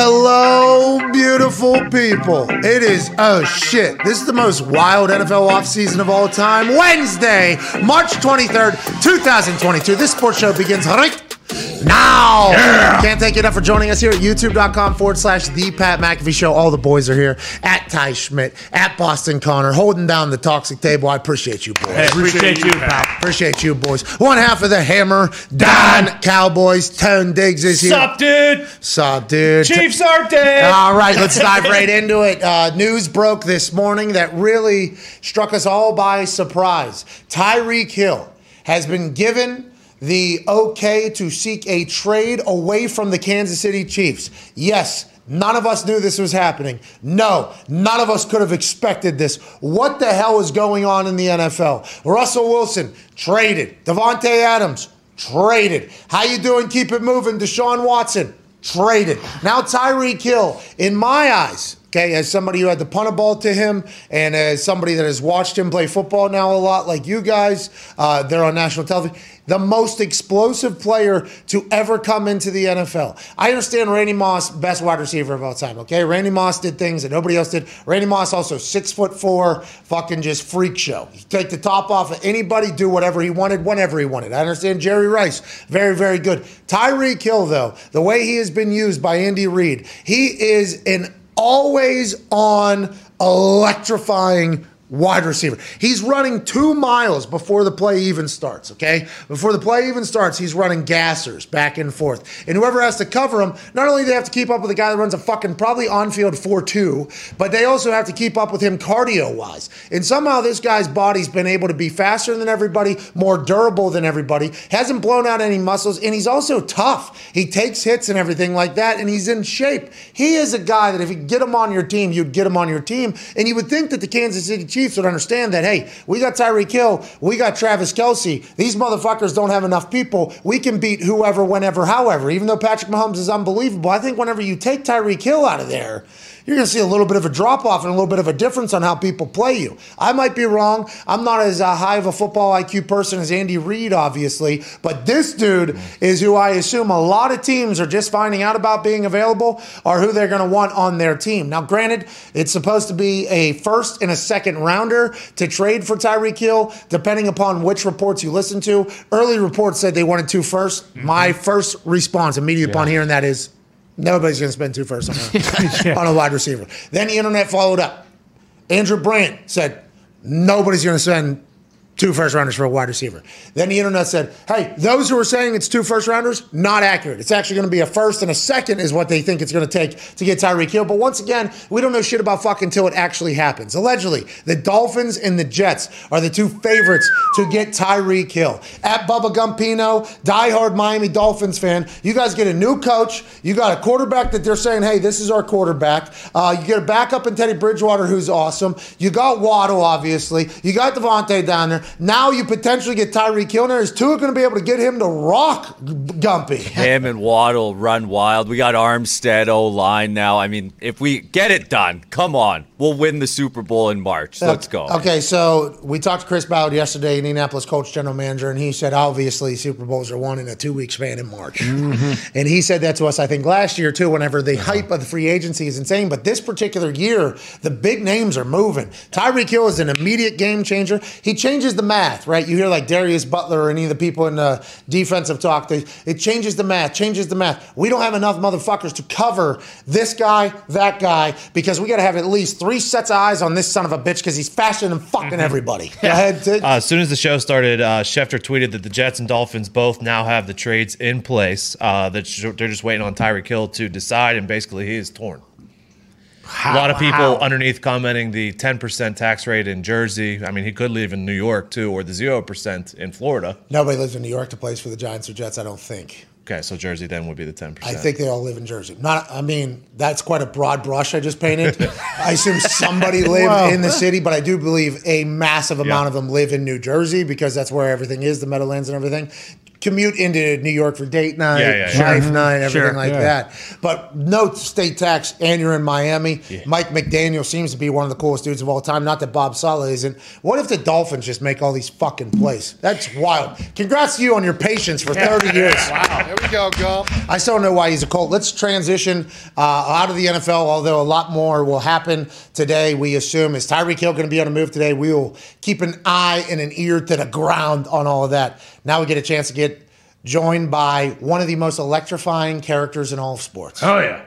Hello, beautiful people. It is, oh shit, this is the most wild NFL offseason of all time. Wednesday, March 23rd, 2022. This sports show begins right now. Can't thank you enough for joining us here at youtube.com forward slash the Pat McAfee Show. All the boys are here at Ty Schmidt, at Boston Connor, holding down the toxic table. I appreciate you, boys. Hey, appreciate you, pal. Appreciate you, boys. One half of the Hammer, Don Cowboys, Tone Diggs is here. Sup, dude? Sup, dude? Chiefs are dead. All right, let's dive right into it. Uh, news broke this morning that really struck us all by surprise. Tyreek Hill has been given the okay to seek a trade away from the Kansas City Chiefs. Yes, None of us knew this was happening. No, none of us could have expected this. What the hell is going on in the NFL? Russell Wilson traded. Davante Adams traded. How you doing? Keep it moving. Deshaun Watson traded. Now Tyreek Hill, in my eyes, okay, as somebody who had to punt a ball to him and as somebody that has watched him play football now a lot like you guys, uh, they're on national television, the most explosive player to ever come into the NFL. I understand Randy Moss, best wide receiver of all time, okay? Randy Moss did things that nobody else did. Randy Moss also six foot four, fucking just freak show. He take the top off of anybody, do whatever he wanted, whenever he wanted. I understand Jerry Rice, very, very good. Tyreek Hill, though, the way he has been used by Andy Reid, he is an always on electrifying wide receiver. He's running two miles before the play even starts, okay? Before the play even starts, he's running gassers back and forth. And whoever has to cover him, not only do they have to keep up with a guy that runs a fucking probably on field 4 2, but they also have to keep up with him cardio wise. And somehow this guy's body's been able to be faster than everybody, more durable than everybody, hasn't blown out any muscles, and he's also tough. He takes hits and everything like that, and he's in shape. He is a guy that if you get him on your team, you'd get him on your team. And you would think that the Kansas City would understand that, hey, we got Tyreek Hill, we got Travis Kelce. These motherfuckers don't have enough people. We can beat whoever, whenever, however. Even though Patrick Mahomes is unbelievable, I think whenever you take Tyreek Hill out of there, you're going to see a little bit of a drop off and a little bit of a difference on how people play you. I might be wrong. I'm not as uh, high of a football IQ person as Andy Reid, obviously, but this dude is who I assume a lot of teams are just finding out about being available or who they're going to want on their team. Now, granted, it's supposed to be a first and a second rounder to trade for Tyreek Hill, depending upon which reports you listen to. Early reports said they wanted two first. My first response immediately upon hearing that is Nobody's going to spend two firsts on a, on a wide receiver. Then the internet followed up. Andrew Brandt said, nobody's going to spend two first rounders for a wide receiver. Then the internet said, hey, those who are saying it's two first rounders, not accurate. It's actually going to be a first and a second is what they think it's going to take to get Tyreek Hill. But once again, we don't know shit about fuck until it actually happens. Allegedly, the Dolphins and the Jets are the two favorites to get Tyreek Hill. At Bubba Gumpino, diehard Miami Dolphins fan, you guys get a new coach. You got a quarterback that they're saying, hey, this is our quarterback. Uh, you get a backup in Teddy Bridgewater who's awesome. You got Waddle, obviously. You got Devontae down there. Now you potentially get Tyreek Hill. Is Tua going to be able to get him to rock Gumpy? Him and Waddle run wild. We got Armstead O line now. I mean, if we get it done, come on, we'll win the Super Bowl in March. Let's go. Okay, so we talked to Chris Ballard yesterday, Indianapolis coach, general manager, and he said obviously Super Bowls are won in a two week span in March. Mm-hmm. And he said that to us, I think, last year too, whenever the hype of the free agency is insane. But this particular year, the big names are moving. Tyreek Hill is an immediate game changer. He changes the math, right? You hear like Darius Butler or any of the people in the defensive talk, they, it changes the math, changes the math. We don't have enough motherfuckers to cover this guy, that guy, because we got to have at least three sets of eyes on this son of a bitch because he's faster than fucking everybody. Go ahead. Uh, as soon as the show started, uh, Schefter tweeted that the Jets and Dolphins both now have the trades in place. Uh, that they're just waiting on Tyreek Hill to decide, and basically he is torn. A lot of people underneath commenting the 10% tax rate in Jersey. I mean, he could live in New York too, or the 0% in Florida. Nobody lives in New York to play for the Giants or Jets, I don't think. Okay, so Jersey then would be the 10%. I think they all live in Jersey. Not, I mean, that's quite a broad brush I just painted. I assume somebody lived in the city, but I do believe a massive amount of them live in New Jersey because that's where everything is, the Meadowlands and everything. Commute into New York for date night, Yeah, yeah, yeah. wife night, everything Sure. like Yeah. that. But no state tax, and you're in Miami. Mike McDaniel seems to be one of the coolest dudes of all time. Not that Bob Saleh isn't. What if the Dolphins just make all these fucking plays? That's wild. Congrats to you on your patience for 30 years. Wow. There we go, Gump. I still don't know why he's a Colt. Let's transition uh, out of the NFL, although a lot more will happen today, we assume. Is Tyreek Hill going to be on a move today? We will keep an eye and an ear to the ground on all of that. Now we get a chance to get joined by one of the most electrifying characters in all of sports Oh yeah.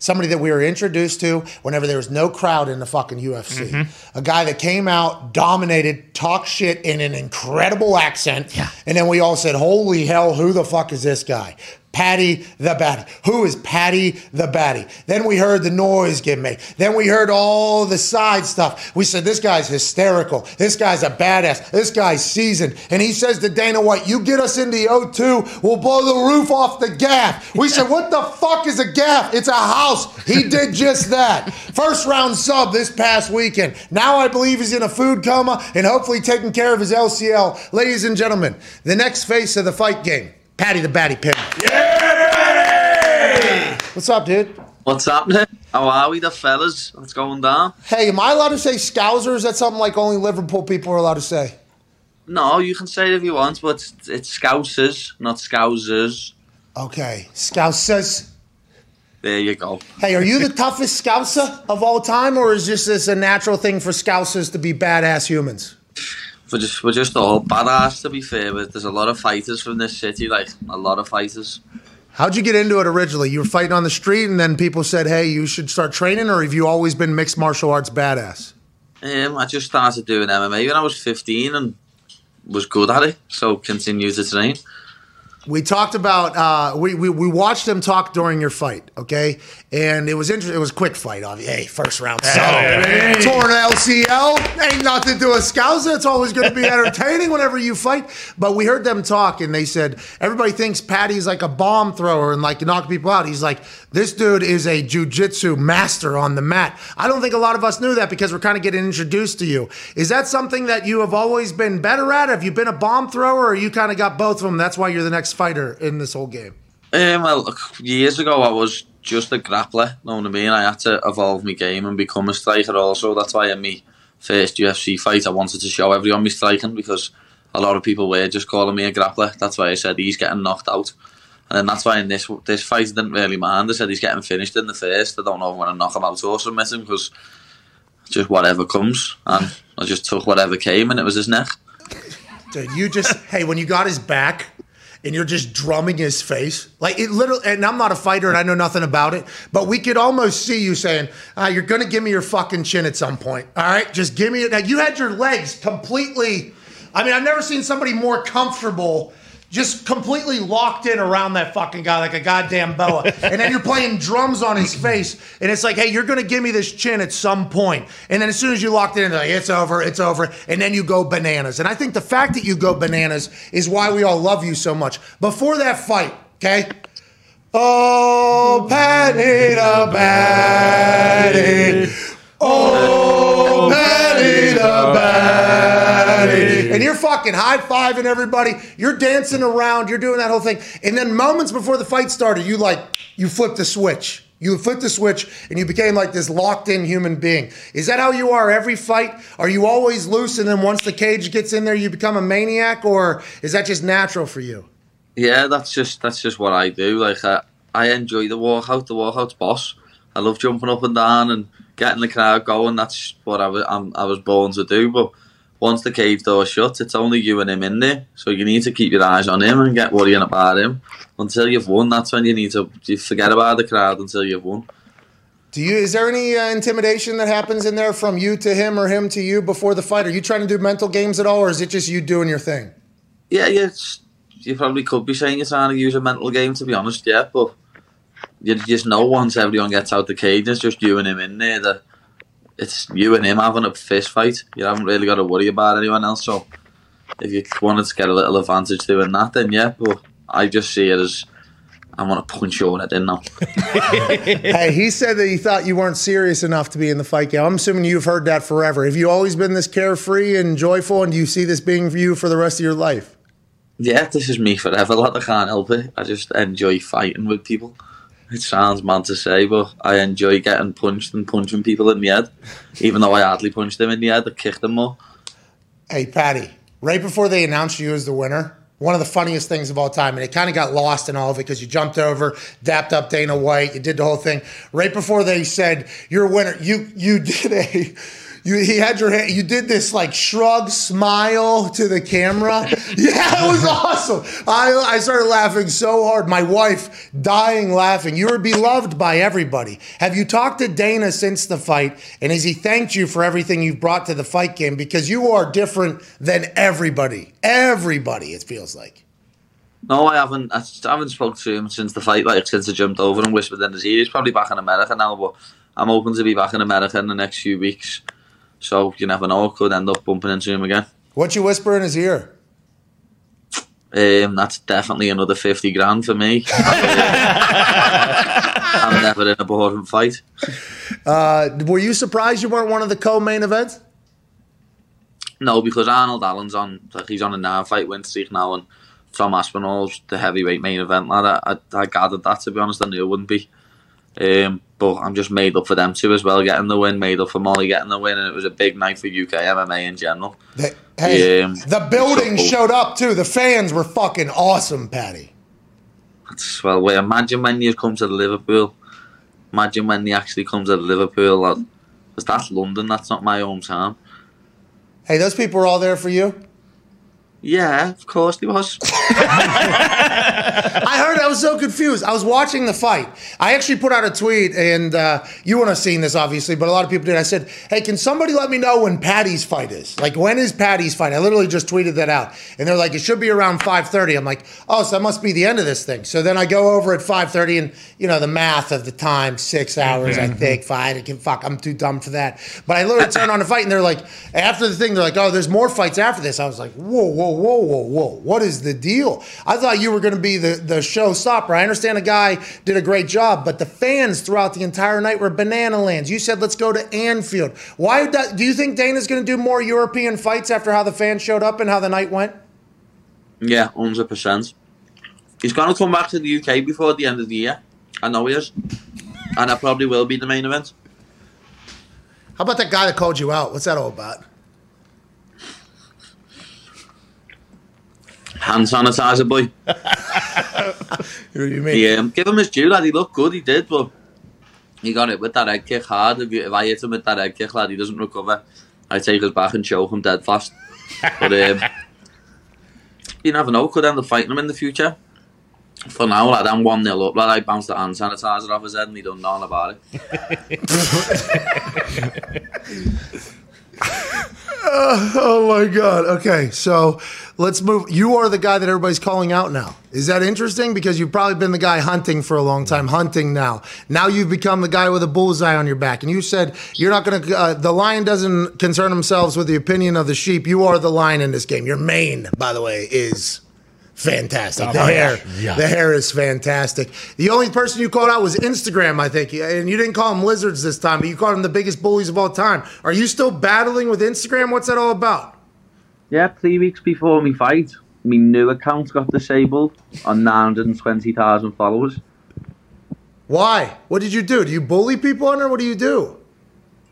somebody that we were introduced to whenever there was no crowd in the fucking UFC. Mm-hmm. A guy that came out, dominated, talked shit in an incredible accent. Yeah. And then we all said, Holy hell, who the fuck is this guy? Paddy the Baddy. Who is Paddy the Baddy? Then we heard the noise get made. Then we heard all the side stuff. We said, This guy's hysterical. This guy's a badass. This guy's seasoned. And he says to Dana White, You get us into the O2, we'll blow the roof off the gaff. We said, What the fuck is a gaff? It's a house. He did just that. First round sub this past weekend. Now I believe he's in a food coma and hopefully taking care of his LCL. Ladies and gentlemen, the next face of the fight game, Paddy the Baddy Pimblett. What's up, dude? What's happening? How are we, the fellas? What's going down? Hey, am I allowed to say Scouser? Is that something like only Liverpool people are allowed to say? No, you can say it if you want, but it's, it's Scousers, not Scousers. Okay, Scousers. There you go. Hey, are you the toughest Scouser of all time, or is just this a natural thing for Scousers to be badass humans? We're just, we're just all badass, to be fair, but there's a lot of fighters from this city, like, a lot of fighters. How'd you get into it originally? You were fighting on the street, and then people said, "Hey, you should start training," or have you always been mixed martial arts badass? Um, I just started doing MMA when I was 15 and was good at it, so continued to train. We talked about uh, we, we we watched them talk during your fight, okay? And it was interesting. It was a quick fight, obviously. Hey, first round. So torn LCL ain't nothing to a scouser. It's always going to be entertaining whenever you fight. But we heard them talk, and they said everybody thinks Paddy's like a bomb thrower and like knock people out. He's like this dude is a jujitsu master on the mat. I don't think a lot of us knew that because we're kind of getting introduced to you. Is that something that you have always been better at? Have you been a bomb thrower, or you kind of got both of them? That's why you're the next fighter in this whole game. Um, well, years ago I was just a grappler, know what I mean? I had to evolve my game and become a striker also. That's why in my first UFC fight I wanted to show everyone me striking because a lot of people were just calling me a grappler. That's why I said he's getting knocked out. And that's why in this this fight didn't really mind. I said he's getting finished in the first. I don't know if I'm going to knock him out or submit him because just whatever comes. And I just took whatever came and it was his neck. Dude, you just hey, when you got his back and you're just drumming his face, like it literally. And I'm not a fighter and I know nothing about it, but we could almost see you saying, ah, "You're gonna give me your fucking chin at some point." All right, just give me it. Now you had your legs completely. I mean, I've never seen somebody more comfortable. Just completely locked in around that fucking guy like a goddamn boa. and then you're playing drums on his face. And it's like, hey, you're to give me this chin at some point. And then as soon as you locked in, like, it's over, it's over. And then you go bananas. And I think the fact that you go bananas is why we all love you so much. Before that fight, okay? Oh, Paddy the Baddy. Oh, oh, Paddy the Baddy. And you're fucking high fiving everybody. You're dancing around. You're doing that whole thing. And then moments before the fight started, you like, you flipped the switch. You flipped the switch and you became like this locked in human being. Is that how you are every fight? Are you always loose and then once the cage gets in there, you become a maniac? Or is that just natural for you? Yeah, that's just that's just what I do. Like I, I enjoy the walkout. The walkout's boss. I love jumping up and down and getting the crowd going. That's what I was I'm, I was born to do. But once the cage door shuts, it's only you and him in there. So you need to keep your eyes on him and get worrying about him until you've won. That's when you need to you forget about the crowd until you've won. Do you? Is there any uh, intimidation that happens in there from you to him or him to you before the fight? Are you trying to do mental games at all, or is it just you doing your thing? Yeah, yeah. You probably could be saying you're trying to use a mental game, to be honest. Yeah, but you just know once everyone gets out the cage, it's just you and him in there. That it's you and him having a fist fight. You haven't really got to worry about anyone else. So if you wanted to get a little advantage doing that, then yeah. But I just see it as I want to punch you your head in now. hey, he said that he thought you weren't serious enough to be in the fight game. I'm assuming you've heard that forever. Have you always been this carefree and joyful, and do you see this being for you for the rest of your life? Yeah, this is me forever, lad. I can't help it. I just enjoy fighting with people. It sounds mad to say, but I enjoy getting punched and punching people in the head. Even though I hardly punched them in the head, I kicked them more. Hey, Paddy, right before they announced you as the winner, one of the funniest things of all time, and it kind of got lost in all of it because you jumped over, dapped up Dana White, you did the whole thing. Right before they said you're a winner, you you did a you he had your hand you did this like shrug smile to the camera. Yeah, it was awesome. I I started laughing so hard. My wife dying laughing. You were beloved by everybody. Have you talked to Dana since the fight? And has he thanked you for everything you've brought to the fight game? Because you are different than everybody. Everybody, it feels like. No, I haven't. I haven't spoke to him since the fight. Like since I jumped over and whispered in his ear. He's probably back in America now, but I'm hoping to be back in America in the next few weeks. So you never know. Could end up bumping into him again. What you whisper in his ear? Um, that's definitely another fifty grand for me. I'm never in a boring fight. Uh, were you surprised you weren't one of the co-main events? No, because Arnold Allen's on. Like he's on a nine-fight win streak now, and Tom Aspinall's the heavyweight main event lad. I, I, I gathered that to be honest. I knew it wouldn't be. Um, but I'm just made up for them two as well, getting the win, made up for Molly getting the win, and it was a big night for UK MMA in general. The, hey, Um, the building so- showed up too. The fans were fucking awesome, Paddy. That's well, wait, imagine when you come to Liverpool. Imagine when they actually come to Liverpool. Because that's London, that's not my hometown. Hey, those people were all there for you. Yeah, of course he was. I heard. I was so confused. I was watching the fight. I actually put out a tweet, and uh, you wouldn't have seen this, obviously, but a lot of people did. I said, "Hey, can somebody let me know when Paddy's fight is? Like, when is Paddy's fight?" I literally just tweeted that out, and they're like, "It should be around 5.30. I'm like, "Oh, so that must be the end of this thing." So then I go over at 5:30, and you know the math of the time, six hours, I think, five. I can fuck. I'm too dumb for that. But I literally turn on the fight, and they're like, after the thing, they're like, "Oh, there's more fights after this." I was like, "Whoa, whoa, whoa, whoa, whoa! What is the deal?" I thought you were going to be the the showstopper. I understand a guy did a great job, but the fans throughout the entire night were banana lands. You said, "Let's go to Anfield." Why do do you think Dana's going to do more European fights after how the fans showed up and how the night went? yeah, 100%. He's going to come back to the UK before the end of the year. I know he is. And I probably will be the main event. How about that guy that called you out? What's that all about? Hand sanitizer boy. Do you mean? Yeah, give him his due, lad. He looked good, he did, but he got it with that egg kick hard. If, you, if I hit him with that egg kick, lad, he doesn't recover. I take his back and choke him dead fast. But um, you never know, could end up fighting him in the future. For now, lad, I'm 1 0 up, lad. I bounced the hand sanitizer off his head and he done nothing about it. Oh my god. Okay, so let's move. You are the guy that everybody's calling out now. Is that interesting? Because you've probably been the guy hunting for a long time, hunting now. Now you've become the guy with a bullseye on your back, and you said you're not going to. Uh, the lion doesn't concern themselves with the opinion of the sheep. You are the lion in this game. Your mane, by the way, is fantastic. Oh the hair, the hair is fantastic. The only person you called out was Instagram, I think, and you didn't call them lizards this time, but you called them the biggest bullies of all time. Are you still battling with Instagram? What's that all about? Yeah, three weeks before my fight, my new account got disabled on 920,000 followers. Why? What did you do? Do you bully people on there? What do you do?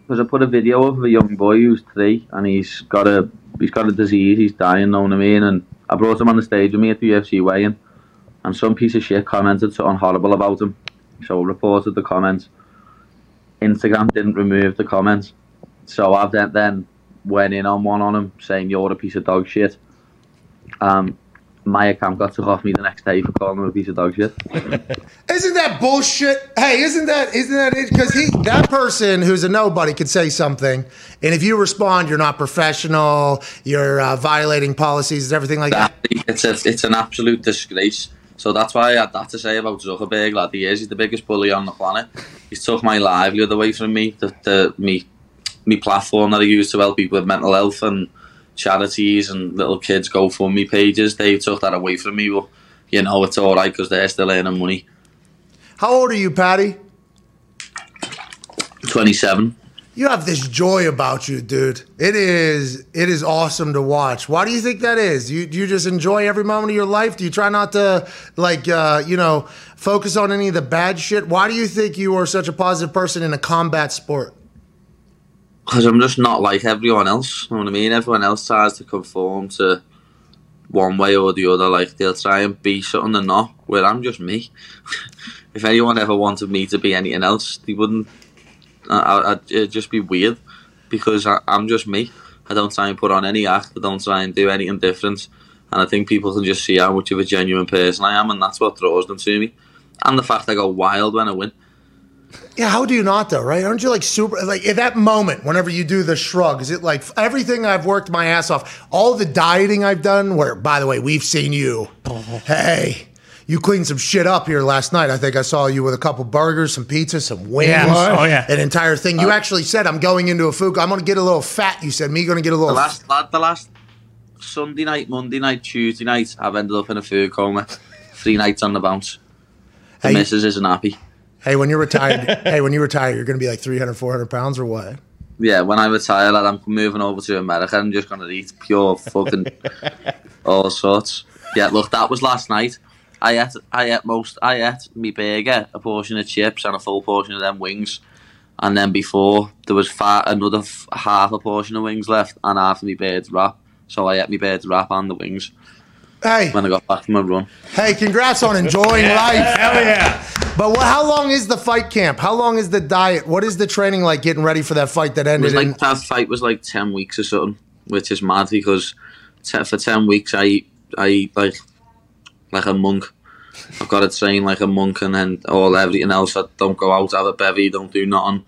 Because I put a video of a young boy who's three and he's got a he's got a disease, he's dying, know what I mean? And I brought him on the stage with me at the UFC weigh-in, and some piece of shit commented something horrible about him. So I reported the comments. Instagram didn't remove the comments, so I then then went in on one on him saying you're a piece of dog shit. Um, my account got took off me the next day for calling him a piece of dog shit. Isn't that bullshit? Hey, isn't that isn't that it? Because he that person who's a nobody could say something, and if you respond, you're not professional, you're uh, violating policies and everything like that. It's a, it's an absolute disgrace. So that's why I had that to say about Zuckerberg. Lad, he is. He's the biggest bully on the planet. He's took my livelihood away from me. The, the me, me platform that I use to help people with mental health and charities and little kids GoFundMe pages. They took that away from me. But you know, it's all right because they're still earning money. How old are you, Paddy? Twenty seven. You have this joy about you, dude. It is it is awesome to watch. Why do you think that is? You do you just enjoy every moment of your life? Do you try not to like uh, you know focus on any of the bad shit? Why do you think you are such a positive person in a combat sport? Because I'm just not like everyone else. You know what I mean? Everyone else tries to conform to one way or the other. Like they'll try and be something they're not. Where I'm just me. if anyone ever wanted me to be anything else, they wouldn't. I, it'd just be weird because I, I'm just me. I don't try and put on any act. I don't try and do anything different. And I think people can just see how much of a genuine person I am, and that's what draws them to me. And the fact I go wild when I win. Yeah, how do you not though, right? Aren't you like super like at that moment whenever you do the shrug, is it like everything I've worked my ass off, all the dieting I've done, where by the way, we've seen you. Hey, you cleaned some shit up here last night. I think I saw you with a couple burgers, some pizza, some wings. Yeah. Oh, yeah. An entire thing. You uh, actually said I'm going into a food. I'm gonna get a little fat. You said me gonna get a The little last, lad, the last Sunday night, Monday night, Tuesday night, I've ended up in a food coma. Three nights on the bounce. The Hey. missus isn't happy. Hey, when you're retired, hey, when you retire, you're gonna be like 300, 400 pounds or what? Yeah, when I retire, lad, I'm moving over to America. I'm just gonna eat pure fucking all sorts. Yeah, look, that was last night. I ate, I ate most, I ate me burger, a portion of chips, and a full portion of them wings. And then before there was far, another f- half a portion of wings left, and half of me bird's wrap. So I ate me bird's wrap and the wings Hey, when I got back from my run. hey, congrats on enjoying life. Hell yeah. But what, how long is the fight camp? How long is the diet? What is the training like getting ready for that fight that It was ended in? like that fight was like ten weeks or something, which is mad because te- for ten weeks I eat, I eat like like a monk. I've got to train like a monk, and then all everything else. I don't go out, have a bevy, don't do nothing,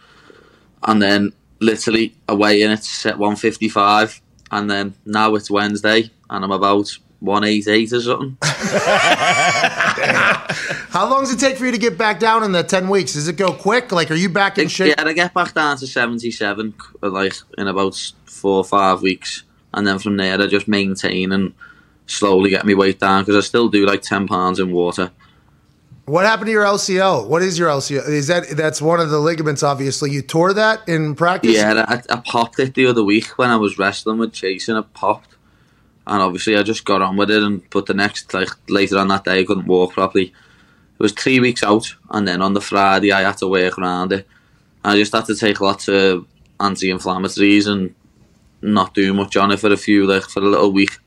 and then literally away in it's at one fifty five, and then now it's Wednesday, and I'm about one eight eight or something. How long does it take for you to get back down in the 10 weeks? Does it go quick? Like, are you back in shape? Yeah, I get back down to 77 uh, like in about four or five weeks, and then from there I just maintain and slowly get my weight down because I still do like 10 pounds in water. What happened to your LCL? What is your LCL? Is that that's one of the ligaments? Obviously, you tore that in practice. Yeah, I, I popped it the other week when I was wrestling with Jason. It popped, and obviously I just got on with it. And but the next like later on that day, I couldn't walk properly. It was three weeks out, and then on the Friday I had to work around it. I just had to take lots of anti-inflammatories and not do much on it for a few like for a little week.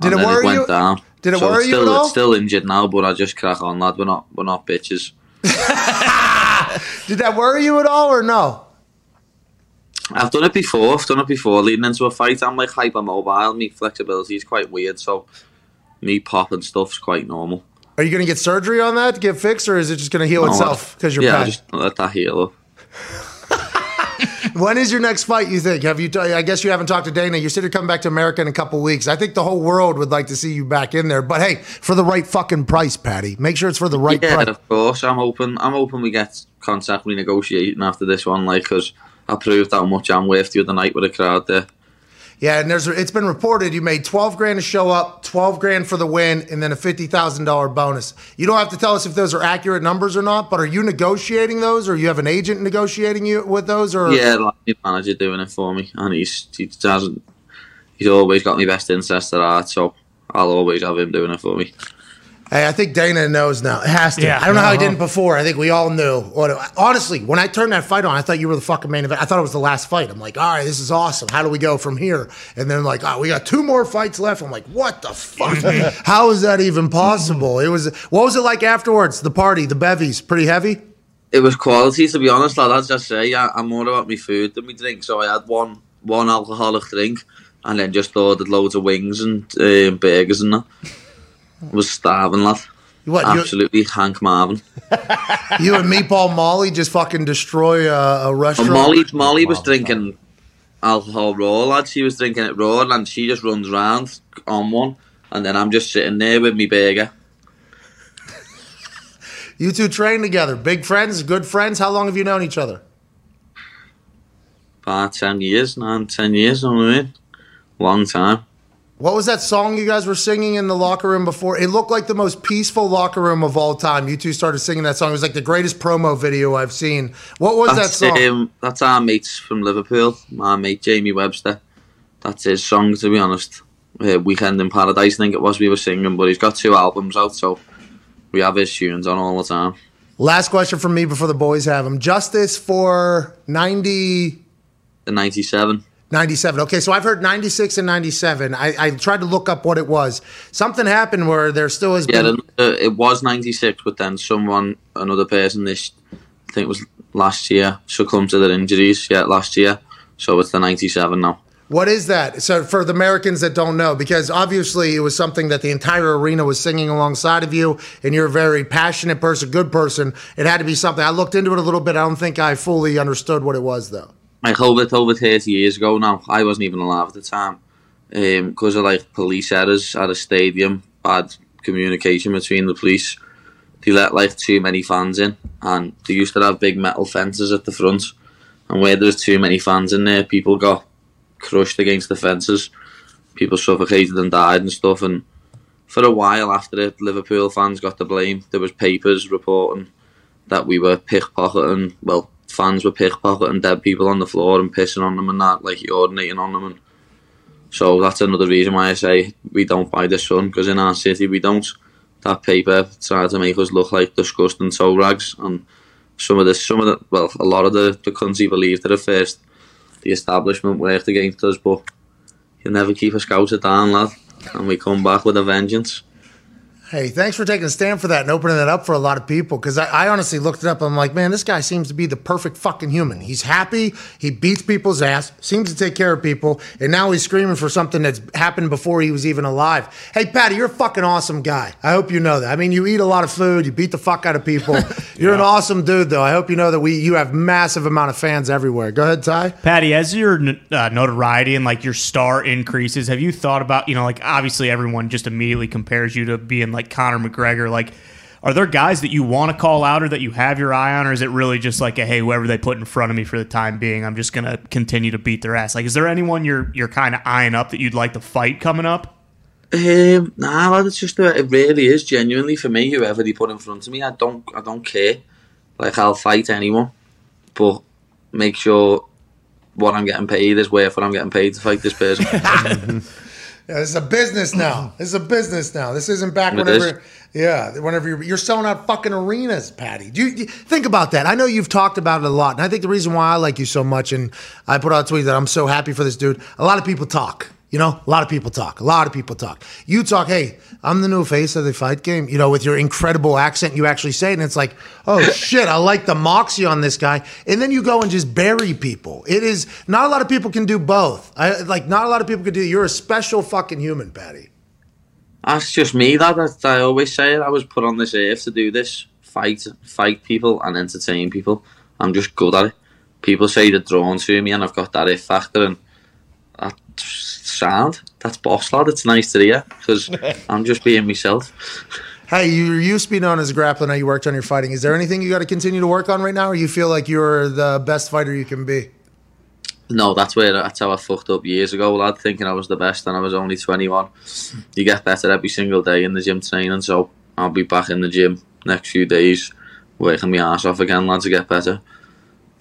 Did and it then worry went you? Down. Did it so worry it's you still, at all? It's still injured now, but I just crack on, lad. We're not we're not bitches. Did that worry you at all, or no? I've done it before. I've done it before. Leading into a fight, I'm like hypermobile. My flexibility is quite weird, so me popping stuff's quite normal. Are you going to get surgery on that to get fixed, or is it just going to heal No, itself because you're yeah, just let that heal up. When is your next fight? You think? Have you? T- I guess you haven't talked to Dana. You said you're coming back to America in a couple weeks. I think the whole world would like to see you back in there. But hey, for the right fucking price, Paddy. Make sure it's for the right Yeah, price. of course. I'm hoping. I'm hoping we get contact renegotiating after this one, like because I proved how much I'm worth the other night with a crowd there. Yeah, and there's it's been reported you made twelve grand to show up, twelve grand for the win, and then a fifty thousand dollar bonus. You don't have to tell us if those are accurate numbers or not, but are you negotiating those, or you have an agent negotiating you with those, or Yeah, like my manager doing it for me, and he's he doesn't. He's always got my best interest at heart, so I'll always have him doing it for me. Hey, I think Dana knows now. It has to. Yeah. I don't know how he Uh-huh. didn't before. I think we all knew. Honestly, when I turned that fight on, I thought you were the fucking main event. I thought it was the last fight. I'm like, all right, this is awesome. How do we go from here? And then like, oh, we got two more fights left. I'm like, what the fuck? how is that even possible? It was. What was it like afterwards? The party, the bevies, pretty heavy. It was quality, to be honest, lad. As I say, I, I'm more about my food than my drink. So I had one one alcoholic drink, and then just ordered loads of wings and um, burgers and that. I was starving, lad. What you, Absolutely, Hank Marvin. you and Meatball Molly just fucking destroy a, a And restaurant? Molly, Molly was drinking alcohol raw, lad. She was drinking it raw, and she just runs round on one, and then I'm just sitting there with me burger. You two train together, big friends, good friends. How long have you known each other? About ten years, nine, ten years. You know what I mean? Long time. What was that song you guys were singing in the locker room before? It looked like the most peaceful locker room of all time. You two started singing that song. It was like the greatest promo video I've seen. What was That's, that song? um, that's our mates from Liverpool. My mate Jamie Webster. That's his song, to be honest. Uh, Weekend in Paradise, I think it was we were singing, but he's got two albums out, so we have his tunes on all the time. Last question from me before the boys have them. Justice for 90, The 97. 97. Okay, so I've heard 96 and 97. I, I tried to look up what it was. Something happened where there still has Yeah, been. uh, it was 96, but then someone, another person, this I think it was last year, succumbed to their injuries, yeah, last year. So it's the 97 now. What is that? So for the Americans that don't know, because obviously it was something that the entire arena was singing alongside of you, and you're a very passionate person, good person. It had to be something. I looked into it a little bit. I don't think I fully understood what it was though. Like over over thirty years ago now. I wasn't even alive at the time um, because of like police errors at a stadium, bad communication between the police. They let like too many fans in, and they used to have big metal fences at the front. And where there's too many fans in there, people got crushed against the fences. People suffocated and died and stuff. And for a while after it, Liverpool fans got the blame. There was papers reporting that we were pickpocketing. Well, fans were pickpocketing dead people on the floor and pissing on them and that, like urinating on them. And so that's another reason why I say we don't buy the Sun because in our city we don't. That paper tried to make us look like disgusting toe rags, and some of the some of the well, a lot of the the country believed that at first. The establishment worked against us, but you never keep a scouser down, lad. And we come back with a vengeance. Hey, thanks for taking a stand for that and opening that up for a lot of people. Because I, I honestly looked it up. And I'm like, man, this guy seems to be the perfect fucking human. He's happy. He beats people's ass. Seems to take care of people. And now he's screaming for something that's happened before he was even alive. Hey, Paddy, you're a fucking awesome guy. I hope you know that. I mean, you eat a lot of food. You beat the fuck out of people. You're an awesome dude, though. I hope you know that we you have massive amount of fans everywhere. Go ahead, Ty. Paddy, as your uh, notoriety and like your star increases, have you thought about, you know, like obviously everyone just immediately compares you to being like Conor McGregor. Like, are there guys that you want to call out or that you have your eye on, or is it really just like a hey, whoever they put in front of me for the time being, I'm just gonna continue to beat their ass? Like, is there anyone you're you're kind of eyeing up that you'd like to fight coming up? Um, nah, lad, it's just it really is genuinely for me. Whoever they put in front of me, I don't, I don't care. Like I'll fight anyone, but make sure what I'm getting paid is worth what I'm getting paid to fight this person. Yeah, this is a business now. This is a business now. This isn't back It whenever. Yeah, whenever you're, you're selling out fucking arenas, Paddy. Do you, do you- think about that? I know you've talked about it a lot, and I think the reason why I like you so much, and I put out a tweet that I'm so happy for this dude. A lot of people talk. You know, a lot of people talk. A lot of people talk. You talk. Hey, I'm the new face of the fight game. You know, with your incredible accent, you actually say it, and it's like, oh shit, I like the moxie on this guy. And then you go and just bury people. It is not a lot of people can do both. I like not a lot of people can do. You're a special fucking human, Paddy. That's just me. That, that I always say it. I was put on this earth to do this: fight, fight people, and entertain people. I'm just good at it. People say they're drawn to me, and I've got that it factor, and sound. That's boss lad. It's nice to hear because I'm just being myself. Hey, you used to be known as a grappler. Now you worked on your fighting. Is there anything you got to continue to work on right now, or you feel like you're the best fighter you can be? No, that's where that's how I fucked up years ago, lad. Thinking I was the best, and I was only 21. You get better every single day in the gym training, so I'll be back in the gym next few days, working my ass off again, lad, to get better.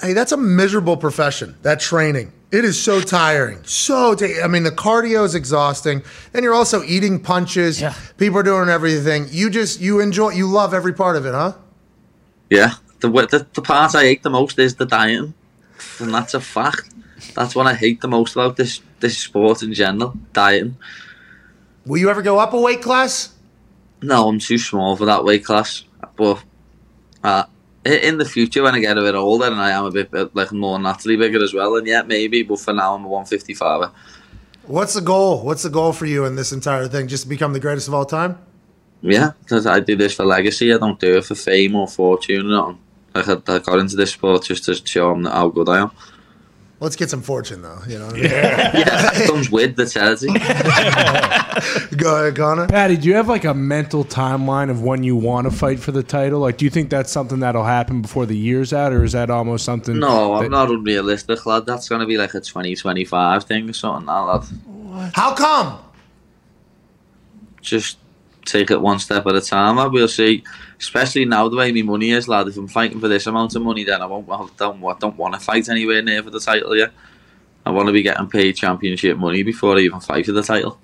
Hey, that's a miserable profession. That training. It is so tiring. So, ta- I mean, the cardio is exhausting. And you're also eating punches. Yeah. People are doing everything. You just, you enjoy, you love every part of it, huh? Yeah, the, the the part I hate the most is the dieting, and that's a fact. That's what I hate the most about this this sport in general, dieting. Will you ever go up a weight class? No, I'm too small for that weight class. But uh, i- in the future, when I get a bit older and I am a bit, bit like more naturally bigger as well, and yeah, maybe. But for now, I'm a 155. What's the goal? What's the goal for you in this entire thing? Just to become the greatest of all time? Yeah, because I do this for legacy. I don't do it for fame or fortune. Or nothing. Like I, I got into this sport just to show them how good I am. Let's get some fortune, though. You know. Yeah, it comes with the charity. Go ahead, Connor. Paddy, do you have like a mental timeline of when you want to fight for the title? Like, do you think that's something that'll happen before the year's out, or is that almost something? No, I'm not unrealistic, lad. That's going to be like a 2025 thing or something, that, lad. How come? just take it one step at a time. lad. We'll see. Especially now the way my money is, lad. If I'm fighting for this amount of money, then I won't. I don't, I don't want to fight anywhere near for the title yet. I want to be getting paid championship money before I even fight for the title.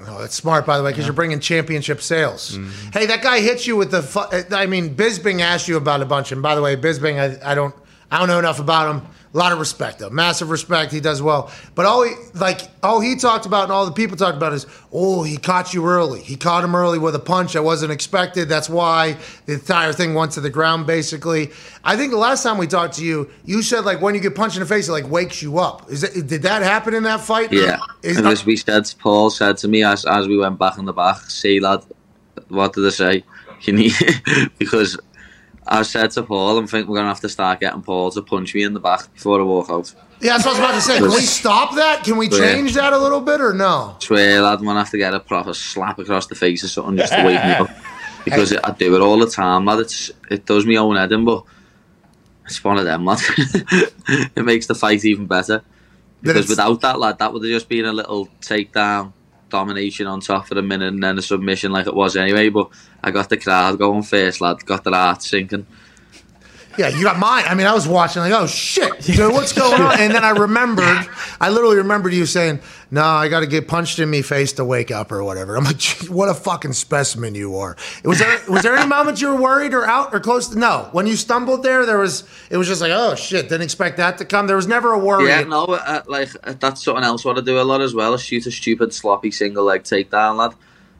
Oh, that's smart, by the way, because you're bringing championship sales. Mm-hmm. Hey, that guy hits you with the. Fu- uh, I mean, Bisping asked you about a bunch, and by the way, Bisping, I, I don't, I don't know enough about him. A lot of respect, though, massive respect. He does well, but all he like, all he talked about, and all the people talked about is, oh, he caught you early. He caught him early with a punch that wasn't expected. That's why the entire thing went to the ground. Basically, I think the last time we talked to you, you said like when you get punched in the face, it like wakes you up. Is it, did that happen in that fight? Yeah, Is, and as we said, Paul said to me as as we went back in the back, "See, lad, what did I say? You need because I said to Paul, I think we're gonna have to start getting Paul to punch me in the back before I walk out. Yeah, that's what I was about to say. Can we stop that? Can we change that a little bit or no? Swear, lad, I'm gonna have to get a proper slap across the face or something just to wake me up because I do it all the time, lad. It's it does me own head in, but it's one of them, lad. it makes the fight even better. Because without that, lad, that would have just been a little takedown, domination on top for a minute, and then a submission like it was anyway. But I got the crowd going first, lad. Got the heart sinking. Yeah, you got mine. I mean, I was watching like, oh shit, dude, what's going on? And then I remembered, I literally remembered you saying, "No, I got to get punched in me face to wake up or whatever." I'm like, "Gee, what a fucking specimen you are. Was there was there any moment you were worried or out or close to? No, when you stumbled there, there was. It was just like, oh shit, didn't expect that to come. There was never a worry. Yeah, no, uh, like uh, that's something else what I do a lot as well. Shoot a stupid sloppy single leg takedown, lad.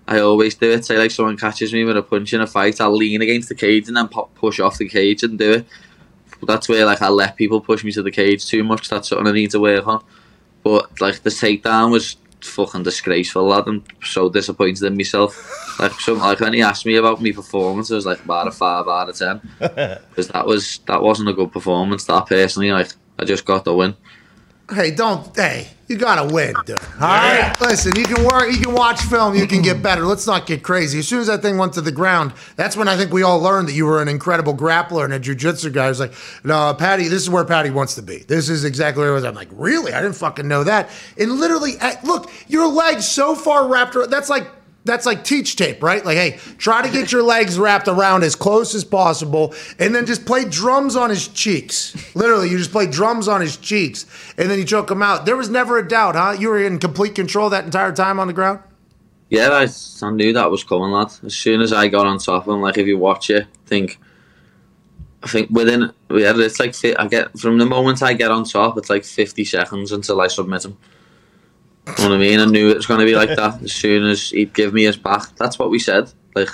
I always do it. Say like someone catches me with a punch in a fight, I'll lean against the cage and then pop, push off the cage and do it. But that's where like I let people push me to the cage too much. That's something I need to work on. But like the takedown was fucking disgraceful, lad. I'm so disappointed in myself. Like some like when he asked me about my performance, it was like about a five out of ten because that was that wasn't a good performance. That personally, like I just got the win. Hey, don't. Hey, you gotta win, dude. All right, listen. You can work. You can watch film. You can get better. Let's not get crazy. As soon as that thing went to the ground, that's when I think we all learned that you were an incredible grappler and a jujitsu guy. I was like, no, Paddy. This is where Paddy wants to be. This is exactly where it was. I'm like, really? I didn't fucking know that. And literally, look, your legs so far wrapped. around- That's like. That's like teach tape, right? Like, hey, try to get your legs wrapped around as close as possible, and then just play drums on his cheeks. Literally, you just play drums on his cheeks, and then you choke him out. There was never a doubt, huh? You were in complete control that entire time on the ground. Yeah, I, I knew that was coming, lad. As soon as I got on top of him, like if you watch it, think, I think within yeah, it's like I get from the moment I get on top, it's like fifty seconds until I submit him. You know what I mean? I knew it was going to be like that as soon as he'd give me his back. That's what we said. Like,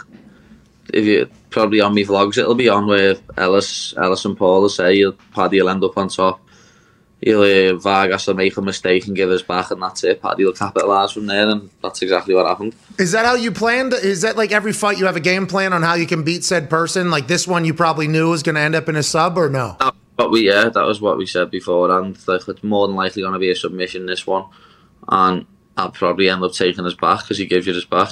if you probably on me vlogs, it'll be on where Ellis, Ellis and Paul will say he'll Paddy will end up on top. He'll uh, Vargas will make a mistake and give us back, and that's it. Paddy will capitalise from there, and that's exactly what happened. Is that how you planned? Is that like every fight you have a game plan on how you can beat said person? Like this one, you probably knew was going to end up in a sub, or no? That- But we yeah, that was what we said before, and like it's more than likely going to be a submission this one, and I'll probably end up taking his back because he gives you his back.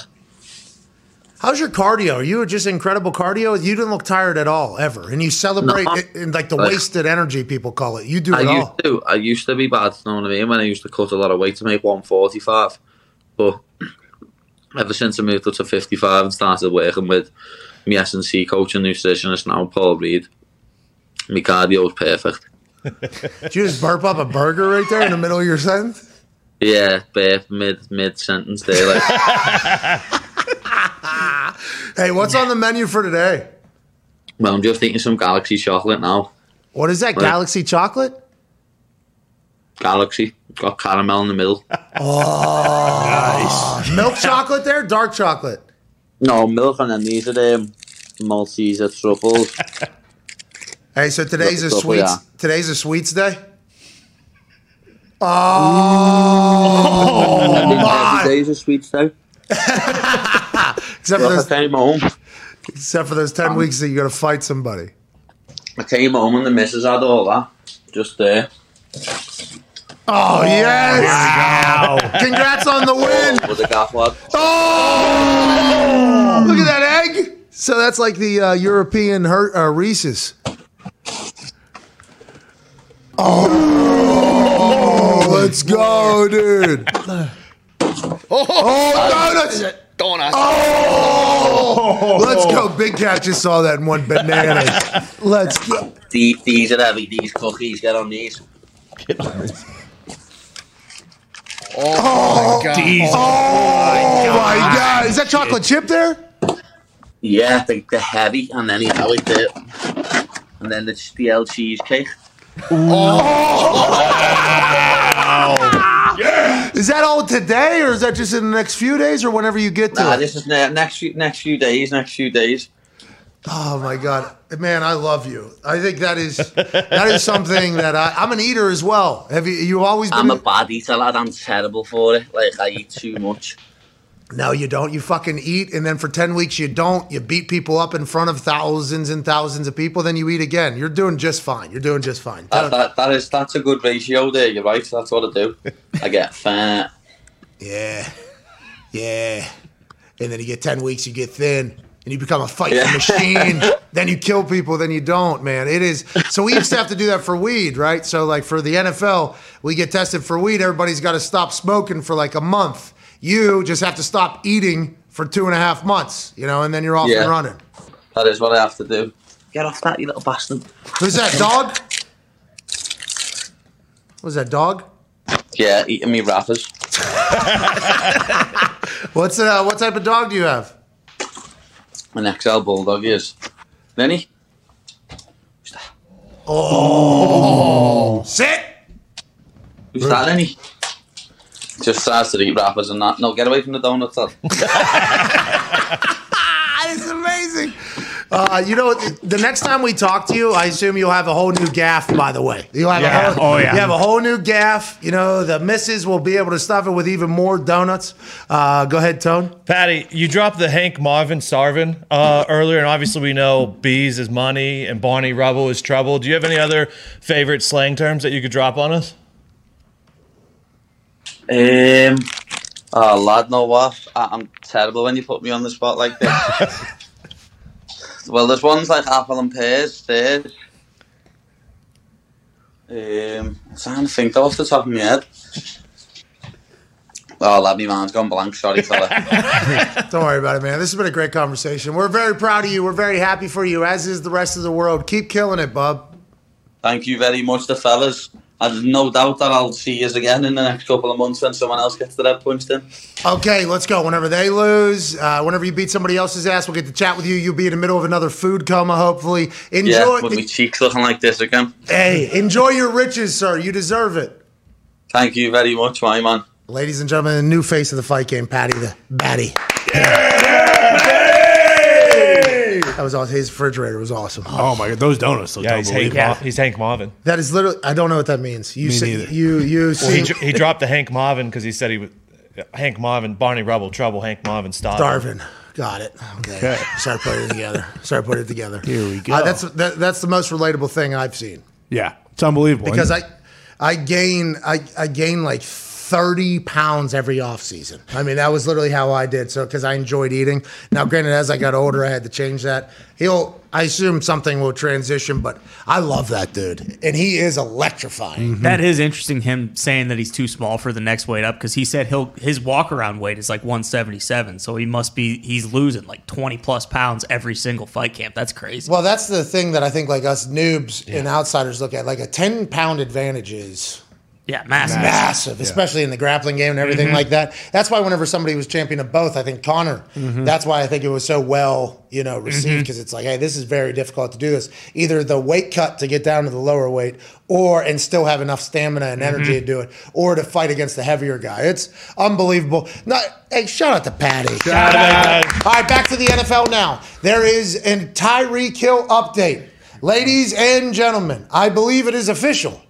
How's your cardio? Are you just incredible cardio? You didn't look tired at all ever, and you celebrate No. it like the Like- wasted energy people call it. You do I it used all. to, I used to be bad. You know what I mean? When I used to cut a lot of weight to make one forty five, but ever since I moved up to fifty five and started working with my S and C coach and nutritionist now, Paul Reed, my cardio is perfect. Did you just burp up a burger right there in the middle of your sentence? Yeah, mid mid sentence there, like Hey, what's on the menu for today? well, I'm just eating some Galaxy chocolate now. What is that? Right. Galaxy chocolate? Galaxy got caramel in the middle. Oh, nice. Milk chocolate there? Dark chocolate? No milk, and then these are the Malteser truffles. Hey, so today's a sweets. Today's a sweets day. Oh, Every day's a sweet day. except for I those, came home. except for those ten weeks that you got to fight somebody. I came home and the missus had all that just there. Oh yes! Wow. Congrats on the win! With the gaff lad. Oh, look at that egg. So that's like the uh, European her- uh, Reese's. Oh, let's go, dude. Oh, oh, donuts! donuts. Oh, let's go. Oh. Big Cat just saw that in one banana. Let's go. These, these are heavy. These cookies. Get on these. Oh, my oh, God. Oh my God! Is that chocolate chip there? Yeah, the, they're heavy, and then you have like the, and then the steel cheesecake. Is that all today, or is that just in the next few days, or whenever you get to Nah, it? this is ne- next few next few days. Next few days. Oh my God, man, I love you. I think that is that is something that I, I'm an eater as well. Have you? You always been? I'm a bad eater, lad. I'm terrible for it. Like I eat too much. No, you don't. You fucking eat, and then for 10 weeks you don't. You beat people up in front of thousands and thousands of people, then you eat again. You're doing just fine. You're doing just fine. That, that, that is that's a good ratio there. You're right. That's what I do. I get fat. Yeah. Yeah. And then you get 10 weeks, you get thin, and you become a fighting Yeah. machine. then you kill people, then you don't, man. It is. So we used to have to do that for weed, right? So, like for the NFL, we get tested for weed. Everybody's got to stop smoking for like a month. You just have to stop eating for two and a half months, you know, and then you're off Yeah. and running. That is what I have to do. Get off that, you little bastard. Who's that, dog? What's that, dog? Yeah, eating me wrappers. What's uh, what type of dog do you have? An XL bulldog yes. Lenny. Oh, sit. Who's that, Lenny? Just starts to eat wrappers and that. No, get away from the donuts. lad. That is amazing. Uh, you know, the next time we talk to you, I assume you'll have a whole new gaff. By the way, you'll have Yeah. a whole, Oh, yeah. you have a whole new gaff. You know, the missus will be able to stuff it with even more donuts. Uh, go ahead, Tone. Paddy, you dropped the Hank Marvin Sarvin uh, earlier, and obviously we know bees is money and Barney Rubble is trouble. Do you have any other favorite slang terms that you could drop on us? Um, oh, lad, no what? I- I'm terrible when you put me on the spot like this. well, there's ones like apple and pears, there. Um, I'm trying to think off the top of my head. Oh, lad, my mind's gone blank. Sorry, fella. Don't worry about it, man. This has been a great conversation. We're very proud of you. We're very happy for you, as is the rest of the world. Keep killing it, bub. Thank you very much, the fellas. I've no doubt that I'll see you again in the next couple of months when someone else gets their head punched in. Okay, let's go. Whenever they lose, uh, whenever you beat somebody else's ass, we'll get to chat with you. You'll be in the middle of another food coma, hopefully. Enjoy. Yeah, with my cheeks looking like this again. Hey, enjoy your riches, sir. You deserve it. Thank you very much, my man. Ladies and gentlemen, the new face of the fight game, Paddy the Baddy. That was awesome. His refrigerator was awesome. Oh my god, those donuts look Yeah, he's Hank, unbelievable. Ma- he's Hank Marvin. That is literally. I don't know what that means. You Me see, neither. you you Well, see he, dr- he dropped the Hank Marvin because he said he was Hank Marvin, Barney Rubble, trouble, Hank Marvin, stop. Darvin. Got it. Okay. Okay. Start putting it together. Start putting it together. Here we go. Uh, that's that, that's the most relatable thing I've seen Yeah, it's unbelievable. because I I gain I I gain like. 30 pounds every off season. I mean, that was literally how I did. So, because I enjoyed eating. Now, granted, as I got older, I had to change that. He'll, I assume something will transition, but I love that dude. And he is electrifying. Mm-hmm. That is interesting. Him saying that he's too small for the next weight up because he said he'll his walk around weight is like 177, so he must be he's losing like 20 plus pounds every single fight camp. That's crazy. Well, that's the thing that I think like us noobs and outsiders look at. Like a 10 pound advantage is yeah, massive. massive, especially in the grappling game and everything mm-hmm. like that. That's why whenever somebody was champion of both, I think Conor, mm-hmm. that's why I think it was so well, you know, received mm-hmm. because it's like, hey, this is very difficult to do this. Either the weight cut to get down to the lower weight or and still have enough stamina and energy to do it or to fight against the heavier guy. It's unbelievable. Not, hey, shout out to Paddy. Shout out. All right, back to the NFL now. There is an Tyreek Hill update. Ladies and gentlemen, I believe it is official.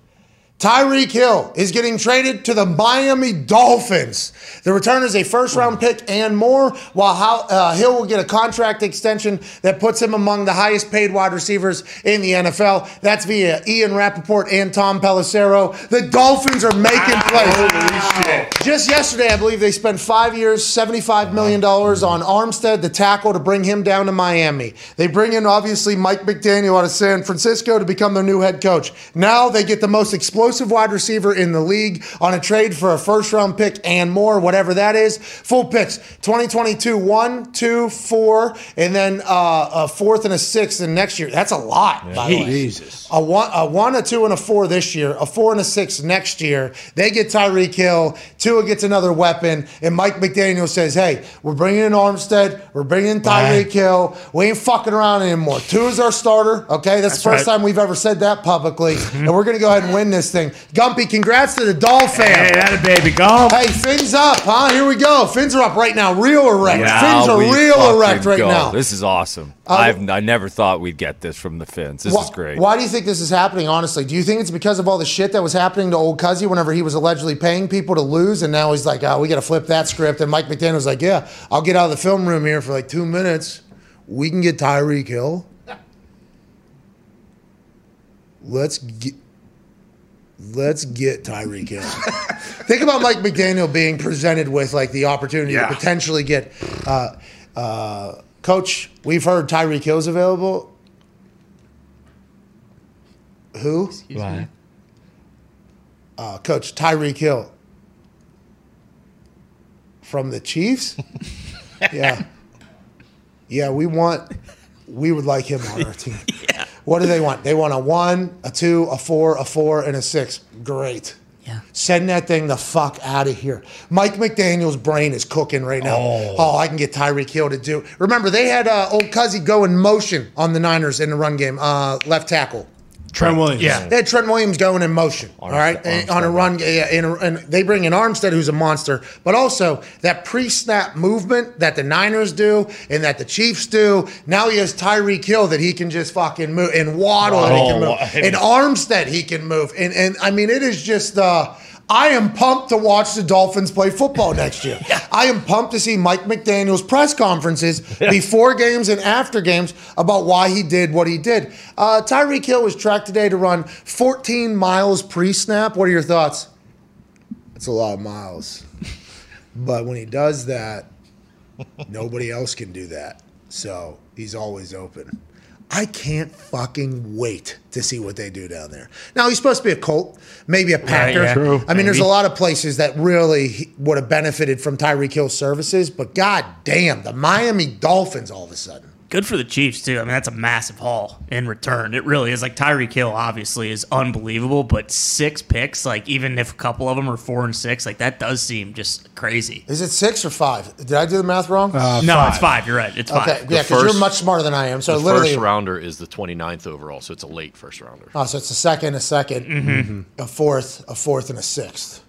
Tyreek Hill is getting traded to the Miami Dolphins. The return is a first round pick and more, while How- uh, Hill will get a contract extension that puts him among the highest paid wide receivers in the NFL. That's via Ian Rapoport and Tom Pelissero. The Dolphins are making plays. Just yesterday, I believe they spent five years, $75 million on Armstead, the tackle, to bring him down to Miami. They bring in, obviously, Mike McDaniel out of San Francisco to become their new head coach. Now they get the most explosive explosive wide receiver in the league on a trade for a first round pick and more, whatever that is. Full picks 2022, one, two, four, and then uh, a fourth and a sixth in next year. That's a lot, by the way. Jesus. A one, a one, a two, and a four this year. A four and a six next year. They get Tyreek Hill. Tua gets another weapon, and Mike McDaniel says, "Hey, we're bringing in Armstead. We're bringing in Tyreek Hill. We ain't fucking around anymore. Tua's our starter. Okay, that's, the first right. time we've ever said that publicly, and we're gonna go ahead and win this thing. Gumpy, congrats to the Doll fan. Hey, that a baby. Go. Hey, fins up, huh? Here we go. Fins are up right now. Real erect. fins are real erect right go. now. Uh, This is awesome. I've I never thought we'd get this from the fins. This Why, is great. why do you think this is happening, honestly? Do you think it's because of all the shit that was happening to old Cuzzy whenever he was allegedly paying people to lose, and now he's like, oh, we got to flip that script? And Mike McDaniel was like, yeah, I'll get out of the film room here for like two minutes. We can get Tyreek Hill. Let's get. Let's get Tyreek Hill. Think about Mike McDaniel being presented with like the opportunity Yeah. to potentially get, uh, uh, Coach. We've heard Tyreek Hill's available. Who? Right. Uh, Coach Tyreek Hill from the Chiefs. yeah, yeah. We want. We would like him on our team. What do they want? They want a one, a two, a four, a four, and a six. Great. Yeah. Send that thing the fuck out of here. Mike McDaniel's brain is cooking right now. Oh, oh I can get Tyreek Hill to do. Remember, they had uh, old Cuzzy go in motion on the Niners in the run game, uh, left tackle. Trent Williams. Yeah. They had Trent Williams going in motion, all right, Armstead- on a run. Yeah, in a, and they bring in Armstead, who's a monster, but also that pre-snap movement that the Niners do and that the Chiefs do. Now he has Tyreek Hill that he can just fucking move, and Waddle that he can move, and Armstead he can move, and and I mean it is just. Uh, I am pumped to watch the Dolphins play football next year. I am pumped to see Mike McDaniel's press conferences before games and after games about why he did what he did. Uh, Tyreek Hill was tracked today to run 14 miles pre snap. What are your thoughts? It's a lot of miles. But when he does that, nobody else can do that. So he's always open. I can't fucking wait to see what they do down there. Now he's supposed to be a Colt, maybe a Packer. yeah. True. I mean, there's a lot of places that really would have benefited from Tyreek Hill's services, but god damn, the Miami Dolphins all of a sudden. Good for the Chiefs too. I mean, that's a massive haul in return. It really is. Like Tyreek Hill obviously, is unbelievable, but six picks, like even if a couple of them are four and six, like that does seem just crazy. Is it six or five? Did I do the math wrong? Uh, no, it's five. You're right. It's okay, five. yeah, because you're much smarter than I am. So the literally, first rounder is the 29th overall, so it's a late first rounder. oh, so it's a second, a 2nd a fourth, a fourth, and a sixth.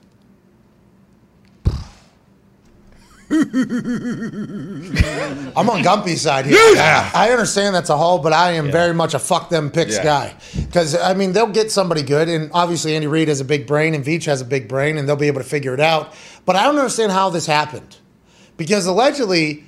I'm on Gumpy's side here. Yeah. I understand that's a haul, but I am very much a fuck them picks Yeah. guy. Because I mean, they'll get somebody good, and obviously Andy Reid has a big brain, and Veach has a big brain, and they'll be able to figure it out. But I don't understand how this happened, because allegedly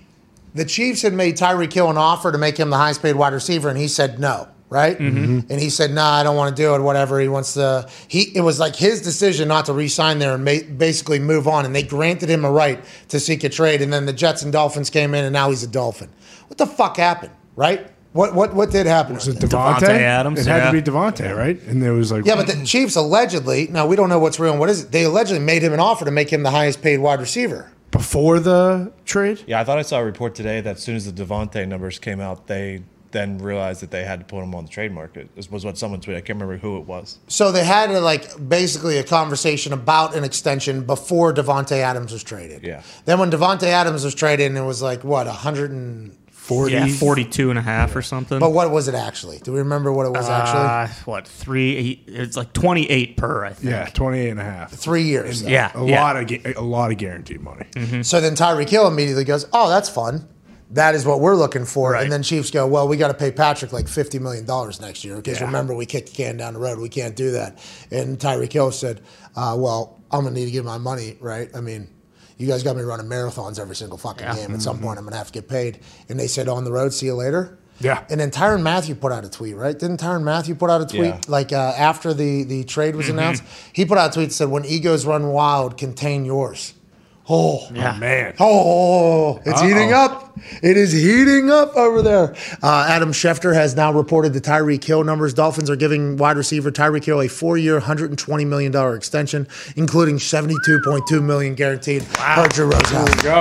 the Chiefs had made Tyreek Hill an offer to make him the highest paid wide receiver, and he said no. Right, mm-hmm. Mm-hmm. and he said, "Nah, I don't want to do it. Whatever. He wants to. He it was like his decision not to re-sign there and ma- basically move on. And they granted him a right to seek a trade. And then the Jets and Dolphins came in, and now he's a Dolphin. What the fuck happened? Right? What what what did happen? Was it right? Davante? Davante Adams, It had yeah. to be Davante, right? And there was like, Yeah, but the Chiefs allegedly. Now we don't know what's real and what is it. They allegedly made him an offer to make him the highest paid wide receiver. before the trade, Yeah, I thought I saw a report today that as soon as the Davante numbers came out, they then realized that they had to put him on the trade market. This was what someone tweeted. I can't remember who it was. So they had a, like basically a conversation about an extension before Davante Adams was traded. Yeah. Then when Davante Adams was traded, it was like what a hundred and. Yeah, 42 and a half or something. But what was it actually? Do we remember what it was actually? Uh, what three? Eight, It's like 28 per. I think. yeah, 28 and a half. Three years. though. Yeah. A yeah. lot of gu- a lot of guaranteed money. So then Tyreek Hill immediately goes, "Oh, that's fun. That is what we're looking for." Right. And then Chiefs go, "Well, we got to pay Patrick like fifty million dollars next year because Yeah. remember we kicked the can down the road. We can't do that." And Tyreek Hill said, uh, "Well, I'm gonna need to get my money right. I mean." You guys got me running marathons every single fucking Yeah. game. At some point, I'm gonna have to get paid. And they said, "On the road, see you later." Yeah. And then Tyrann Mathieu put out a tweet, right? Didn't Tyrann Mathieu put out a tweet Yeah. like uh, after the the trade Mm-hmm. was announced? He put out a tweet that said, "When egos run wild, contain yours." Oh, Yeah. Man. Oh, it's heating up. It is heating up over there. Uh, Adam Schefter has now reported the Tyreek Hill numbers. Dolphins are giving wide receiver Tyreek Hill a four-year, $120 million extension, including 72.2 million guaranteed. Wow. Joe Rosenhaus. Go.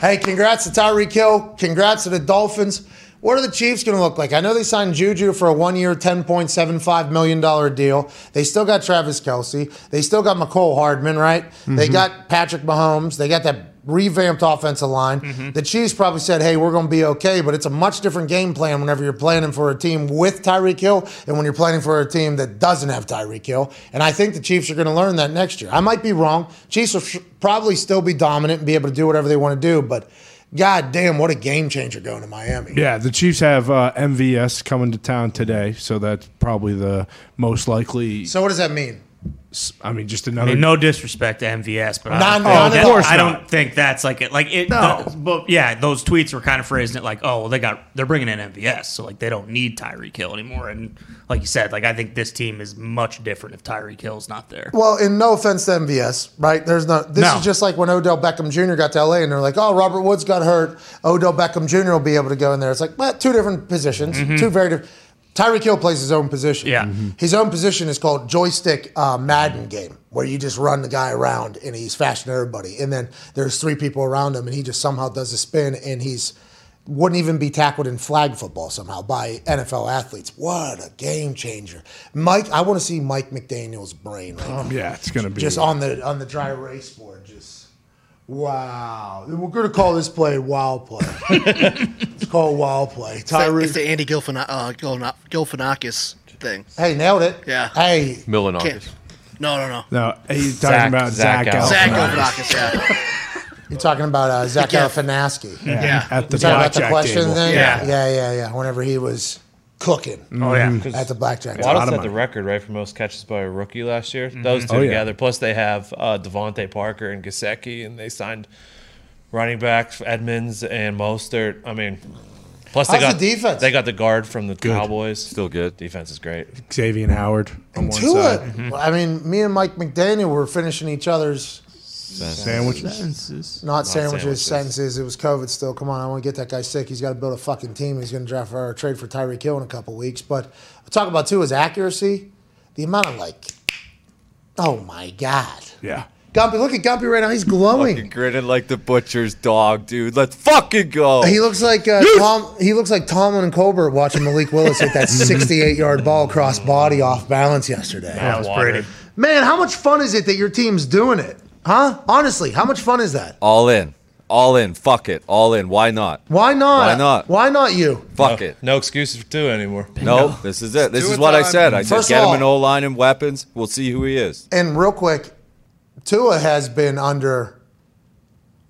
Hey, congrats to Tyreek Hill. Congrats to the Dolphins. What are the Chiefs going to look like? I know they signed Juju for a one year, $10.75 million deal. They still got Travis Kelce. They still got Mecole Hardman, right? They mm-hmm. got Patrick Mahomes. They got that revamped offensive line. Mm-hmm. The Chiefs probably said, hey, we're going to be okay, but it's a much different game plan whenever you're planning for a team with Tyreek Hill and when you're planning for a team that doesn't have Tyreek Hill. And I think the Chiefs are going to learn that next year. I might be wrong. Chiefs will sh- probably still be dominant and be able to do whatever they want to do, but God damn, what a game changer going to Miami. Yeah, the Chiefs have uh, MVS coming to town today, so that's probably the most likely. So what does that mean? I mean, just I another. mean, no disrespect to MVS, but Not- I, don't, at that- all. I don't think that's like it. Like it, No. the- but yeah, those tweets were kind of phrasing it like, oh, well, they got they're bringing in MVS, so like they don't need Tyreek Hill anymore. And like you said, like I think this team is much different if Tyreek Hill's not there. Well, in no offense to MVS, right? There's no. This No. is just like when Odell Beckham Jr. got to LA, and they're like, "Oh, Robert Woods got hurt. Odell Beckham Jr. will be able to go in there." It's like, well, two different positions, mm-hmm. two very different. Tyreek Hill plays his own position. Yeah. Mhm. his own position is called joystick uh, Madden game, where you just run the guy around and he's faster than everybody, and then there's three people around him, and he just somehow does a spin, and he's wouldn't even be tackled in flag football somehow by NFL athletes. What a game changer, Mike! I want to see Mike McDaniel's brain right now yeah, it's going to be just on the on the dry erase board. Just wow. We're gonna call this play wild play. it's called wild play. It's Tyreek. it's the Andy Gilfina- uh, Gilfinakis thing. hey, nailed it. Yeah. Hey, Milanakis. No, no, no. No, he's Zach- talking about Zach Zach, Al- Zach Galifianakis. Gilfinakis, yeah. you're talking about uh, Zach Yeah. Galifianakis. Yeah. At the You're talking about the question table. thing. Yeah. yeah, yeah, yeah. Whenever he was cooking Oh yeah, mm-hmm. Mm-hmm. at the blackjack. Waddle lot of set money. the record, right, for most catches by a rookie last year. Mm-hmm. Those two Oh, yeah. together. Plus, they have uh, DeVante Parker and Gesicki, and they signed running backs Edmonds and Mostert. I mean, plus they How's got the defense? They got the guard from the Cowboys. Still good. Defense is great. Xavier and Howard on one Tua. side. I mean, me and Mike McDaniel were finishing each other's Sandwiches. not, sandwiches, sandwiches. sentences. It was COVID still. Come on, I want to get that guy sick. He's got to build a fucking team. He's going to draft or trade for Tyreek Hill in a couple weeks. But I'll talk about too is accuracy. The amount of like, oh my god, Yeah. Gumpy. Look at Gumpy right now. He's glowing. Fucking grinning like the butcher's dog, dude. Let's fucking go. He looks like uh, Tom. He looks like Tomlin and Colbert watching Malik Willis hit that 68-yard ball across body off balance yesterday. that was Water. pretty. Man, how much fun is it that your team's doing it? Huh? Honestly, how much fun is that? All in. All in. Fuck it. All in. Why not? Why not? Why not? Why not you? Fuck no, it. No excuses for two anymore. No, this is it. This Do is it what I said. I said First get of him an all- O line and weapons. We'll see who he is. And real quick, Tua has been under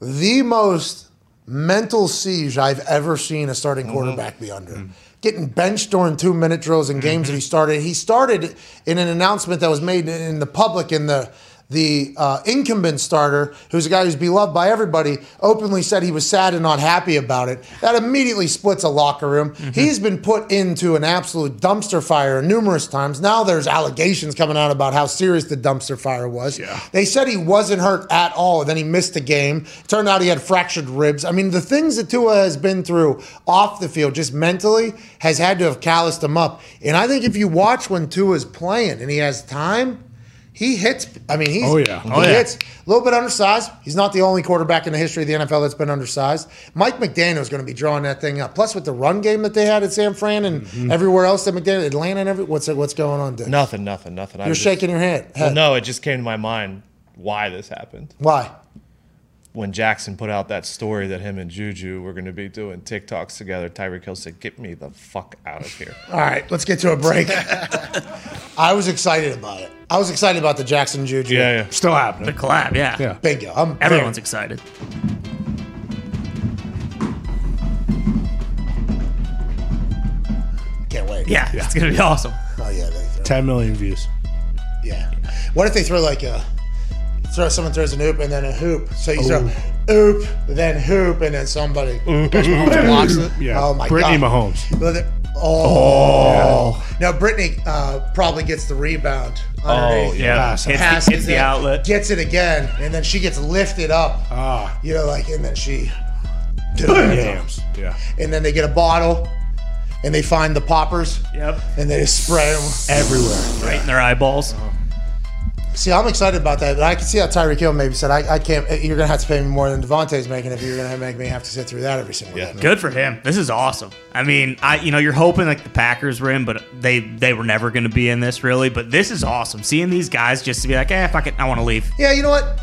the most mental siege I've ever seen a starting mm-hmm. quarterback be under. Getting benched during two minute drills in games that he mm-hmm. started. He started in an announcement that was made in the public in the the uh, incumbent starter, who's a guy who's beloved by everybody, openly said he was sad and not happy about it. That immediately splits a locker room. He's been put into an absolute dumpster fire numerous times. Now there's allegations coming out about how serious the dumpster fire was. Yeah. They said he wasn't hurt at all. Then he missed a game. Turned out he had fractured ribs. I mean, the things that Tua has been through off the field, just mentally, has had to have calloused him up. And I think if you watch when Tua's playing and he has time, he hits. I mean, he's, Oh, yeah. he Oh, yeah. hits. A little bit undersized. He's not the only quarterback in the history of the NFL that's been undersized. Mike McDaniel is going to be drawing that thing up. Plus, with the run game that they had at San Fran and Mm-hmm. everywhere else that McDaniel, Atlanta, and every what's what's going on? Dick? Nothing, nothing, nothing. You're was just- shaking your head. Well, head. no, it just came to my mind why this happened. Why? When Jackson put out that story that him and Juju were going to be doing TikToks together, Tyreek Hill said, "Get me the fuck out of here." All right, let's get to a break. I was excited about it. I was excited about the Jackson Juju. Yeah, yeah. Still happening. The collab, yeah. Yeah. Bingo. I'm Everyone's excited. can't wait. Yeah, it's gonna be awesome. Oh yeah. They throw, 10 million views. yeah. What if they throw like a throw someone throws an oop and then a hoop? So you Ooh. throw oop, then hoop, and then somebody blocks it. Yeah. Oh my Brittany god. Mahomes. Well, the- Oh. Now Brittany uh, probably gets the rebound. underneath. Yeah, Pass. hits, Passes the, hits the outlet. Gets it again, and then she gets lifted up. Ah, You know, like, and then she. Yeah. And then they get a bottle, and they find the poppers, Yep, and they just spray them everywhere. right in their eyeballs. See, I'm excited about that. But I can see how Tyreek Hill maybe said, I, I can't, you're going to have to pay me more than Davante's making if you're going to make me have to sit through that every single day. Good for him. This is awesome. I mean, I you know you're hoping like the Packers were in, but they they were never going to be in this really. But this is awesome. Seeing these guys just to be like, eh, fuck it, I want to leave. Yeah, you know what?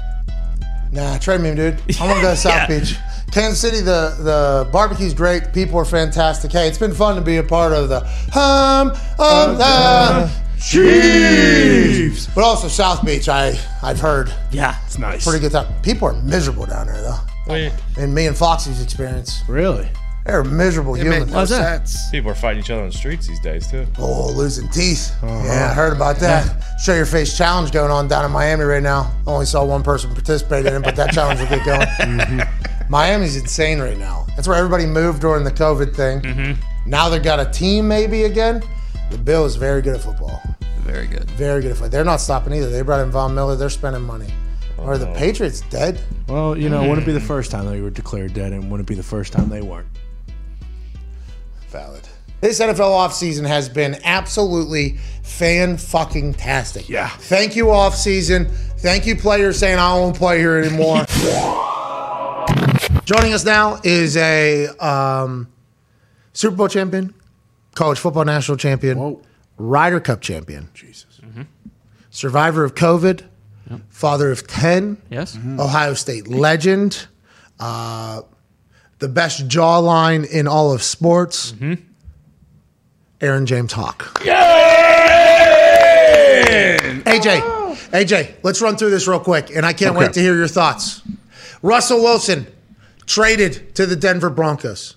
Nah, trade me, dude. I want to go to South Yeah. Beach. Kansas City, the the barbecue's great. People are fantastic. Hey, it's been fun to be a part of the hum of the Chiefs. But also South Beach, I I've heard Yeah, It's nice. pretty good time. People are miserable down there though. In me and Foxy's experience, Really? they're miserable It made humans. no sense. People are fighting each other on the streets these days too. Oh, losing teeth. Uh-huh. Yeah, I heard about that. Show your face challenge going on down in Miami right now. Only saw one person participate in it, but that challenge will get going. Mm-hmm. Miami's insane right now. That's where everybody moved during the COVID thing. Mm-hmm. Now they've got a team maybe again. The Bill is very good at football. Very good. Very good at football. They're not stopping either. They brought in Von Miller. They're spending money. Are the Patriots dead? Well, you know, wouldn't it be the first time they were declared dead, and wouldn't it be the first time they weren't? Valid. This NFL offseason has been absolutely fan fucking tastic. Yeah. Thank you, offseason. Thank you, players saying I won't play here anymore. Joining us now is a um, Super Bowl champion, college football national champion, Whoa. Ryder Cup champion, Jesus. Mm-hmm. survivor of COVID, father of 10, yes. Mm-hmm. Ohio State legend, uh, the best jawline in all of sports, mm-hmm. Aaron James Hawk. AJ, AJ, let's run through this real quick, and I can't Okay. wait to hear your thoughts. Russell Wilson traded to the Denver Broncos.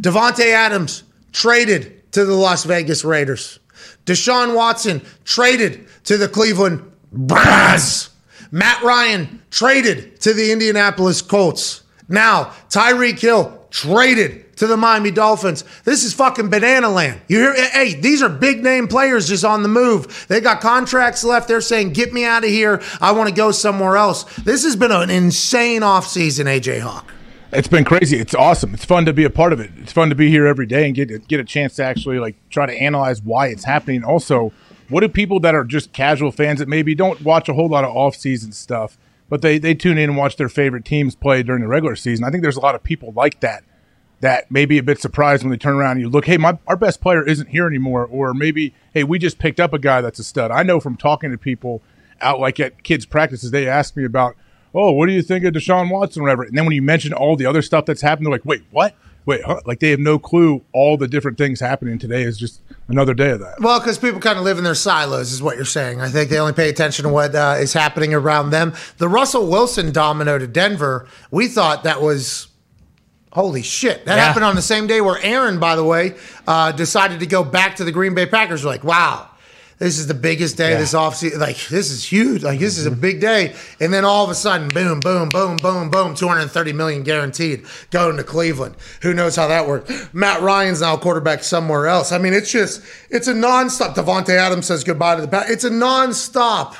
Davante Adams traded to the Las Vegas Raiders. Deshaun Watson traded to the Cleveland Browns. Matt Ryan traded to the Indianapolis Colts. Now, Tyreek Hill traded to the Miami Dolphins. This is fucking banana land. You hear? Eh, hey, these are big name players just on the move. They got contracts left. They're saying, get me out of here. I want to go somewhere else. This has been an insane offseason, AJ Hawk. It's been crazy. It's awesome. It's fun to be a part of it. It's fun to be here every day and get get a chance to actually like try to analyze why it's happening. Also, what do people that are just casual fans that maybe don't watch a whole lot of off season stuff, but they they tune in and watch their favorite teams play during the regular season? I think there's a lot of people like that that may be a bit surprised when they turn around and you look, hey, my our best player isn't here anymore, or maybe hey, we just picked up a guy that's a stud. I know from talking to people out like at kids practices, they ask me about, oh, what do you think of Deshaun Watson, or whatever. And then when you mention all the other stuff that's happened, they're like, wait, what? Wait, huh? like they have no clue all the different things happening today is just another day of that. Well, because people kind of live in their silos, is what you're saying. I think they only pay attention to what uh, is happening around them. The Russell Wilson domino to Denver, we thought that was. Holy shit. That Yeah. happened on the same day where Aaron, by the way, uh, decided to go back to the Green Bay Packers. We're like, wow, this is the biggest day of this offseason. Like, this is huge. Like, this is a mm-hmm. big day. And then all of a sudden, boom, boom, boom, boom, boom, 230 million guaranteed going to Cleveland. Who knows how that worked? Matt Ryan's now quarterback somewhere else. I mean, it's just, it's a nonstop. Davante Adams says goodbye to the Pack. It's a nonstop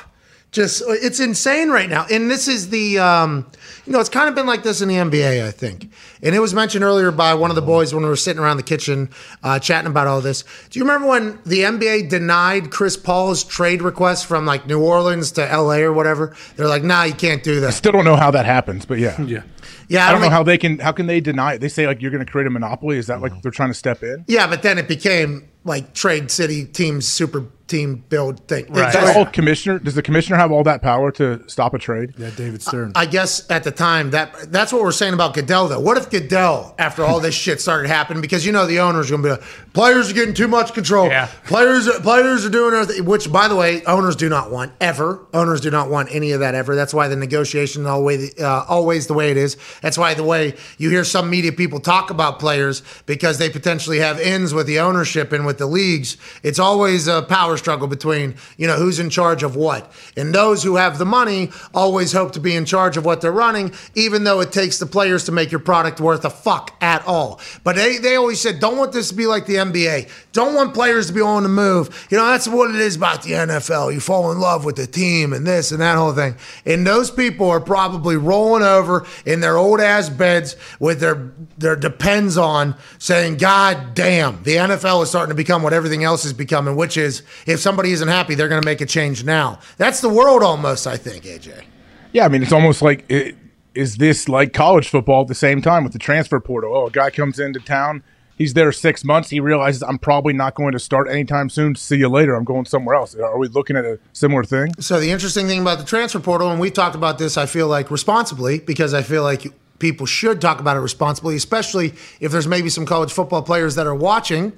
just it's insane right now and this is the um you know it's kind of been like this in the nba i think and it was mentioned earlier by one of the boys when we were sitting around the kitchen uh, chatting about all this do you remember when the nba denied chris paul's trade request from like new orleans to la or whatever they're like nah you can't do that Still don't know how that happens, but yeah. Yeah. yeah I don't know think- how they can. How can they deny it? They say like you're going to create a monopoly. Is that like they're trying to step in? yeah but then it became like trade city teams super team build thing Right. Does all commissioner does the commissioner have all that power to stop a trade? Yeah, David Stern. I guess at the time that that's what we're saying about Goodell though. What if Goodell, after all this shit started happening, because you know the owners are gonna be like, players are getting too much control. Yeah. Players players are doing everything, which by the way, owners do not want ever. Owners do not want any of that ever. That's why the negotiation always uh, always the way it is. That's why the way you hear some media people talk about players because they potentially have ends with the ownership and with the leagues. It's always a power struggle between, you know, who's in charge of what. And those who have the money always hope to be in charge of what they're running, even though it takes the players to make your product worth a fuck at all. But they, they always said, don't want this to be like the NBA. Don't want players to be on the move. You know, that's what it is about the NFL. You fall in love with the team and this and that whole thing. And those people are probably rolling over in their old ass beds with their their depends on saying, God damn, the NFL is starting to become what everything else is becoming, which is if somebody isn't happy, they're going to make a change now. That's the world almost, I think, AJ. Yeah, I mean, it's almost like it, is this like college football at the same time with the transfer portal? Oh, a guy comes into town, he's there six months, he realizes I'm probably not going to start anytime soon. See you later. I'm going somewhere else. Are we looking at a similar thing? So the interesting thing about the transfer portal, and we've talked about this, I feel like responsibly, because I feel like people should talk about it responsibly, especially if there's maybe some college football players that are watching.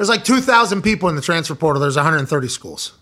There's like 2,000 people in the transfer portal. There's 130 schools.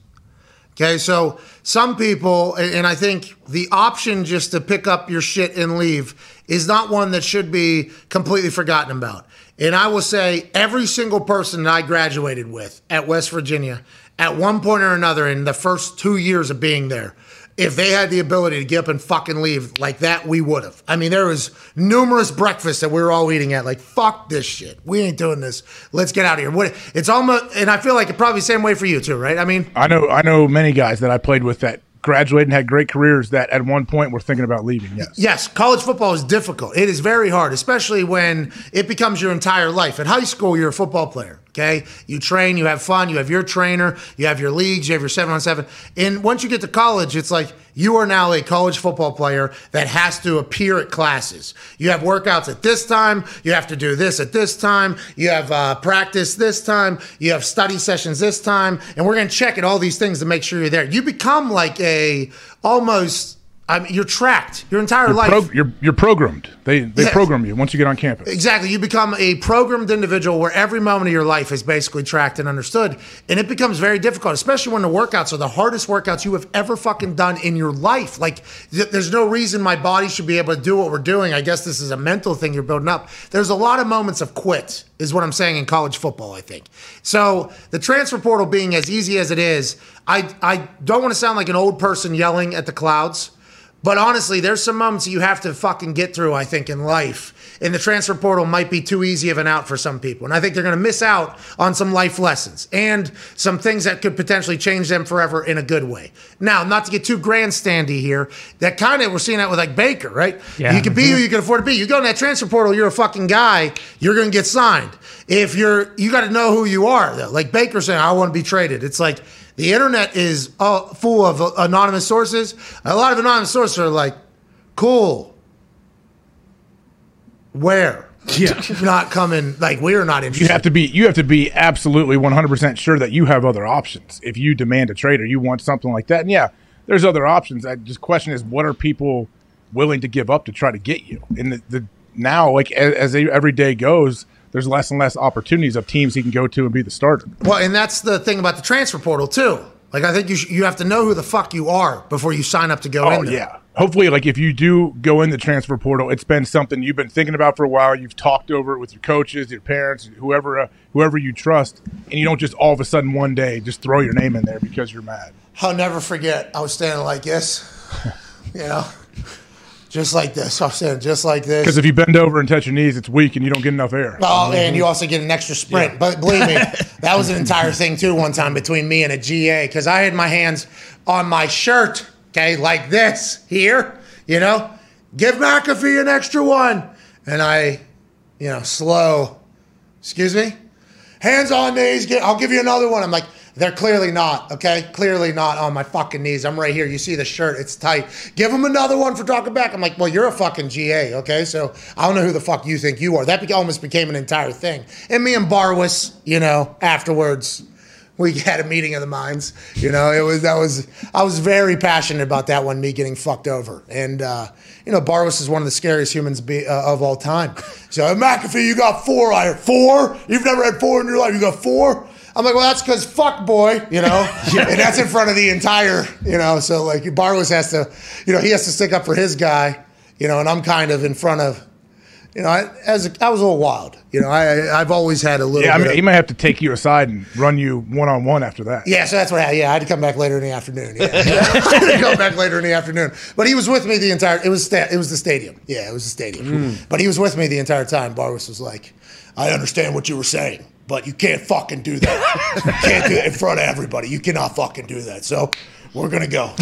Okay, so some people, and I think the option just to pick up your shit and leave is not one that should be completely forgotten about. And I will say every single person that I graduated with at West Virginia at one point or another in the first two years of being there, if they had the ability to get up and fucking leave like that, we would have. I mean, there was numerous breakfasts that we were all eating at. Like, fuck this shit. We ain't doing this. Let's get out of here. What? It's almost, and I feel like it probably the same way for you too, right? I mean, I know I know many guys that I played with that graduated and had great careers that at one point were thinking about leaving. Yes. Yes, college football is difficult. It is very hard, especially when it becomes your entire life. In high school, you're a football player. Okay, you train, you have fun, you have your trainer, you have your leagues, you have your seven on seven. And once you get to college, it's like you are now a college football player that has to appear at classes. You have workouts at this time, you have to do this at this time, you have uh, practice this time, you have study sessions this time, and we're going to check at all these things to make sure you're there. You become like a almost. I mean, you're tracked your entire You're, life. pro- you're, you're programmed. They they Yes. program you once you get on campus. Exactly. You become a programmed individual where every moment of your life is basically tracked and understood. And it becomes very difficult, especially when the workouts are the hardest workouts you have ever fucking done in your life. Like, th- there's no reason my body should be able to do what we're doing. I guess this is a mental thing you're building up. There's a lot of moments of quit, is what I'm saying in college football, I think. So, the transfer portal being as easy as it is, I, I don't want to sound like an old person yelling at the clouds. But honestly, there's some moments you have to fucking get through, I think, in life. And the transfer portal might be too easy of an out for some people. And I think they're going to miss out on some life lessons and some things that could potentially change them forever in a good way. Now, not to get too grandstandy here, that kind of, we're seeing that with like Baker, right? Yeah. You can be who you can afford to be. You go in that transfer portal, you're a fucking guy, you're going to get signed. If you're, you got to know who you are, though. Like Baker saying, I want to be traded. It's like, the internet is uh, full of uh, anonymous sources. A lot of anonymous sources are like, cool. Where? Yeah. not coming. Like we're not interested. You have to be you have to be absolutely 100% sure that you have other options. If you demand a trade or you want something like that, and yeah, there's other options. I just question is what are people willing to give up to try to get you? And the, the now like as, as every day goes, there's less and less opportunities of teams he can go to and be the starter. Well, and that's the thing about the transfer portal too. Like I think you sh- you have to know who the fuck you are before you sign up to go Oh in there. yeah. Hopefully, like if you do go in the transfer portal, it's been something you've been thinking about for a while. You've talked over it with your coaches, your parents, whoever, uh, whoever you trust, and you don't just all of a sudden one day just throw your name in there because you're mad. I'll never forget. I was standing like this, you know, just like this. I was standing just like this. Because if you bend over and touch your knees, it's weak and you don't get enough air. Oh, and you also get an extra sprint. But believe me, that was an entire thing too. One time between me and a GA, because I had my hands on my shirt, okay, like this here. You know, give McAfee an extra one, and I, you know, slow. Excuse me. Hands on knees. Get, I'll give you another one. I'm like, they're clearly not, okay? Clearly not on my fucking knees. I'm right here. You see the shirt, it's tight. Give him another one for talking back. I'm like, well, you're a fucking GA, okay? So I don't know who the fuck you think you are. That almost became an entire thing. And me and Barwis, you know, afterwards, we had a meeting of the minds. You know, it was that was I was very passionate about that one, me getting fucked over. And uh, you know, Barwis is one of the scariest humans be, uh, of all time. So McAfee, you got four. I four. You've never had four in your life. You got four. I'm like, well, that's because fuck boy, you know, and that's in front of the entire, you know. So like, Barwis has to, you know, he has to stick up for his guy, you know, and I'm kind of in front of, you know, I, as a, I was a little wild. You know, I I've always had a little. Yeah, I mean, of- he might have to take you aside and run you one on one after that. Yeah, so that's what happened. Yeah, I had to come back later in the afternoon. Yeah, I had to come back later in the afternoon. But he was with me the entire. It was sta- it was the stadium. Yeah, it was the stadium. Hmm. But he was with me the entire time. Barwis was like, "I understand what you were saying, but you can't fucking do that. you can't do it in front of everybody. You cannot fucking do that." So. We're gonna go.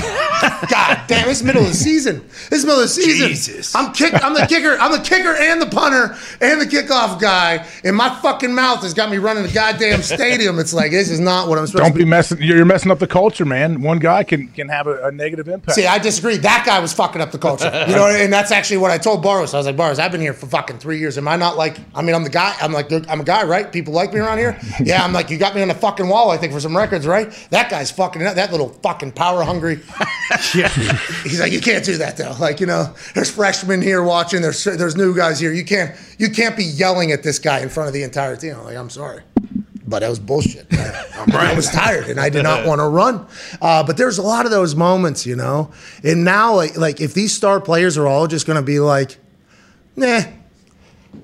God damn! It's middle of the season. It's middle of the season. Jesus. I'm kick. I'm the kicker. I'm the kicker and the punter and the kickoff guy. And my fucking mouth has got me running the goddamn stadium. It's like this is not what I'm supposed Don't to be messing. You're messing up the culture, man. One guy can can have a, a negative impact. See, I disagree. That guy was fucking up the culture. You know, and that's actually what I told Barwis. I was like, Barwis, I've been here for fucking three years. Am I not like? I mean, I'm the guy. I'm like, I'm a guy, right? People like me around here. Yeah, I'm like, you got me on the fucking wall. I think for some records, right? That guy's fucking up. that little fucking power hungry. yeah. He's like, you can't do that though. Like, you know, there's freshmen here watching. There's there's new guys here. You can't you can't be yelling at this guy in front of the entire team. I'm like, I'm sorry. But that was bullshit. I, I was tired and I did not want to run. Uh, but there's a lot of those moments, you know. And now, like, like if these star players are all just going to be like, nah,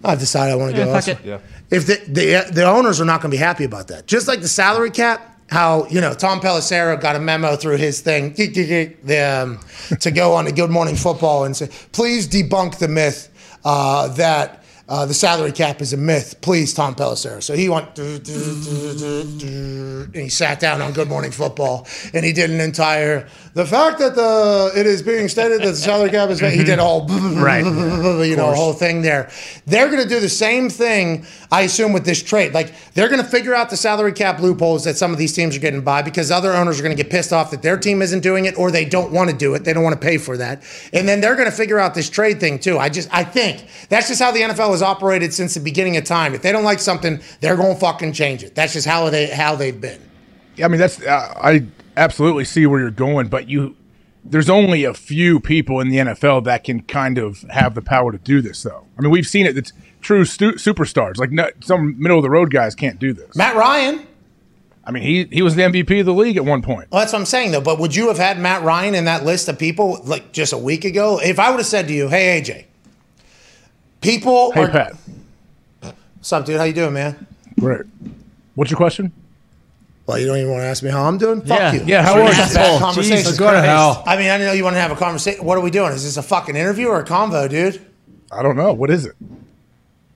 I've decided I want to go fuck it. Yeah. If the, the the owners are not going to be happy about that, just like the salary cap. How you know Tom Pelissero got a memo through his thing um, to go on to Good Morning Football and say, please debunk the myth uh, that uh, the salary cap is a myth. Please, Tom Pelissero. So he went and he sat down on Good Morning Football and he did an entire the fact that the it is being stated that the salary cap is he did a whole Right. you know, whole thing there. They're going to do the same thing, I assume, with this trade. Like they're going to figure out the salary cap loopholes that some of these teams are getting by because other owners are going to get pissed off that their team isn't doing it or they don't want to do it. They don't want to pay for that, and then they're going to figure out this trade thing too. I just, I think that's just how the NFL has operated since the beginning of time. If they don't like something, they're going to fucking change it. That's just how they how they've been. Yeah, I mean, that's uh, I absolutely see where you're going, but you there's only a few people in the NFL that can kind of have the power to do this, though. I mean, we've seen it. It's true stu- superstars, like no, some middle of the road guys, can't do this. Matt Ryan. I mean, he he was the MVP of the league at one point. Well, that's what I'm saying, though. But would you have had Matt Ryan in that list of people like just a week ago? If I would have said to you, "Hey AJ, people Hey are Pat, what's up, dude? How you doing, man?" great. What's your question? Well, you don't even want to ask me how I'm doing. Fuck Yeah. you. Yeah, how We're you? have that Oh, conversation. Jesus Go to hell. I mean, I know you want to have a conversation. What are we doing? Is this a fucking interview or a convo, dude? I don't know. What is it?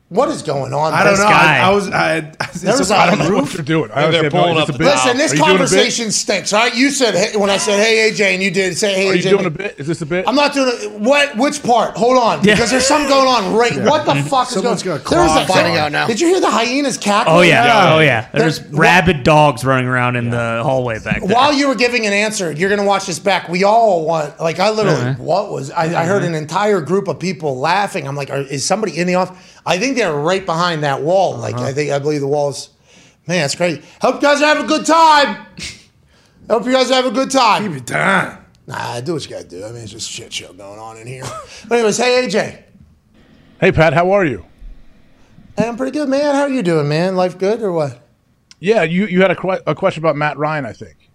What is going on? I don't know. I, I was. I, is this was a a- I don't know what you're doing. I And they're honestly have no pulling up the Listen, this Are you doing a bit? conversation stinks. All right, you said hey, when I said "Hey AJ" and you did say "Hey Are AJ." you doing a bit? Is this a bit? I'm not doing it. What? Which part? Hold on, because there's something going on. Right? What the fuck is going? got There's a- Finding out now. Did you hear the hyenas cackling? Oh yeah, oh yeah. There's- There's rabid dogs running around in the hallway back there. While you were giving an answer, you're going to watch this back. We all want, like, I literally, Uh-huh. what was, I, I heard an entire group of people laughing. I'm like, is somebody in the office? I think they're right behind that wall. Like, uh-huh. I think, I believe the wall's, man, that's great. Hope you guys have a good time. Hope you guys have a good time. Keep it down. Nah, do what you got to do. I mean, it's just a shit show going on in here. But anyways, hey, AJ. Hey Pat, how are you? Hey, I'm pretty good, man. How are you doing, man? Life good or what? Yeah, you you had a, que- a question about Matt Ryan, I think.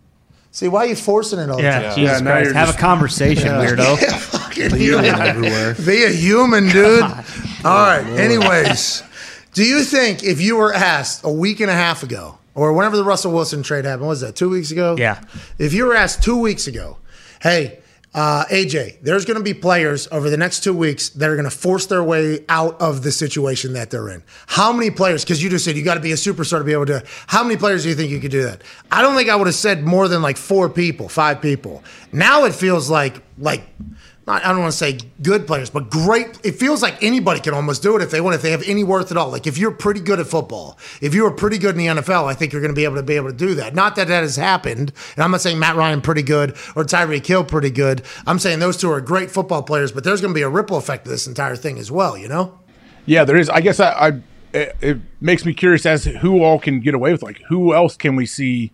See, why are you forcing it all the yeah, time? Jesus Yeah, Christ. Have just- a conversation, weirdo. Fucking human. everywhere. Be a human, dude. All right. Anyways, do you think if you were asked a week and a half ago, or whenever the Russell Wilson trade happened, what was that two weeks ago? Yeah. If you were asked two weeks ago, hey, uh, AJ, there's going to be players over the next two weeks that are going to force their way out of the situation that they're in. How many players? Because you just said you got to be a superstar to be able to. How many players do you think you could do that? I don't think I would have said more than like four people, five people. Now it feels like like not, I don't want to say good players, but great. It feels like anybody can almost do it if they want, if they have any worth at all. Like if you're pretty good at football, if you are pretty good in the NFL, I think you're going to be able to be able to do that. Not that that has happened, and I'm not saying Matt Ryan pretty good or Tyreek Hill pretty good. I'm saying those two are great football players, but there's going to be a ripple effect to this entire thing as well. You know? Yeah, there is. I guess I, I it, it makes me curious as who all can get away with. Like, who else can we see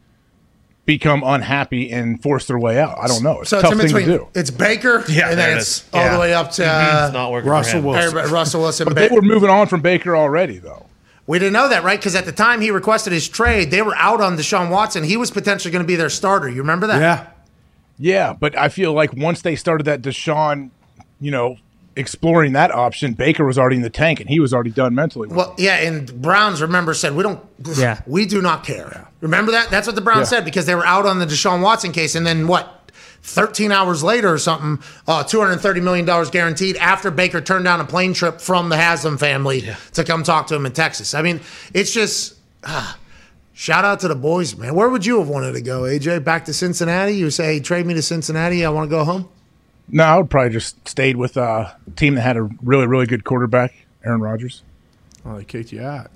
become unhappy and force their way out? I don't know. It's So a tough it's thing between. to do. It's Baker, Yeah, and then it it's is. all the way up to it's not. Russell for him. Wilson. everybody- Russell Wilson. But Ba- they were moving on from Baker already, though. We didn't know that, right? Because at the time he requested his trade, they were out on Deshaun Watson. He was potentially going to be their starter. You remember that? Yeah. Yeah, but I feel like once they started that Deshaun, you know, exploring that option, Baker was already in the tank and he was already done mentally. Well, yeah, and Browns remember said we don't. Yeah. we do not care. Remember that? That's what the Browns Yeah. said because they were out on the Deshaun Watson case, and then what? 13 hours later or something, uh, $230 million guaranteed after Baker turned down a plane trip from the Haslam family to come talk to him in Texas. I mean, it's just ah, shout out to the boys, man. Where would you have wanted to go, AJ? Back to Cincinnati? You say, hey, trade me to Cincinnati. I want to go home. No, I would probably just stayed with uh, a team that had a really, really good quarterback, Aaron Rodgers. Oh, they kicked you out.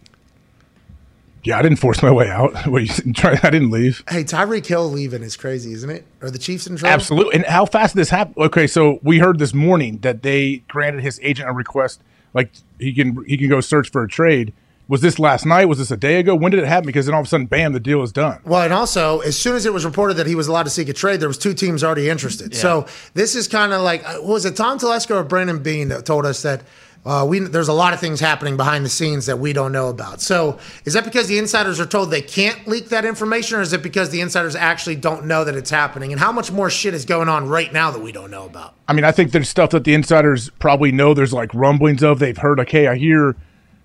Yeah, I didn't force my way out. What, you try, I didn't leave. Hey, Tyreek Hill leaving is crazy, isn't it? Are the Chiefs in trouble? Absolutely. And how fast did this happen? Okay, so we heard this morning that they granted his agent a request, like he can he can go search for a trade. Was this last night? Was this a day ago? When did it happen? Because then all of a sudden, bam, the deal is done. Well, and also, as soon as it was reported that he was allowed to seek a trade, there was two teams already interested. So this is kind of like, uh, was it Tom Telesco or Brandon Beane that told us that uh, we there's a lot of things happening behind the scenes that we don't know about. So is that because the insiders are told they can't leak that information, or is it because the insiders actually don't know that it's happening? And how much more shit is going on right now that we don't know about? I mean, I think there's stuff that the insiders probably know. There's like rumblings of. They've heard, okay, I hear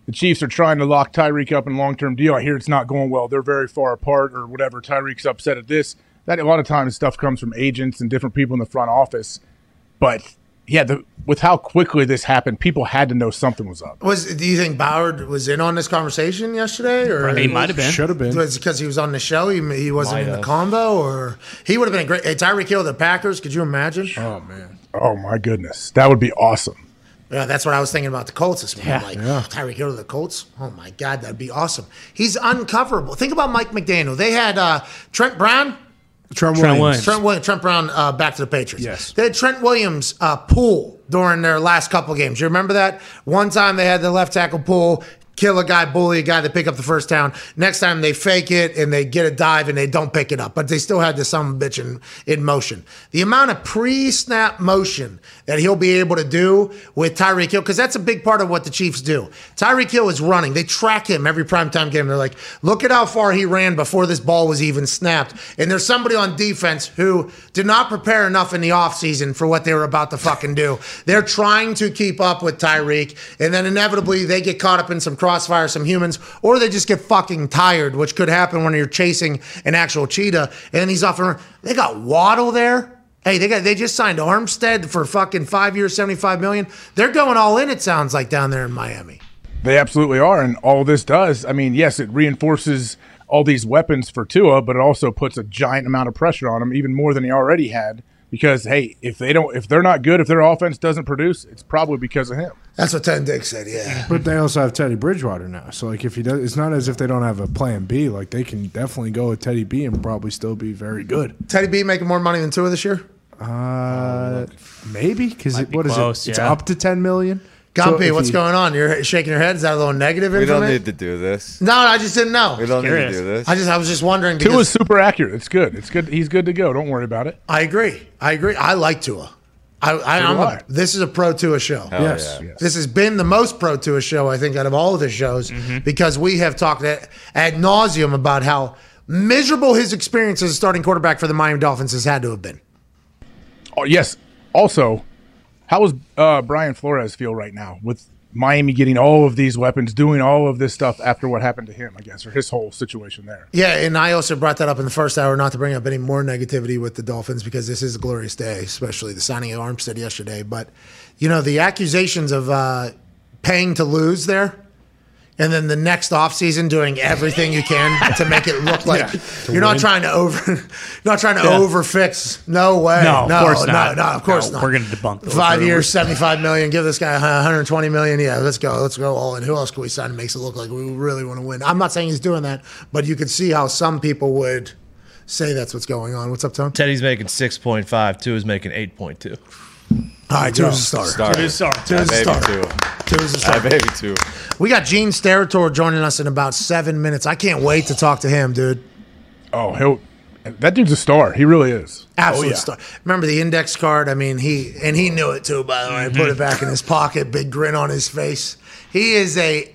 the Chiefs are trying to lock Tyreek up in a long term deal. I hear it's not going well. They're very far apart or whatever. Tyreek's upset at this. That a lot of times stuff comes from agents and different people in the front office. But yeah, the, with how quickly this happened, people had to know something was up. Was do you think Bauer was in on this conversation yesterday, or He might have been. Should have been. Was because he was on the show? He, he wasn't Might in the have. combo, or he would have been a great. Hey, Tyreek Hill, the Packers. Could you imagine? Oh man. Oh my goodness, that would be awesome. Yeah, that's what I was thinking about the Colts this morning. Yeah. like Tyreek Hill to the Colts. Oh my God, that'd be awesome. He's uncoverable. Think about Mike McDaniel. They had uh, Trent Brown. Trent, Trent Williams. Williams. Trent Williams, Trent Brown uh, back to the Patriots. Yes. They had Trent Williams uh, pull during their last couple games. You remember that? One time they had the left tackle pull, kill a guy, bully a guy, they pick up the first down. Next time they fake it and they get a dive and they don't pick it up, but they still had this some bitch in, in motion. The amount of pre-snap motion that he'll be able to do with Tyreek Hill, because that's a big part of what the Chiefs do. Tyreek Hill is running. They track him every primetime game. They're like, look at how far he ran before this ball was even snapped. And there's somebody on defense who did not prepare enough in the offseason for what they were about to fucking do. They're trying to keep up with Tyreek, and then inevitably they get caught up in some crossfire, some humans, or they just get fucking tired, which could happen when you're chasing an actual cheetah. And he's off and run. They got Waddle there. Hey, they got they just signed Armstead for fucking five years, seventy five million. They're going all in. It sounds like down there in Miami. They absolutely are, and all this does. I mean, yes, it reinforces all these weapons for Tua, but it also puts a giant amount of pressure on him, even more than he already had. Because hey, if they don't, if they're not good, if their offense doesn't produce, it's probably because of him. That's what Ten Dick said. Yeah. But they also have Teddy Bridgewater now. So like if he does it's not as if they don't have a plan B. Like they can definitely go with Teddy B and probably still be very good. Teddy B making more money than Tua this year. Uh maybe because be what is close, it? It's yeah. up to ten million. Gumpy, if what's he- going on? You're shaking your head. Is that a little negative We don't need to do this. No, I just didn't know. We don't need to do this. I just I was just wondering Tua's because super accurate. It's good. It's good. He's good to go. Don't worry about it. I agree. I agree. I like Tua. I, I, I'm do this is a pro Tua show. Hell Yes. yeah. This has been the most pro Tua show I think out of all of the shows mm-hmm. because we have talked at, ad nauseum about how miserable his experience as a starting quarterback for the Miami Dolphins has had to have been. Oh, yes. Also, how does uh, Brian Flores feel right now with Miami getting all of these weapons, doing all of this stuff after what happened to him? I guess, or his whole situation there. Yeah, and I also brought that up in the first hour, not to bring up any more negativity with the Dolphins because this is a glorious day, especially the signing of Armstead yesterday. But you know, the accusations of uh, paying to lose there, and then the next offseason doing everything you can to make it look like you're not trying to over, you're not trying to over fix. No way. No, of course no, not. No, of course No, not. we're gonna debunk those five rumors. years, seventy five million. Give this guy 120 million. Yeah, let's go. Let's go all in. Who else can we sign? that Makes it look like we really want to win. I'm not saying he's doing that, but you could see how some people would say that's what's going on. What's up, Tom? Teddy's making six point five. Two is making eight point two. All right, two is a star. Star. It is sorry. Two Yeah, is a baby star. too. Two is a Yeah, star. baby too. We got Gene Steratore joining us in about seven minutes. I can't wait to talk to him, dude. Oh, he'll. That dude's a star. He really is. Absolute Oh, yeah. star. Remember the index card? I mean, he and he knew it too. By the way, put it mm-hmm. back in his pocket, big grin on his face. He is a.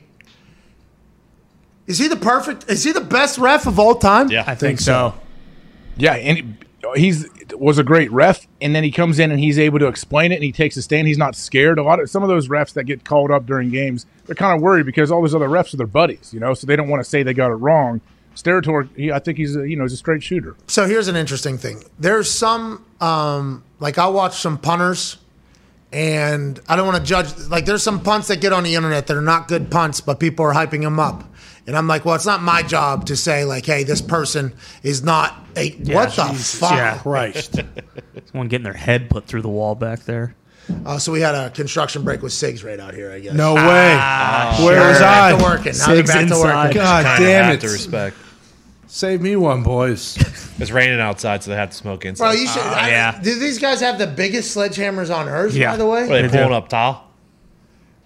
Is he the perfect? Is he the best ref of all time? Yeah, I think so. Yeah, and he's was a great ref, and then he comes in and he's able to explain it, and he takes a stand. He's not scared. A lot of some of those refs that get called up during games, they're kind of worried because all those other refs are their buddies, you know, so they don't want to say they got it wrong. Steratore, he, I think he's a, you know he's a straight shooter. So here's an interesting thing. There's some um, like I'll watch some punters, and I don't want to judge. Like there's some punts that get on the internet that are not good punts, but people are hyping them up. And I'm like, well, it's not my job to say like, hey, this person is not a what the fuck. Yeah. Christ. Someone getting their head put through the wall back there. Uh, so we had a construction break with Sigs right out here, I guess. No way. Now Where they're was back I? to working. Now they're Sigs back to inside. working. God Kinda damn it. to respect. Save me one, boys. It's raining outside, so they have to smoke inside. Bro, you should. I- yeah. do these guys have the biggest sledgehammers on earth? Yeah. By the way, Are they They pulling do. up tile?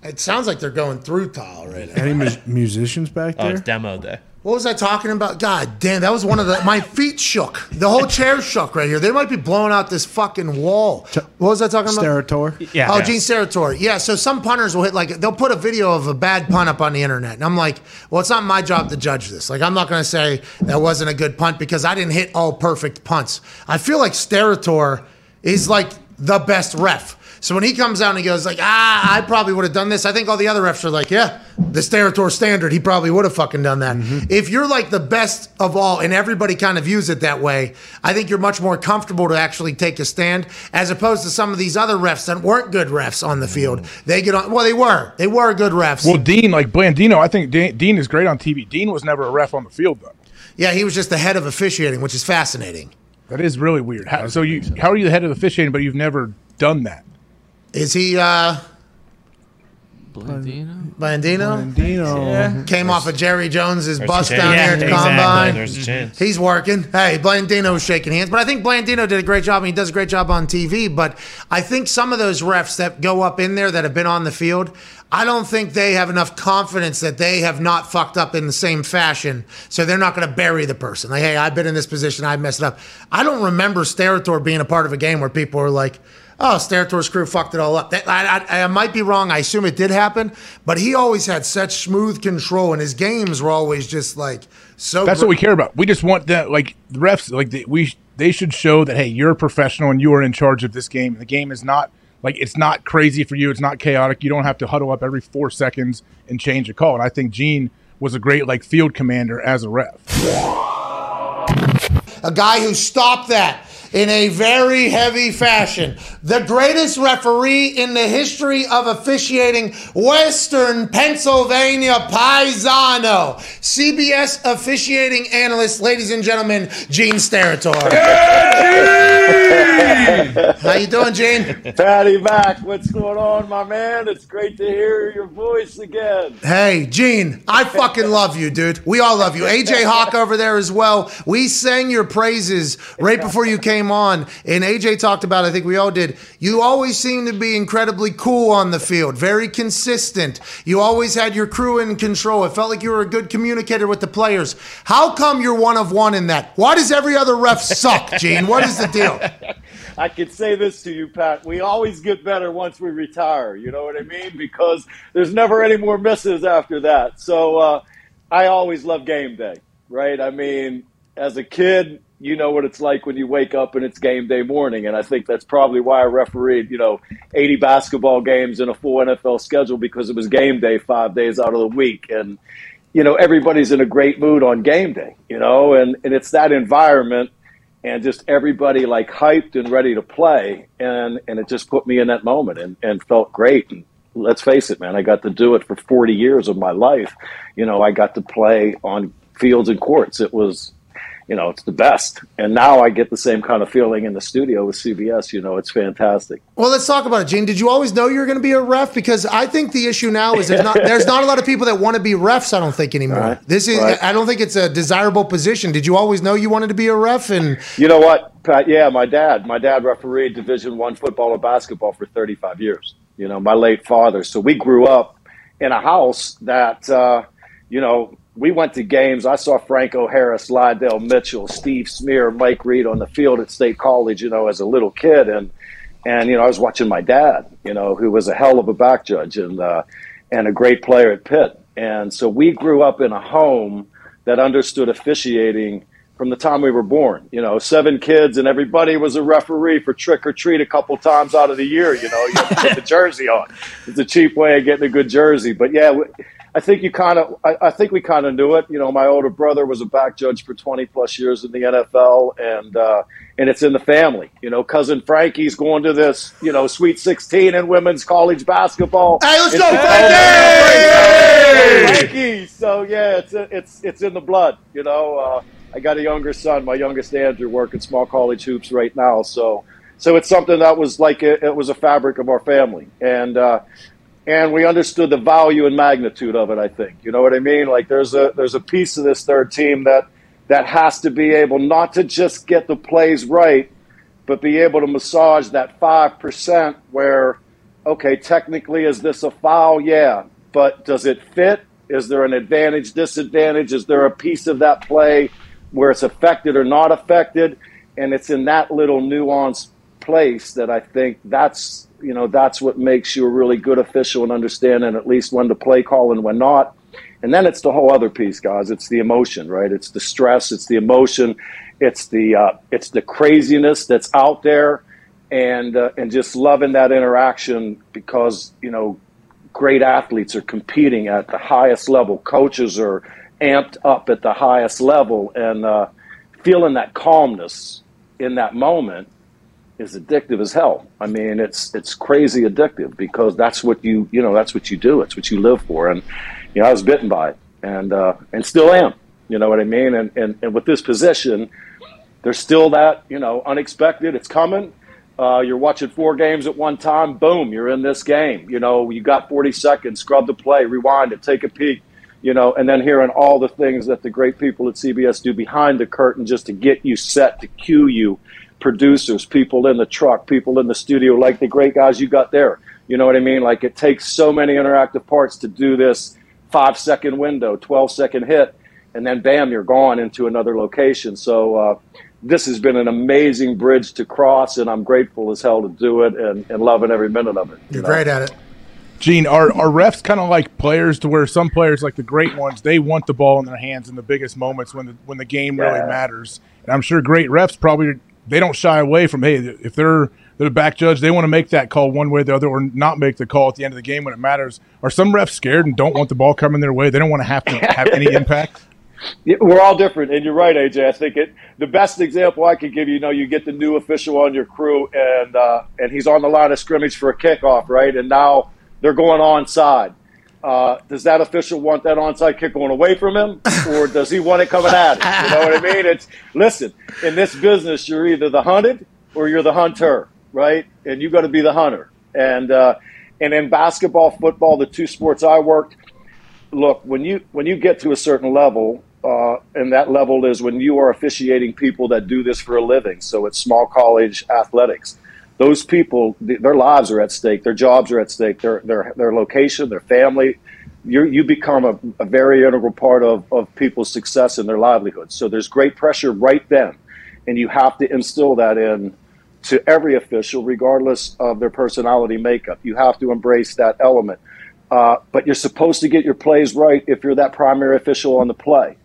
It sounds like they're going through tile right now. Any mu- musicians back Oh, there? it's demo day. What was I talking about? God damn, that was one of the. My feet shook. The whole chair shook right here. They might be blowing out this fucking wall. What was I talking about? Steratore. Yeah. Oh, yeah. Gene Steratore. Yeah, so some punters will hit like they'll put a video of a bad punt up on the internet, and I'm like, well, it's not my job to judge this. Like, I'm not going to say that wasn't a good punt because I didn't hit all perfect punts. I feel like Steratore is like the best ref. So when he comes out and he goes like, ah, I probably would have done this. I think all the other refs are like, yeah, the Steratore standard, he probably would have fucking done that. If you're like the best of all, and everybody kind of views it that way, I think you're much more comfortable to actually take a stand as opposed to some of these other refs that weren't good refs on the field. They get on. Well, they were. They were good refs. Well, Dean, like Blandino, I think Dean, Dean is great on TV. Dean was never a ref on the field though. yeah, he was just the head of officiating, which is fascinating. That is really weird. How, so you, how are you the head of officiating, but you've never done that? Is he uh Blandino? Bandino? Dino. Came off of Jerry Jones's There's bust a down chance. here at the Exactly, combine. There's a chance. He's working. Hey, Blandino's shaking hands. But I think Blandino did a great job and he does a great job on TV. But I think some of those refs that go up in there that have been on the field, I don't think they have enough confidence that they have not fucked up in the same fashion. So they're not going to bury the person. Like, hey, I've been in this position. I messed it up. I don't remember Steratore being a part of a game where people were like, Oh, Steratore's crew fucked it all up. That, I, I, I might be wrong. I assume it did happen, but he always had such smooth control, and his games were always just like so. That's gr- what we care about. We just want that, like the refs, like the, we they should show that hey, you're a professional and you are in charge of this game. The game is not like it's not crazy for you. It's not chaotic. You don't have to huddle up every four seconds and change a call. And I think Gene was a great like field commander as a ref. a guy who stopped that in a very heavy fashion. The greatest referee in the history of officiating, Western Pennsylvania Paisano, CBS officiating analyst, ladies and gentlemen, Gene Steratore. How you doing, Gene? Patty Mac, what's going on, my man? It's great to hear your voice again. Hey, Gene, I fucking love you, dude. We all love you. AJ Hawk over there as well. We sang your praises right before you came on, and AJ talked about, I think we all did. You always seem to be incredibly cool on the field, very consistent. You always had your crew in control. It felt like you were a good communicator with the players. How come you're one of one in that? Why does every other ref suck, Gene? What is the deal? I can say this to you, Pat. We always get better once we retire. You know what I mean? Because there's never any more misses after that. So uh, I always love game day, right? I mean, as a kid, you know what it's like when you wake up and it's game day morning. And I think that's probably why I refereed, you know, 80 basketball games in a full NFL schedule because it was game day five days out of the week. And, you know, everybody's in a great mood on game day, you know, and, and it's that environment and just everybody like hyped and ready to play. And, and it just put me in that moment and, and felt great. And let's face it, man, I got to do it for 40 years of my life. You know, I got to play on fields and courts. It was, you know, it's the best. And now I get the same kind of feeling in the studio with CBS. You know, it's fantastic. Well, let's talk about it, Gene. Did you always know you were going to be a ref? Because I think the issue now is there's not there's not a lot of people that want to be refs. I don't think anymore. Right. This is Right. I don't think it's a desirable position. Did you always know you wanted to be a ref? And You know what, Pat? Yeah, my dad. My dad refereed Division One football and basketball for 35 years. You know, my late father. So we grew up in a house that, uh, you know, we went to games. I saw Franco Harris, Lydell Mitchell, Steve Smear, Mike Reid on the field at State College. You know, as a little kid, and and you know, I was watching my dad. You know, who was a hell of a back judge and uh, and a great player at Pitt. And so we grew up in a home that understood officiating from the time we were born. You know, seven kids, and everybody was a referee for trick or treat a couple times out of the year. You know, you have to put the jersey on. It's a cheap way of getting a good jersey. But yeah, I think you kind of, I, I think we kind of knew it. You know, my older brother was a back judge for 20 plus years in the NFL, and uh, and it's in the family. You know, cousin Frankie's going to this, you know, Sweet 16 in women's college basketball. Hey, let's go, Frankie! Frankie! So yeah, it's it's it's in the blood. You know, uh, I got a younger son, my youngest Andrew, working small college hoops right now. So so it's something that was like it, it was a fabric of our family, and uh, and we understood the value and magnitude of it. I think you know what I mean. Like there's a there's a piece of this third team that that has to be able not to just get the plays right, but be able to massage that five percent where okay, technically, is this a foul? Yeah. But does it fit? Is there an advantage, disadvantage? Is there a piece of that play where it's affected or not affected? And it's in that little nuanced place that I think that's, you know, that's what makes you a really good official and understanding at least when to play call and when not. And then it's the whole other piece, guys. It's the emotion, right? It's the stress. It's the emotion. It's the uh, it's the craziness that's out there, and uh, and just loving that interaction because you know great athletes are competing at the highest level. Coaches are amped up at the highest level, and uh, feeling that calmness in that moment is addictive as hell. I mean, it's it's crazy addictive because that's what you you know that's what you do. It's what you live for, and you know I was bitten by it, and uh, and still am. You know what I mean? And and and with this position, there's still that you know unexpected. It's coming. Uh, you're watching four games at one time. Boom, you're in this game. You know, you got 40 seconds. Scrub the play, rewind it, take a peek. You know, and then hearing all the things that the great people at CBS do behind the curtain just to get you set, to cue you, producers, people in the truck, people in the studio, like the great guys you got there. You know what I mean? Like it takes so many interactive parts to do this five second window, 12 second hit, and then bam, you're gone into another location. So uh, this has been an amazing bridge to cross, and I'm grateful as hell to do it and, and loving every minute of it. you You're know? great at it. Gene, are, are refs kind of like players to where some players, like the great ones, they want the ball in their hands in the biggest moments when the when the game really matters. And I'm sure great refs probably they don't shy away from hey if they're they're the back judge they want to make that call one way or the other or not make the call at the end of the game when it matters. Are some refs scared and don't want the ball coming their way? They don't want to have to have any impact. We're all different, and you're right, AJ. I think it. The best example I could give you, you know, you get the new official on your crew, and uh, and he's on the line of scrimmage for a kickoff, right? And now they're going onside. Uh, does that official want that onside kick going away from him, or does he want it coming at him? You know what I mean? It's listen. In this business, you're either the hunted or you're the hunter, right? And you got to be the hunter. And uh, and in basketball, football, the two sports I worked, look when you when you get to a certain level uh, and that level is when you are officiating people that do this for a living so it's small college athletics those people th- their lives are at stake their jobs are at stake their their, their location their family you you become a, a very integral part of, of people's success and their livelihood so there's great pressure right then and you have to instill that in to every official regardless of their personality makeup you have to embrace that element uh, but you're supposed to get your plays right if you're that primary official on the play.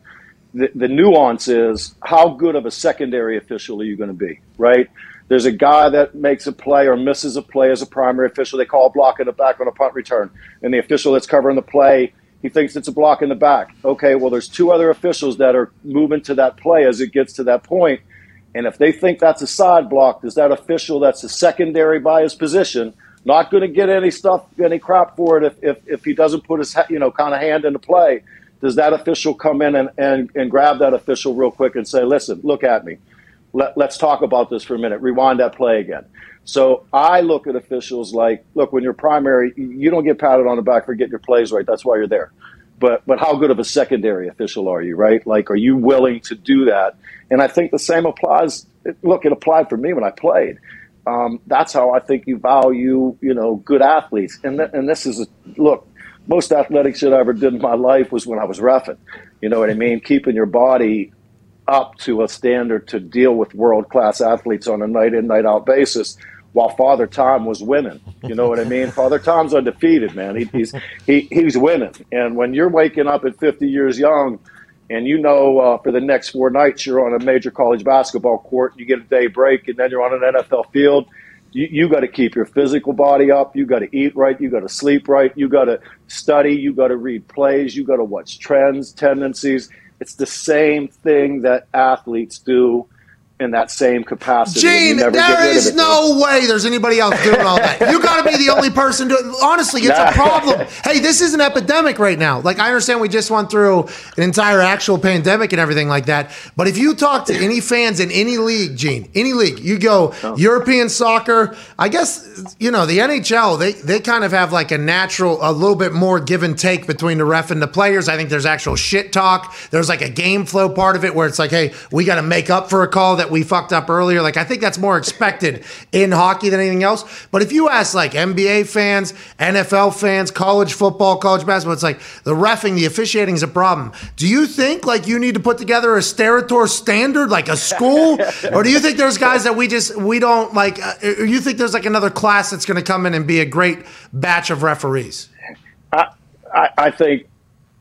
The, the nuance is how good of a secondary official are you going to be, right? There's a guy that makes a play or misses a play as a primary official. They call a block in the back on a punt return. And the official that's covering the play, he thinks it's a block in the back. Okay, well, there's two other officials that are moving to that play as it gets to that point. And if they think that's a side block, does that official that's a secondary by his position not going to get any stuff, any crap for it if, if, if he doesn't put his, you know, kind of hand into play? Does that official come in and, and, and grab that official real quick and say, listen, look at me. Let, let's talk about this for a minute. Rewind that play again. So I look at officials like, look, when you're primary, you don't get patted on the back for getting your plays right. That's why you're there. But but how good of a secondary official are you, right? Like, are you willing to do that? And I think the same applies. Look, it applied for me when I played. Um, that's how I think you value, you know, good athletes. And th- and this is a, look, most athletic shit I ever did in my life was when I was refing. You know what I mean? Keeping your body up to a standard to deal with world class athletes on a night in night out basis. While Father Tom was winning, you know what I mean. Father Tom's undefeated, man. He, he's he, he's winning, and when you're waking up at 50 years young, and you know uh, for the next four nights you're on a major college basketball court, you get a day break, and then you're on an NFL field. You, you got to keep your physical body up. You got to eat right. You got to sleep right. You got to study. You got to read plays. You got to watch trends, tendencies. It's the same thing that athletes do in that same capacity. Gene, there is no way there's anybody else doing all that. You got to be the only person doing. Honestly, it's a problem. Hey, this is an epidemic right now. Like I understand we just went through an entire actual pandemic and everything like that. But if you talk to any fans in any league, Gene, any league, you go Oh. European soccer. I guess you know the NHL. They they kind of have like a natural, a little bit more give and take between the ref and the players. I think there's actual shit talk. There's like a game flow part of it where it's like, hey, we got to make up for a call that we fucked up earlier. Like I think that's more expected in hockey than anything else. But if you ask like NBA fans, NFL fans, college football, college basketball, it's like the refing, the officiating is a problem. Do you think like you need to put together a Steratore standard, like a school, or do you think there's guys that we just we don't like? Uh, or you think there's like another class that's going to come in and be a great batch of referees? I, I think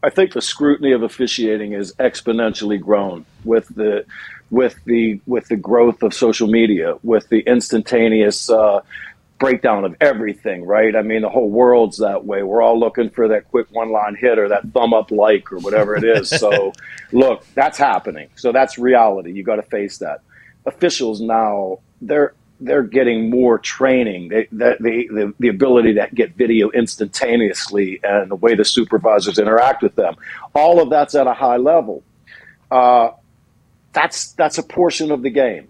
I think the scrutiny of officiating is exponentially grown with the with the with the growth of social media, with the instantaneous uh, breakdown of everything. Right? I mean, the whole world's that way. We're all looking for that quick one line hit or that thumb up like or whatever it is. So, look, that's happening. So that's reality. You got to face that. Officials now they're they're getting more training, they, the, the, the, the ability to get video instantaneously and the way the supervisors interact with them. All of that's at a high level. Uh, that's, that's a portion of the game.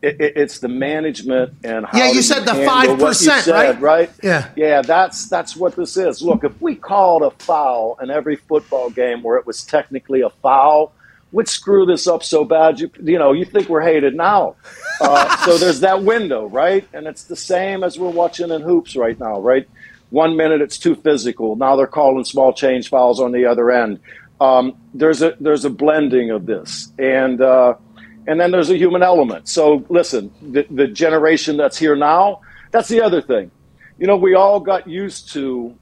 It, it, it's the management and how Yeah, you said the handle what you 5%, right? right? Yeah. Yeah, that's that's what this is. Look, if we called a foul in every football game where it was technically a foul, we'd screw this up so bad. You you know, you think we're hated now. Uh, so there's that window, right? And it's the same as we're watching in hoops right now, right? One minute it's too physical. Now they're calling small change fouls on the other end. Um, there's a there's a blending of this, and uh, and then there's a human element. So listen, the, the generation that's here now, that's the other thing. You know, we all got used to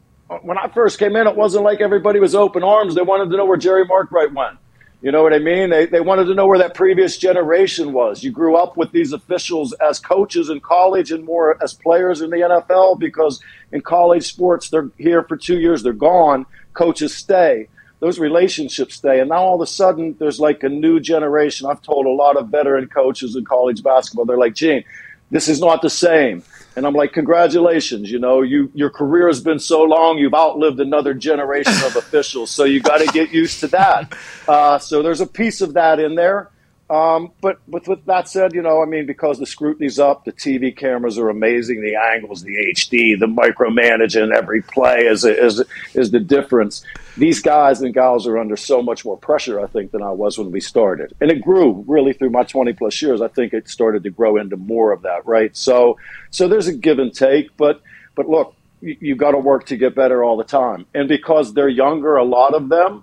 when I first came in. It wasn't like everybody was open arms. They wanted to know where Jerry Markbreit went. You know what I mean? They, they wanted to know where that previous generation was. You grew up with these officials as coaches in college and more as players in the NFL because in college sports, they're here for two years, they're gone. Coaches stay. Those relationships stay. And now all of a sudden, there's like a new generation. I've told a lot of veteran coaches in college basketball, they're like, Gene, this is not the same. And I'm like, congratulations, you know, you your career has been so long, you've outlived another generation of officials, so you got to get used to that. Uh, so there's a piece of that in there. Um, but, but with that said, you know, I mean, because the scrutiny's up, the TV cameras are amazing, the angles, the HD, the micromanaging every play is, is, is the difference. These guys and gals are under so much more pressure, I think, than I was when we started. And it grew really through my 20 plus years. I think it started to grow into more of that, right? So, so there's a give and take, but, but look, you, you got to work to get better all the time. And because they're younger, a lot of them,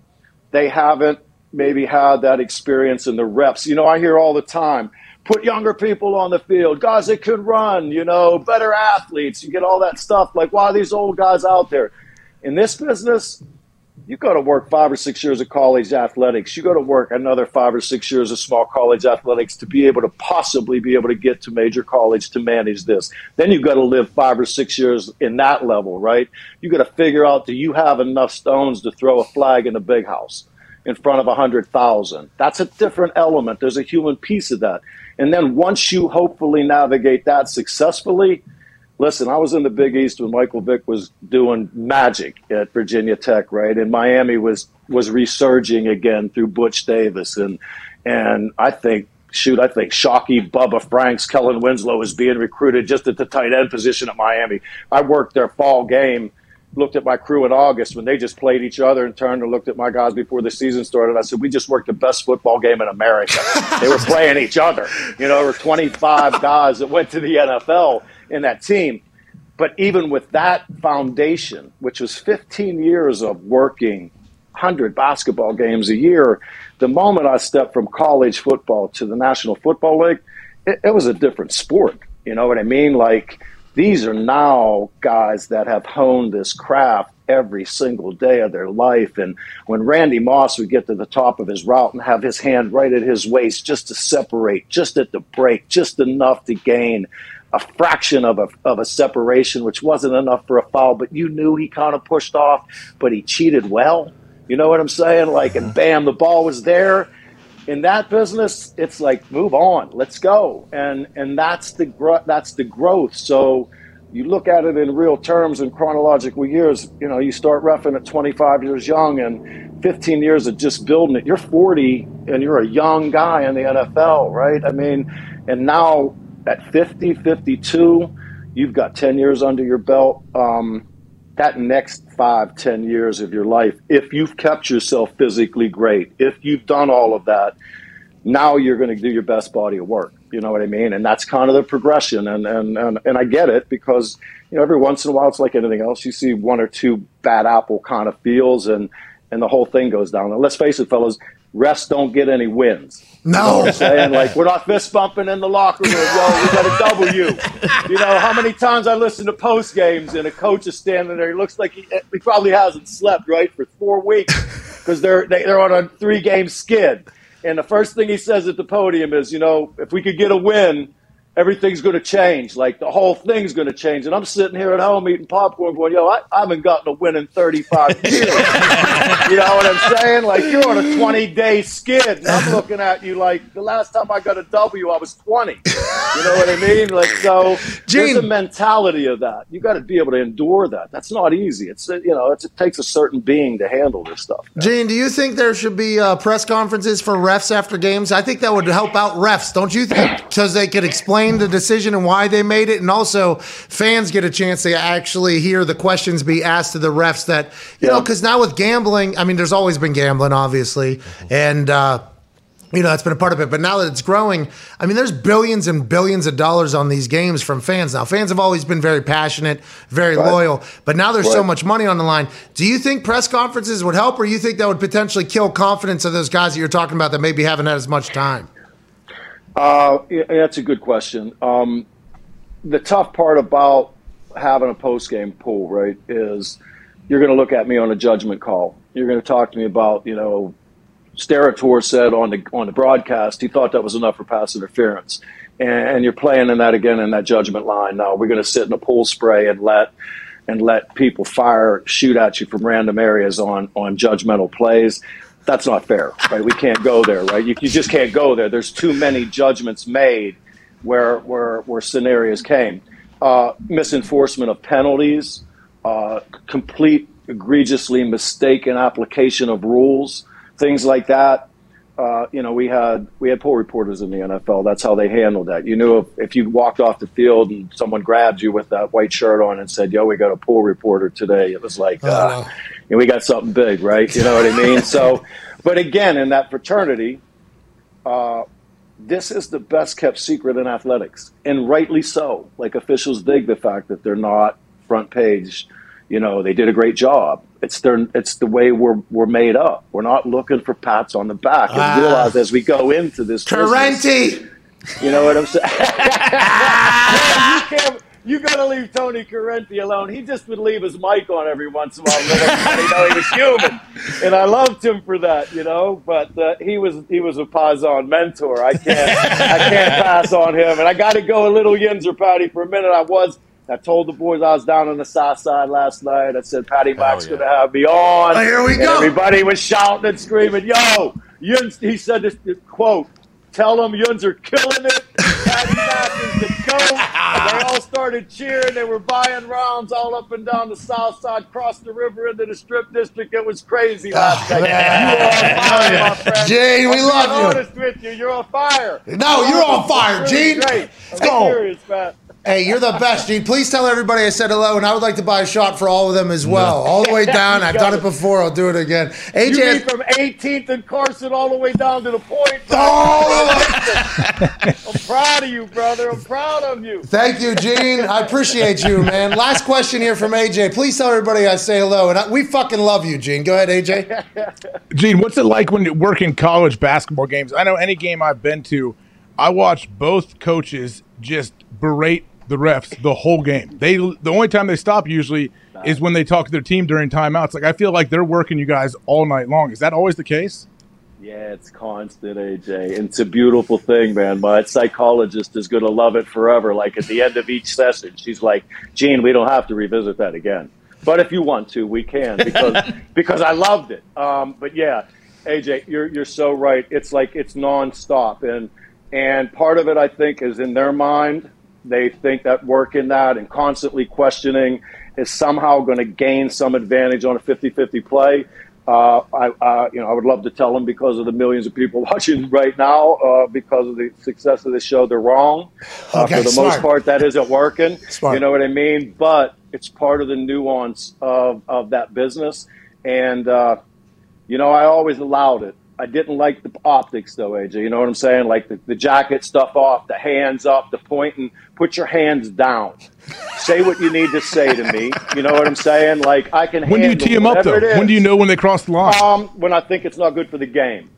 they haven't maybe had that experience in the reps. You know, I hear all the time, put younger people on the field, guys that can run, you know, better athletes. You get all that stuff. Like, why these old guys out there? In this business, you got to work five or six years of college athletics. You got to work another five or six years of small college athletics to be able to possibly be able to get to major college to manage this. Then you've got to live five or six years in that level, right? You got to figure out do you have enough stones to throw a flag in a big house? In front of 100,000. That's a different element. There's a human piece of that. And then once you hopefully navigate that successfully, listen, I was in the Big East when Michael Vick was doing magic at Virginia Tech, right? And Miami was was resurging again through Butch Davis and and I think shoot, I think Shockey, Bubba Franks, Kellen Winslow is being recruited just at the tight end position at Miami. I worked their fall game looked at my crew in August when they just played each other and turned and looked at my guys before the season started. I said, we just worked the best football game in America. they were playing each other. You know, there were 25 guys that went to the NFL in that team. But even with that foundation, which was 15 years of working 100 basketball games a year, the moment I stepped from college football to the National Football League, it, it was a different sport. You know what I mean? Like, these are now guys that have honed this craft every single day of their life. And when Randy Moss would get to the top of his route and have his hand right at his waist just to separate, just at the break, just enough to gain a fraction of a, of a separation, which wasn't enough for a foul, but you knew he kind of pushed off, but he cheated well. You know what I'm saying? Like, and mm-hmm. bam, the ball was there. In that business, it's like move on, let's go, and and that's the gro- that's the growth. So you look at it in real terms in chronological years. You know, you start roughing at 25 years young and 15 years of just building it. You're 40 and you're a young guy in the NFL, right? I mean, and now at 50, 52, you've got 10 years under your belt. Um, that next five, ten years of your life, if you've kept yourself physically great, if you've done all of that, now you're going to do your best body of work. You know what I mean? And that's kind of the progression. And, and, and, and I get it because, you know, every once in a while, it's like anything else. You see one or two bad apple kind of feels and, and the whole thing goes down. And let's face it, fellas, refs don't get any wins. No. You know I'm saying? Like, we're not fist bumping in the locker room. Yo, we got a W. You know, how many times I listen to post games and a coach is standing there. He looks like he, he probably hasn't slept, right, for four weeks because they're, they, they're on a three game skid. And the first thing he says at the podium is, you know, if we could get a win, everything's going to change. Like the whole thing's going to change. And I'm sitting here at home eating popcorn, going, "Yo, I, I haven't gotten a win in 35 years." You know what I'm saying? Like you're on a 20 day skid, and I'm looking at you like the last time I got a W, I was 20. You know what I mean? Like so, there's a mentality of that. You got to be able to endure that. That's not easy. It's you know, it's, it takes a certain being to handle this stuff. Gene, do you think there should be uh, press conferences for refs after games? I think that would help out refs, don't you think? Because they could explain the decision and why they made it, and also fans get a chance to actually hear the questions be asked to the refs. That you know, because now with gambling, I mean, there's always been gambling, obviously, and. Uh, you know, that's been a part of it. But now that it's growing, I mean, there's billions and billions of dollars on these games from fans now. Fans have always been very passionate, very Right. loyal, but now there's so much money on the line. Do you think press conferences would help, or you think that would potentially kill confidence of those guys that you're talking about that maybe haven't had as much time? Uh, yeah, that's a good question. Um, the tough part about having a post game pool, right, is you're going to look at me on a judgment call. You're going to talk to me about, you know, Steratore said on the on the broadcast he thought that was enough for pass interference, and, and you're playing in that again in that judgment line. Now we're going to sit in a pool spray and let and let people fire shoot at you from random areas on on judgmental plays. That's not fair, right? We can't go there, right? You, you just can't go there. There's too many judgments made where where where scenarios came. Uh, misenforcement of penalties, uh, complete egregiously mistaken application of rules, things like that. Uh, you know, we had we had poll reporters in the NFL. That's how they handled that. You knew if, if you walked off the field and someone grabbed you with that white shirt on and said, "Yo, we got a poll reporter today," it was like, uh, and we got something big, right? You know what I mean? So, but again, in that fraternity, uh, this is the best kept secret in athletics, and rightly so. Like officials dig the fact that they're not front page. You know, they did a great job. It's their, it's the way we're we're made up. We're not looking for pats on the back. And Ah. realize as we go into this, business- you know what I'm saying? you can't. You gotta leave Tony Corrente alone. He just would leave his mic on every once in a while. and let know he was human, and I loved him for that. You know, but uh, he was he was a Pazon mentor. I can't I can't pass on him, and I got to go a little Yinzer Patty for a minute. I was. I told the boys I was down on the south side last night. I said Patty Mac's going to have me on. Oh, here we And go. Everybody was shouting and screaming, "Yo!" Yuns, he said this this quote. Tell them Yuns are killing it. Patty Mac is the goat. They all started cheering. They were buying rounds all up and down the south side, across the river into the strip district. It was crazy ah, last night. You are on fire, my friend. Gene, we I'm love being you. honest with you. You're on fire. No, you're on fire, It's really Gene. Great. Let's I'm go. serious, man. Hey, you're the best, Gene. Please tell everybody I said hello, and I would like to buy a shot for all of them as well, all the way down. I've done it before. I'll do it again. You mean AJ, from 18th and Carson all the way down to the point. Oh! I'm proud of you, brother. I'm proud of you. thank you, Gene. I appreciate you, man. Last question here from AJ. Please tell everybody I say hello, and I, we fucking love you, Gene. Go ahead, AJ. Gene, what's it like when you work in college basketball games? I know any game I've been to, I watch both coaches just berate the refs the whole game. They the only time they stop usually is when they talk to their team during timeouts. Like I feel like they're working you guys all night long. Is that always the case? Yeah, it's constant, AJ. And it's a beautiful thing, man. My psychologist is going to love it forever. Like at the end of each session, she's like, Gene, we don't have to revisit that again. But if you want to, we can because because I loved it. Um, but yeah, AJ, you're you're so right. It's like it's nonstop, and and part of it, I think, is in their mind. They think that working that and constantly questioning is somehow going to gain some advantage on a 50-50 play. Uh, I, uh, you know, I would love to tell them because of the millions of people watching right now, uh, because of the success of the show, they're wrong. Uh, Okay, for the smart. most part, that isn't working. Smart. You know what I mean? But it's part of the nuance of, of that business. And, uh, you know, I always allowed it. I didn't like the optics, though, AJ. You know what I'm saying? Like the, the jacket stuff off, the hands up, the pointing. Put your hands down. Say what you need to say to me. You know what I'm saying? Like I can. When do you tee them up though? When do you know when they cross the line? Um, when I think it's not good for the game.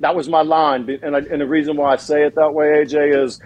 That was my line, and, I, and the reason why I say it that way, AJ, is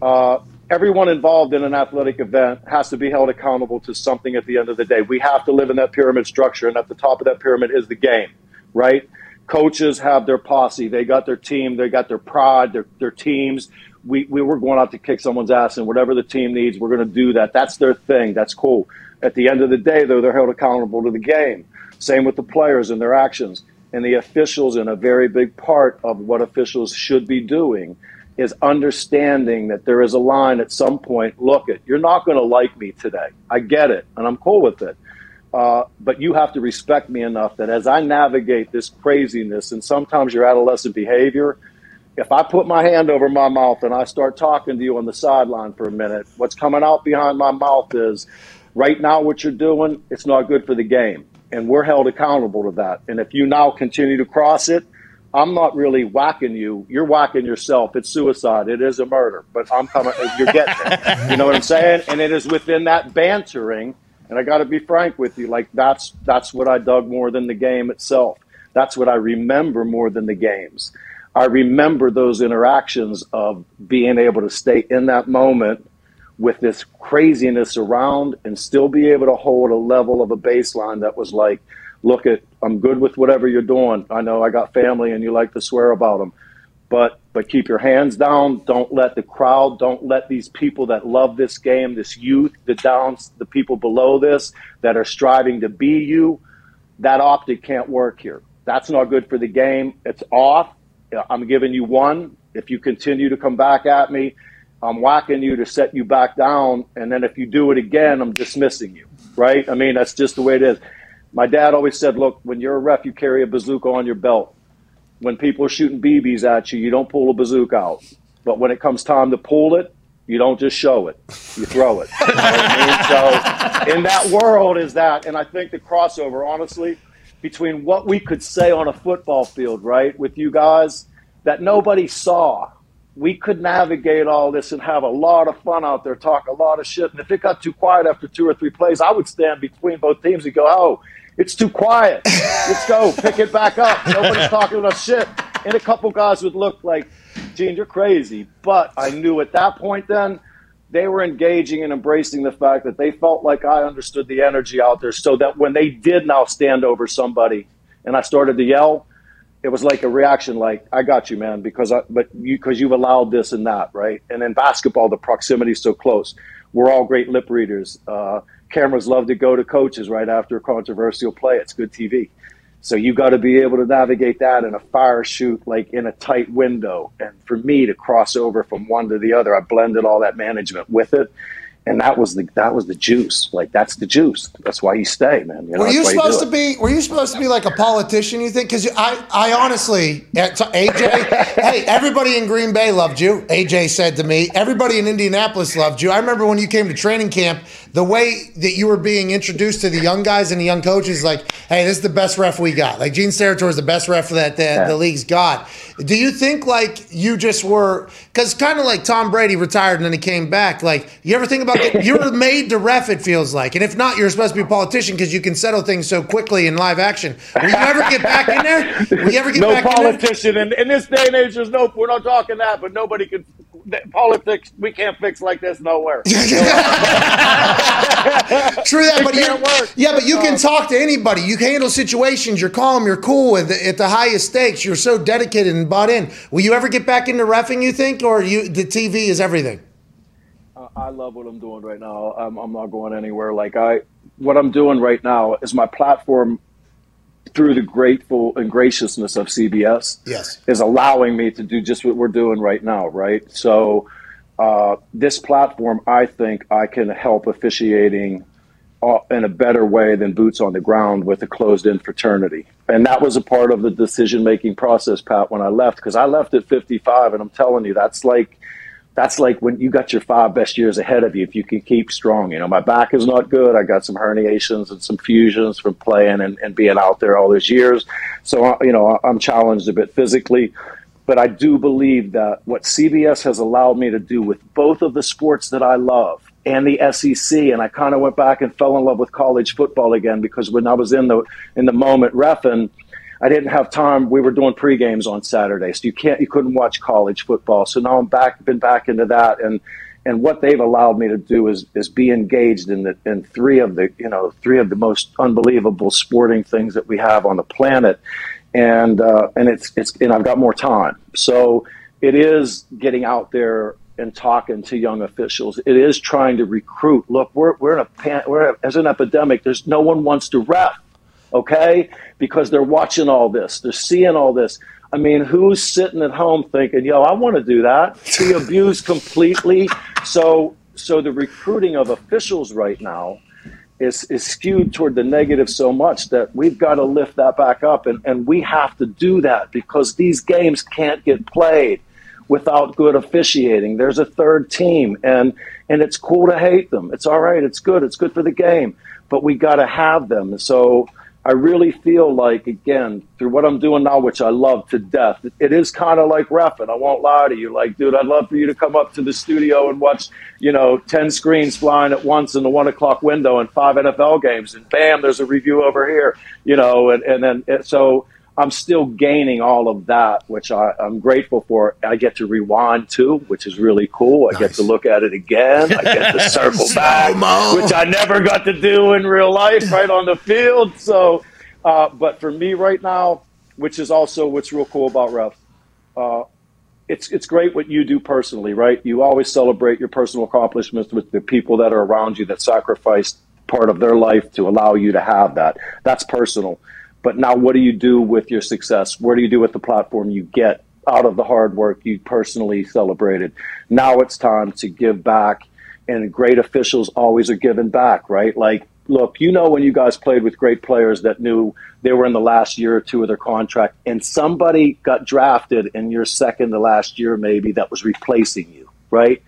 uh, everyone involved in an athletic event has to be held accountable to something at the end of the day. We have to live in that pyramid structure, and at the top of that pyramid is the game, right? Coaches have their posse, they got their team, they got their pride, their, their teams. We, we were going out to kick someone's ass, and whatever the team needs, we're going to do that. That's their thing. That's cool. At the end of the day, though, they're held accountable to the game. Same with the players and their actions. And the officials, and a very big part of what officials should be doing, is understanding that there is a line at some point. Look, it, you're not going to like me today. I get it, and I'm cool with it. Uh, but you have to respect me enough that as I navigate this craziness and sometimes your adolescent behavior, if I put my hand over my mouth and I start talking to you on the sideline for a minute, what's coming out behind my mouth is right now what you're doing, it's not good for the game. And we're held accountable to that. And if you now continue to cross it, I'm not really whacking you. You're whacking yourself. It's suicide. It is a murder. But I'm coming. You're getting it. You know what I'm saying? And it is within that bantering. And I got to be frank with you. Like that's that's what I dug more than the game itself. That's what I remember more than the games. I remember those interactions of being able to stay in that moment with this craziness around and still be able to hold a level of a baseline that was like, look at, I'm good with whatever you're doing. I know I got family and you like to swear about them, but but keep your hands down. Don't let the crowd, don't let these people that love this game, this youth, the downs, the people below this that are striving to be you, that optic can't work here. That's not good for the game. It's off. I'm giving you one. If you continue to come back at me, I'm whacking you to set you back down. And then if you do it again, I'm dismissing you. Right? I mean, that's just the way it is. My dad always said, look, when you're a ref, you carry a bazooka on your belt. When people are shooting BBs at you, you don't pull a bazooka out. But when it comes time to pull it, you don't just show it, you throw it. You know I mean? So, in that world, is that, and I think the crossover, honestly, between what we could say on a football field, right, with you guys that nobody saw. We could navigate all this and have a lot of fun out there, talk a lot of shit. And if it got too quiet after two or three plays, I would stand between both teams and go, "Oh, it's too quiet. Let's go, pick it back up. Nobody's talking about shit." And a couple guys would look like, "Gene, you're crazy." But I knew at that point then they were engaging and embracing the fact that they felt like I understood the energy out there, so that when they did now stand over somebody and I started to yell, it was like a reaction, like I got you, man, because I, but you because you've allowed this and that, right? And in basketball, the proximity is so close. We're all great lip readers. Uh, cameras love to go to coaches right after a controversial play. It's good TV. So you got to be able to navigate that in a fire shoot, like in a tight window. And for me to cross over from one to the other, I blended all that management with it, and that was the that was the juice. Like that's the juice. That's why you stay, man. You know, Were you supposed do to be? Were you supposed to be like a politician? You think? Because I, I honestly, AJ, hey, everybody in Green Bay loved you. AJ said to me, everybody in Indianapolis loved you. I remember when you came to training camp, the way that you were being introduced to the young guys and the young coaches, like, hey, this is the best ref we got. Like Gene Steratore is the best ref that the, the league's got. Do you think like you just were? Because kind of like Tom Brady retired and then he came back. Like, you ever think about talking. You're made to ref. It feels like, and if not, you're supposed to be a politician because you can settle things so quickly in live action. Will you ever get back in there? Will you ever get no back in there? politician in, in this day and age. There's no. We're not talking that, but nobody can. Politics we can't fix like this nowhere. True that, but you're, work. yeah, but you can talk to anybody. You can handle situations. You're calm. You're cool at the, at the highest stakes. You're so dedicated and bought in. Will you ever get back into refing? You think, or you the TV is everything? I love what I'm doing right now. I'm, I'm not going anywhere. Like I, what I'm doing right now is my platform through the grateful and graciousness of CBS Yes. is allowing me to do just what we're doing right now, right? So, uh, this platform, I think I can help officiating uh, in a better way than boots on the ground with a closed in fraternity. And that was a part of the decision making process, Pat, when I left, because I left at 55, and I'm telling you, that's like, that's like when you got your five best years ahead of you if you can keep strong. You know, my back is not good. I got some herniations and some fusions from playing and, and being out there all those years. So, uh, you know, I'm challenged a bit physically. But I do believe that what CBS has allowed me to do with both of the sports that I love and the SEC, and I kind of went back and fell in love with college football again because when I was in the in the moment refing, I didn't have time. We were doing pre games on Saturday, so you can't you couldn't watch college football. So now I'm back, been back into that, and and what they've allowed me to do is is be engaged in the in three of the you know three of the most unbelievable sporting things that we have on the planet, and uh, and it's it's and I've got more time, so it is getting out there and talking to young officials. It is trying to recruit. Look, we're we're in a pan, we're as an epidemic. There's no one wants to ref okay? Because they're watching all this, they're seeing all this. I mean, who's sitting at home thinking, "Yo, I want to do that"? Be abused completely. So, so the recruiting of officials right now is is skewed toward the negative so much that we've got to lift that back up, and and we have to do that because these games can't get played without good officiating. There's a third team, and and it's cool to hate them. It's all right. It's good. It's good for the game, but we got to have them. So I really feel like, again, through what I'm doing now, which I love to death, it- is kind of like refing. I won't lie to you. Like, dude, I'd love for you to come up to the studio and watch, you know, 10 screens flying at once in the one o'clock window and five NFL games. And bam, there's a review over here, you know, and, and then it, so. I'm still gaining all of that, which I, I'm grateful for. I get to rewind too, which is really cool. I get to look at it again. I get to circle back, which I never got to do in real life, right on the field. So, uh, but for me right now, which is also what's real cool about ref, uh, it's it's great what you do personally, right? You always celebrate your personal accomplishments with the people that are around you that sacrificed part of their life to allow you to have that. That's personal. But now, what do you do with your success? What do you do with the platform you get out of the hard work you personally celebrated? Now it's time to give back, and great officials always are giving back, right? Like, look, you know, when you guys played with great players that knew they were in the last year or two of their contract, and somebody got drafted in your second to last year, maybe that was replacing you, right?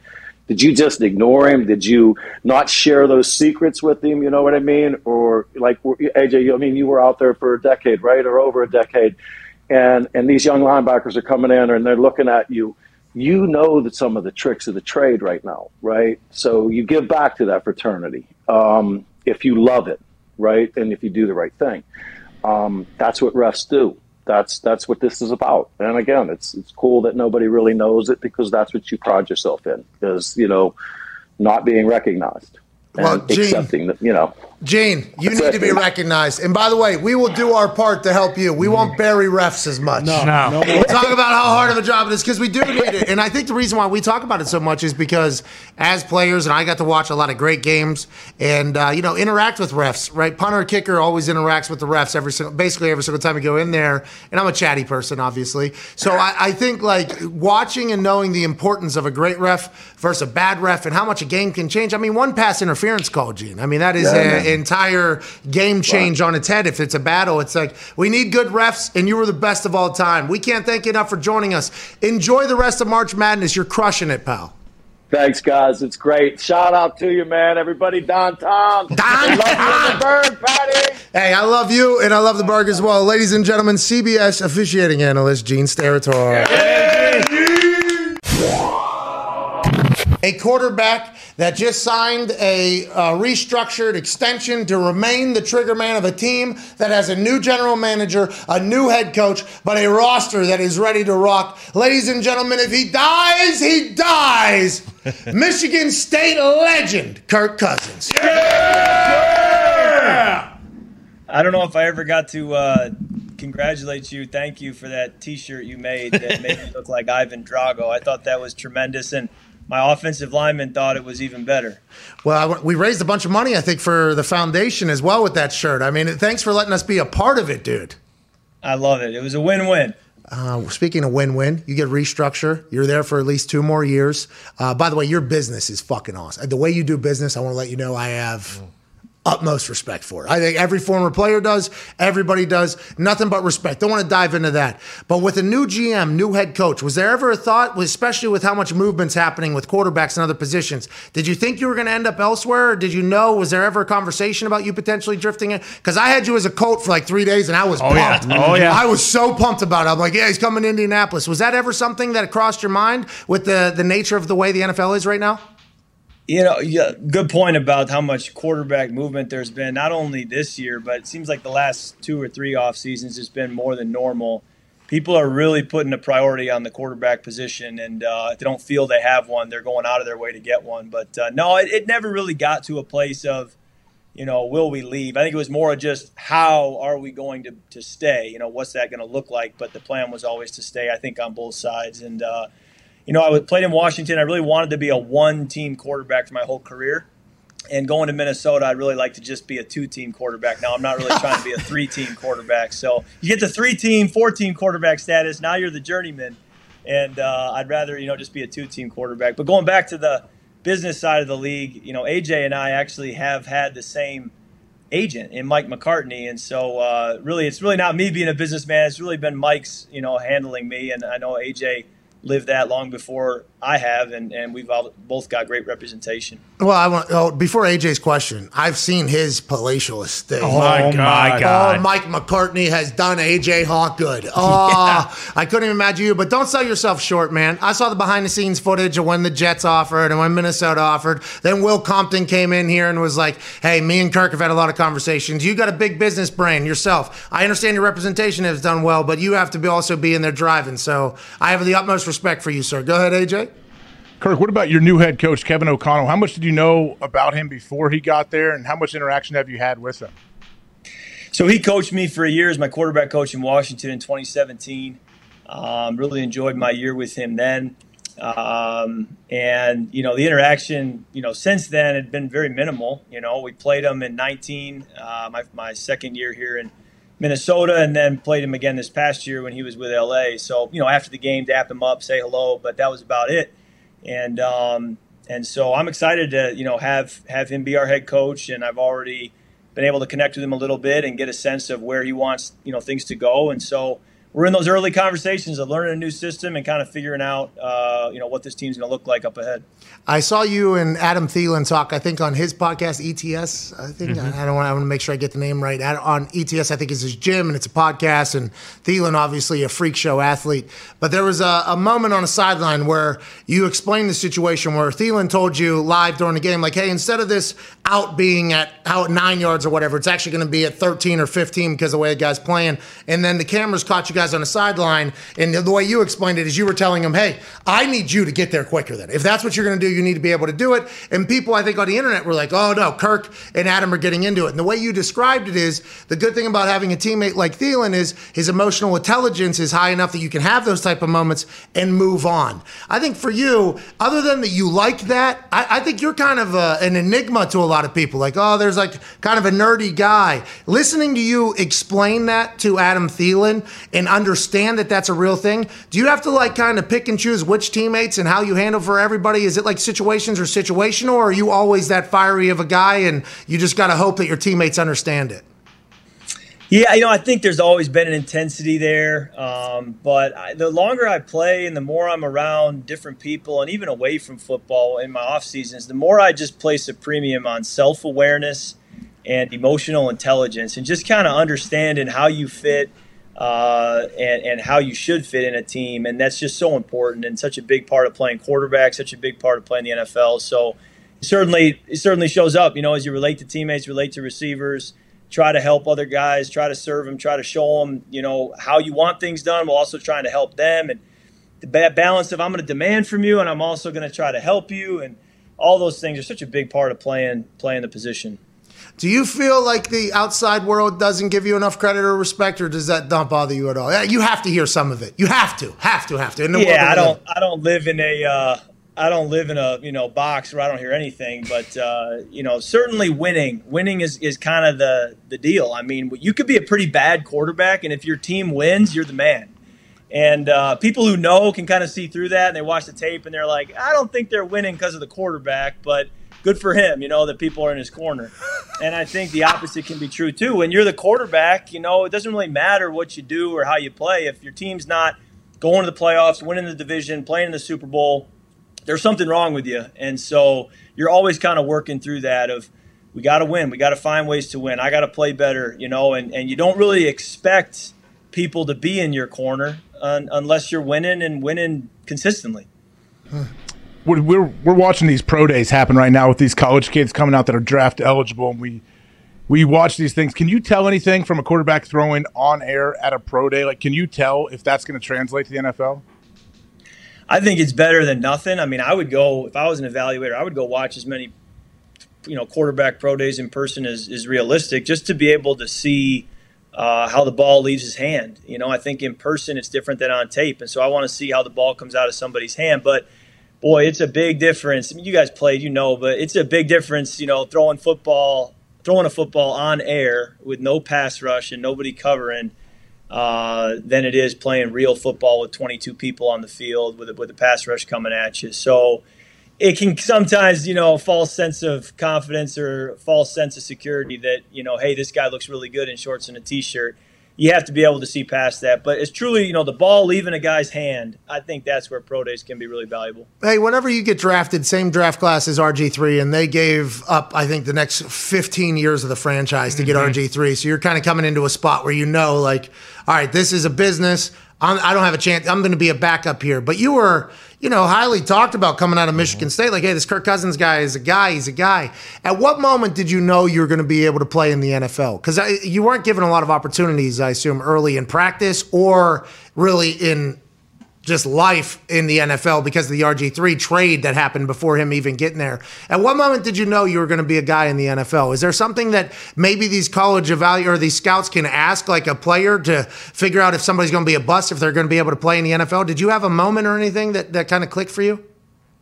Did you just ignore him? Did you not share those secrets with him? You know what I mean? Or like AJ, I mean, you were out there for a decade, right, or over a decade, and and these young linebackers are coming in and they're looking at you. You know that some of the tricks of the trade right now, right? So you give back to that fraternity um, if you love it, right, and if you do the right thing. Um, that's what refs do. That's that's what this is about. And again, it's it's cool that nobody really knows it because that's what you pride yourself in is you know not being recognized Well, Gene- accepting that you know. Gene, you need to be recognized. And by the way, we will do our part to help you. We won't bury refs as much. No, No. no, We'll talk about how hard of a job it is because we do need it. And I think the reason why we talk about it so much is because as players, and I got to watch a lot of great games and, uh, you know, interact with refs, right? Punter, kicker always interacts with the refs every single, basically every single time we go in there. And I'm a chatty person, obviously. So I, I think like watching and knowing the importance of a great ref versus a bad ref and how much a game can change. I mean, one pass interference call, Gene. I mean, that is an man. entire game change on its head. If it's a battle, it's like we need good refs, and you were the best of all time. We can't thank you enough for joining us. Enjoy the rest of March Madness. You're crushing it, pal. Thanks, guys. It's great. Shout out to you, man. Everybody downtown. I love you the bird, Patty. Hey, I love you, and I love the Berg as well. Ladies and gentlemen, CBS officiating analyst Gene Steratore. A quarterback that just signed a uh, restructured extension to remain the trigger man of a team that has a new general manager, a new head coach, but a roster that is ready to rock. Ladies and gentlemen, if he dies, he dies. Michigan State legend, Kirk Cousins. Yeah. I don't know if I ever got to uh, congratulate you. Thank you for that T-shirt you made that made me look like Ivan Drago. I thought that was tremendous, and my offensive lineman thought it was even better. Well, we raised a bunch of money, I think, for the foundation as well with that shirt. I mean, thanks for letting us be a part of it, dude. I love it. It was a win-win. Uh, speaking of win-win, you get restructure. You're there for at least two more years. Uh, by the way, your business is fucking awesome. The way you do business, I want to let you know I have utmost respect for it. I think every former player does. Everybody does. Nothing but respect. Don't want to dive into that. But with a new GM, new head coach, was there ever a thought, especially with how much movement's happening with quarterbacks and other positions? Did you think you were going to end up elsewhere? Or did you know? Was there ever a conversation about you potentially drifting in? Because I had you as a coach for like three days, and I was Oh, yeah. pumped. Oh, yeah. I was so pumped about it. I'm like, yeah, he's coming to Indianapolis. Was that ever something that crossed your mind with the the nature of the way the NFL is right now? You know, yeah, good point about how much quarterback movement there's been, not only this year, but it seems like the last two or three off seasons has been more than normal. People are really putting a priority on the quarterback position, and uh, if they don't feel they have one, they're going out of their way to get one. But uh, no, it, it never really got to a place of, you know, will we leave? I think it was more of just how are we going to, to stay? You know, what's that going to look like? But the plan was always to stay, I think, on both sides. And, uh, you know, I was- played in Washington. I really wanted to be a one-team quarterback for my whole career. And going to Minnesota, I'd really like to just be a two-team quarterback. Now I'm not really trying to be a three-team quarterback. So you get the three-team, four-team quarterback status. Now you're the journeyman, and uh, I'd rather you know just be a two-team quarterback. But going back to the business side of the league, you know, AJ and I actually have had the same agent in Mike McCartney, and so uh, really, it's really not me being a businessman. It's really been Mike's, you know, handling me, and I know AJ lived that long before I have, and, and we've all, both got great representation. Well, I want oh, before AJ's question. I've seen his palatial estate. Oh, my oh my God. Oh, Mike McCartney has done AJ Hawk good. Oh, I couldn't even imagine you. But don't sell yourself short, man. I saw the behind the scenes footage of when the Jets offered and when Minnesota offered. Then Will Compton came in here and was like, "Hey, me and Kirk have had a lot of conversations. You got a big business brain yourself. I understand your representation has done well, but you have to be also be in there driving. So I have the utmost respect for you, sir. Go ahead, AJ." Kirk, what about your new head coach, Kevin O'Connell? How much did you know about him before he got there, and how much interaction have you had with him? So he coached me for a year as my quarterback coach in Washington in 2017. Um, really enjoyed my year with him then. Um, and, you know, the interaction, you know, since then had been very minimal. You know, we played him in 19, uh, my, my second year here in Minnesota, and then played him again this past year when he was with LA. So, you know, after the game, dap him up, say hello, but that was about it. And, um, and so I'm excited to, you know, have, have him be our head coach. And I've already, been able to connect with him a little bit and get a sense of where he wants you know things to go. And so we're in those early conversations of learning a new system and kind of figuring out uh, you know what this team's going to look like up ahead. I saw you and Adam Thielen talk. I think on his podcast ETS. I think Mhm. I, I don't want. I want to make sure I get the name right. Ad- On ETS, I think is his gym and it's a podcast. And Thielen, obviously a freak show athlete. But there was a, a moment on a sideline where you explained the situation where Thielen told you live during the game, like, "Hey, instead of this out being at out nine yards or whatever, it's actually going to be at 13 or 15 because of the way the guy's playing." And then the cameras caught you guys on the sideline, and the, way you explained it is you were telling them, "Hey, I need you to get there quicker. Then, if that's what you're going to do, you need to be able to do it." And people, I think, on the internet were like, "Oh no, Kirk and Adam are getting into it." And the way you described it is the good thing about having a teammate like Thielen is his emotional intelligence is high enough that you can have those type of moments and move on. I think for you, other than that you like that, I, I think you're kind of a, an enigma to a lot of people. Like, oh, there's like kind of a nerdy guy. Listening to you explain that to Adam Thielen and understand that that's a real thing. Do you have to like kind of pick and choose which teammates and how you handle for everybody? Is it like situations or situational, or are you always that fiery of a guy and you just got to hope that your teammates understand it? Yeah, you know, I think there's always been an intensity there. Um, but I, the longer I play and the more I'm around different people and even away from football in my off seasons, the more I just place a premium on self awareness and emotional intelligence and just kind of understanding how you fit uh, and, and how you should fit in a team. And that's just so important and such a big part of playing quarterback, such a big part of playing the NFL. So certainly, it certainly shows up, you know, as you relate to teammates, relate to receivers, try to help other guys, try to serve them, try to show them, you know, how you want things done while also trying to help them. And the balance of I'm going to demand from you and I'm also going to try to help you. And all those things are such a big part of playing, playing the position. Do you feel like the outside world doesn't give you enough credit or respect, or does that not bother you at all? Yeah, You have to hear some of it. You have to, have to, have to. In the world yeah, I don't. live. I don't live in a. Uh, I don't live in a you know box where I don't hear anything. But uh, you know, certainly winning. Winning is is kind of the the deal. I mean, you could be a pretty bad quarterback, and if your team wins, you're the man. And uh, people who know can kind of see through that, and they watch the tape, and they're like, I don't think they're winning because of the quarterback, but good for him, you know, that people are in his corner. And I think the opposite can be true too. When you're the quarterback, you know, it doesn't really matter what you do or how you play. If your team's not going to the playoffs, winning the division, playing in the Super Bowl, there's something wrong with you. And so you're always kind of working through that of we got to win, we got to find ways to win. I got to play better, you know, and and you don't really expect people to be in your corner un- unless you're winning and winning consistently. We're, we're we're watching these pro days happen right now with these college kids coming out that are draft eligible, and we we watch these things. Can you tell anything from a quarterback throwing on air at a pro day? Like, can you tell if that's going to translate to the NFL? I think it's better than nothing. I mean, I would go if I was an evaluator, I would go watch as many, you know, quarterback pro days in person as is realistic, just to be able to see uh, how the ball leaves his hand. You know, I think in person it's different than on tape, and so I want to see how the ball comes out of somebody's hand. But boy, it's a big difference. I mean, you guys played, you know, but it's a big difference. You know, throwing football, throwing a football on air with no pass rush and nobody covering uh, than it is playing real football with 22 people on the field with a, with a pass rush coming at you. So it can sometimes, you know, false sense of confidence or false sense of security that, you know, hey, this guy looks really good in shorts and a t-shirt. You have to be able to see past that. But it's truly, you know, the ball leaving a guy's hand. I think that's where pro days can be really valuable. Hey, whenever you get drafted, same draft class as RG3, and they gave up, I think, the next 15 years of the franchise to get Mhm. RG3. So you're kind of coming into a spot where you know, like, all right, this is a business. I'm, I don't have a chance. I'm going to be a backup here. But you were, you know, highly talked about coming out of Michigan mm-hmm. State. Like, hey, this Kirk Cousins guy is a guy. He's a guy. At what moment did you know you were going to be able to play in the NFL? Because you weren't given a lot of opportunities, I assume, early in practice or really in just life in the NFL because of the RG3 trade that happened before him even getting there. At what moment did you know you were going to be a guy in the NFL? Is there something that maybe these college evalu or these scouts can ask like a player to figure out if somebody's going to be a bust, if they're going to be able to play in the NFL? Did you have a moment or anything that, that kind of clicked for you?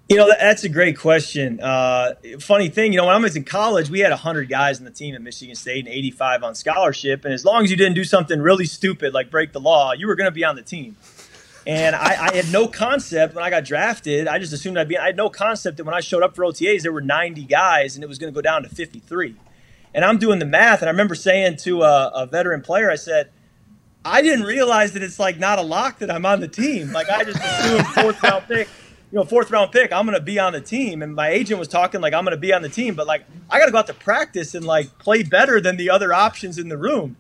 You know, that's a great question. Uh, funny thing, you know, when I was in college, we had 100 guys in the team at Michigan State and 85 on scholarship. And as long as you didn't do something really stupid like break the law, you were going to be on the team. And I, I, had no concept when I got drafted. I just assumed I'd be. I had no concept that when I showed up for OTAs, there were 90 guys and it was going to go down to 53. And I'm doing the math, and I remember saying to a, a veteran player, I said, I didn't realize that it's like not a lock that I'm on the team. Like I just assumed fourth round pick, you know, fourth round pick, I'm going to be on the team. And my agent was talking like I'm going to be on the team, but like I got to go out to practice and like play better than the other options in the room.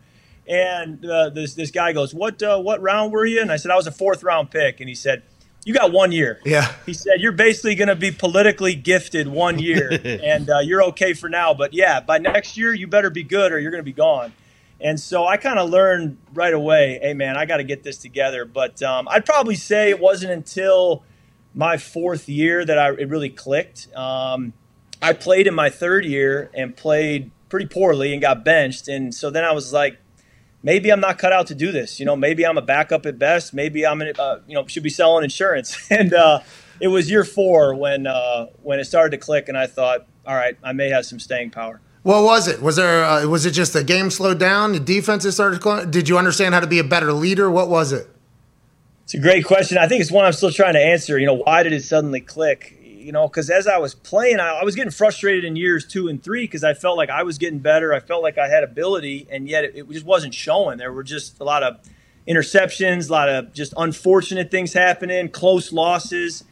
And uh, this this guy goes, "What uh, what round were you?" And I said, "I was a fourth round pick." And he said, "You got one year." Yeah. He said, "You're basically going to be politically gifted one year, and uh, you're okay for now. But yeah, by next year, you better be good, or you're going to be gone." And so I kind of learned right away, "Hey, man, I got to get this together." But um, I'd probably say it wasn't until my fourth year that I, it really clicked. Um, I played in my third year and played pretty poorly and got benched, and so then I was like maybe I'm not cut out to do this. You know, maybe I'm a backup at best. Maybe I'm, in, uh, you know, should be selling insurance. And uh, it was year four when uh, when it started to click, and I thought, all right, I may have some staying power. What was it? Was there? Uh, was it just the game slowed down? The defenses started. cl- Did you understand how to be a better leader? What was it? It's a great question. I think it's one I'm still trying to answer. You know, why did it suddenly click? You know, because as I was playing, I, I was getting frustrated in years two and three because I felt like I was getting better. I felt like I had ability, and yet it, it just wasn't showing. There were just a lot of interceptions, a lot of just unfortunate things happening, close losses,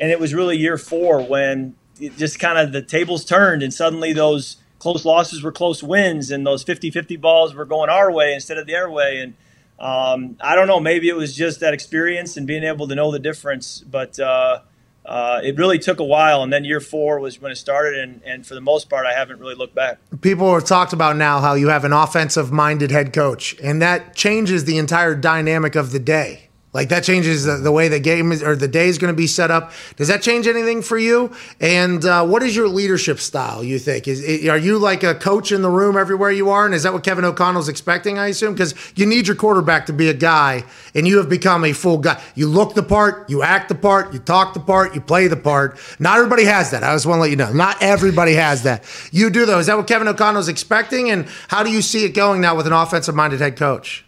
and it was really year four when it just kind of the tables turned, and suddenly those close losses were close wins, and those 50-50 balls were going our way instead of their way, and Um, I don't know. Maybe it was just that experience and being able to know the difference, but uh, uh, it really took a while. And then year four was when it started, and, and for the most part, I haven't really looked back. People have talked about now how you have an offensive minded head coach, and that changes the entire dynamic of the day. Like that changes the, the way the game is or the day is going to be set up. Does that change anything for you? And uh, what is your leadership style? You think is are you like a coach in the room everywhere you are? And is that what Kevin O'Connell's expecting? I assume because you need your quarterback to be a guy, and you have become a full guy. You look the part, you act the part, you talk the part, you play the part. Not everybody has that. I just want to let you know. Not everybody has that. You do though. Is that what Kevin O'Connell's expecting? And how do you see it going now with an offensive minded head coach?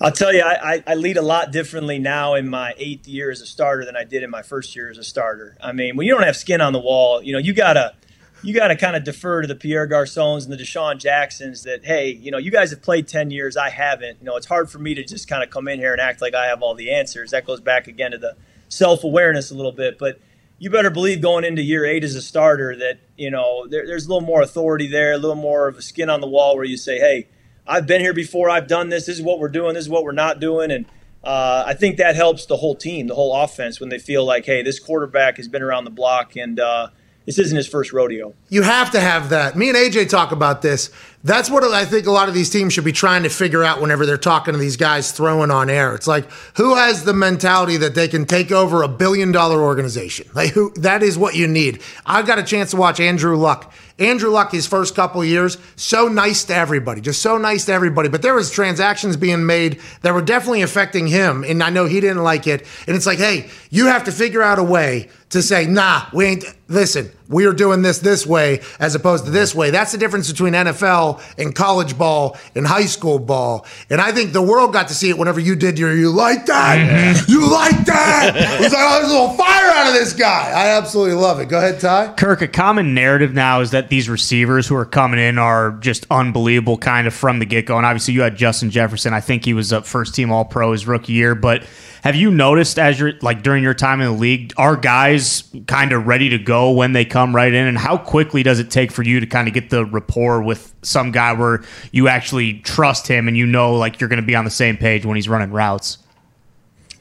I'll tell you, I, I, lead a lot differently now in my eighth year as a starter than I did in my first year as a starter. I mean, when you don't have skin on the wall, you know, you gotta you gotta kind of defer to the Pierre Garcons and the DeSean Jacksons that, hey, you know, you guys have played ten years, I haven't. You know, it's hard for me to just kind of come in here and act like I have all the answers. That goes back again to the self awareness a little bit, but you better believe going into year eight as a starter that you know there, there's a little more authority there, a little more of a skin on the wall where you say, hey I've been here before. I've done this. This is what we're doing. This is what we're not doing. And uh, I think that helps the whole team, the whole offense, when they feel like, hey, this quarterback has been around the block and uh, this isn't his first rodeo. You have to have that. Me and AJ talk about this. That's what I think a lot of these teams should be trying to figure out whenever they're talking to these guys throwing on air. It's like who has the mentality that they can take over a billion dollar organization? Like who that is what you need. I got a chance to watch Andrew Luck. Andrew Luck, his first couple years, so nice to everybody, just so nice to everybody. But there was transactions being made that were definitely affecting him, and I know he didn't like it. And it's like, hey, you have to figure out a way to say, nah, we ain't. Listen, we are doing this this way as opposed to this way. That's the difference between NFL and college ball and high school ball. And I think the world got to see it whenever you did your, you like that? Mm-hmm. You like that? He's like, oh, there's a little fire out of this guy. I absolutely love it. Go ahead, Ty. Kirk, a common narrative now is that these receivers who are coming in are just unbelievable kind of from the get go. And obviously, you had Justin Jefferson. I think he was up first team All Pro his rookie year. But have you noticed as you're like during your time in the league, are guys kind of ready to go when they come right in? And how quickly does it take for you to kind of get the rapport with some guy where you actually trust him and you know like you're going to be on the same page when he's running routes?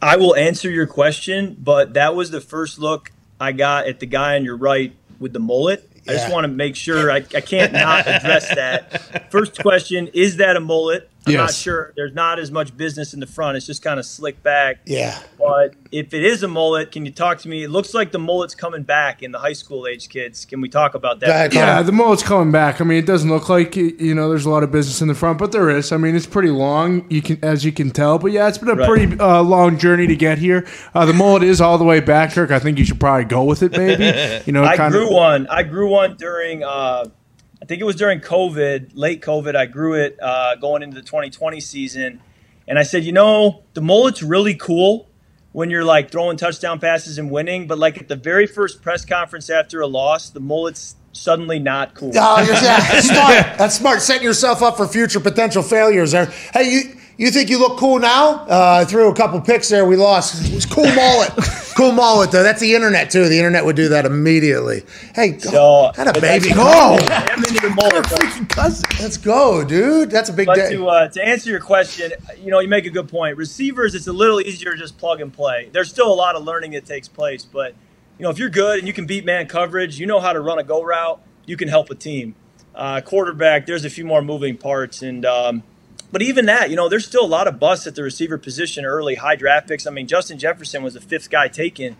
I will answer your question, but that was the first look I got at the guy on your right with the mullet. I just want to make sure I, I can't not address that. First question Is that a mullet? I'm yes. not sure. There's not as much business in the front. It's just kind of slick back. Yeah. But if it is a mullet, can you talk to me? It looks like the mullet's coming back in the high school age kids. Can we talk about that? Ahead, yeah, the mullet's coming back. I mean, it doesn't look like you know there's a lot of business in the front, but there is. I mean, it's pretty long. You can, as you can tell. But yeah, it's been a right. pretty uh, long journey to get here. Uh, the mullet is all the way back, Kirk. I think you should probably go with it, maybe. You know, I grew of, one. I grew one during. Uh, I think it was during COVID, late COVID. I grew it uh, going into the 2020 season, and I said, you know, the mullet's really cool when you're like throwing touchdown passes and winning, but like at the very first press conference after a loss, the mullet's suddenly not cool. Oh, yeah, that's smart. That's smart. Setting yourself up for future potential failures. There. Hey, you you think you look cool now? Uh, threw a couple picks there. We lost. It was cool mullet. cool mullet, though. That's the internet, too. The internet would do that immediately. Hey, go. So, had a baby. Go. I'm into the. Freaking cousin. Let's go, dude. That's a big but day. To, uh, to answer your question, you know, you make a good point. Receivers, it's a little easier to just plug and play. There's still a lot of learning that takes place, but, you know, if you're good and you can beat man coverage, you know how to run a go route, you can help a team. Uh, quarterback, there's a few more moving parts, and um, – but even that, you know, there's still a lot of busts at the receiver position early, high draft picks. I mean, Justin Jefferson was the fifth guy taken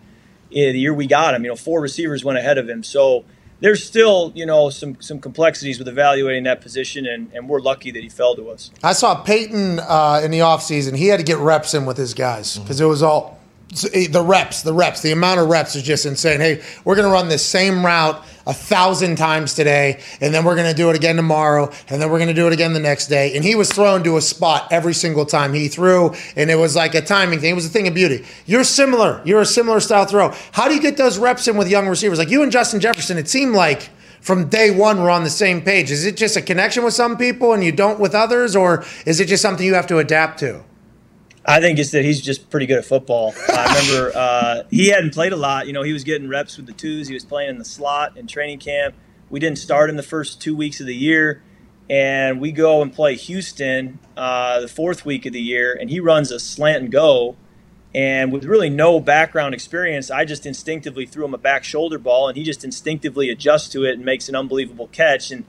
the year we got him. You know, four receivers went ahead of him. So there's still, you know, some some complexities with evaluating that position, and, and we're lucky that he fell to us. I saw Peyton uh, in the offseason. He had to get reps in with his guys because it was all Eh, the reps, the reps, the amount of reps is just insane. Hey, we're going to run this same route a thousand times today, and then we're going to do it again tomorrow, and then we're going to do it again the next day. And he was thrown to a spot every single time he threw, and it was like a timing thing. It was a thing of beauty. You're similar. You're a similar style throw. How do you get those reps in with young receivers? Like you and Justin Jefferson, it seemed like from day one we're on the same page. Is it just a connection with some people and you don't with others, or is it just something you have to adapt to? I think it's that he's just pretty good at football. I remember uh, he hadn't played a lot. You know, he was getting reps with the twos. He was playing in the slot in training camp. We didn't start in the first two weeks of the year. and we go and play Houston uh, the fourth week of the year, and he runs a slant and go. And with really no background experience, I just instinctively threw him a back shoulder ball, and he just instinctively adjusts to it and makes an unbelievable catch. And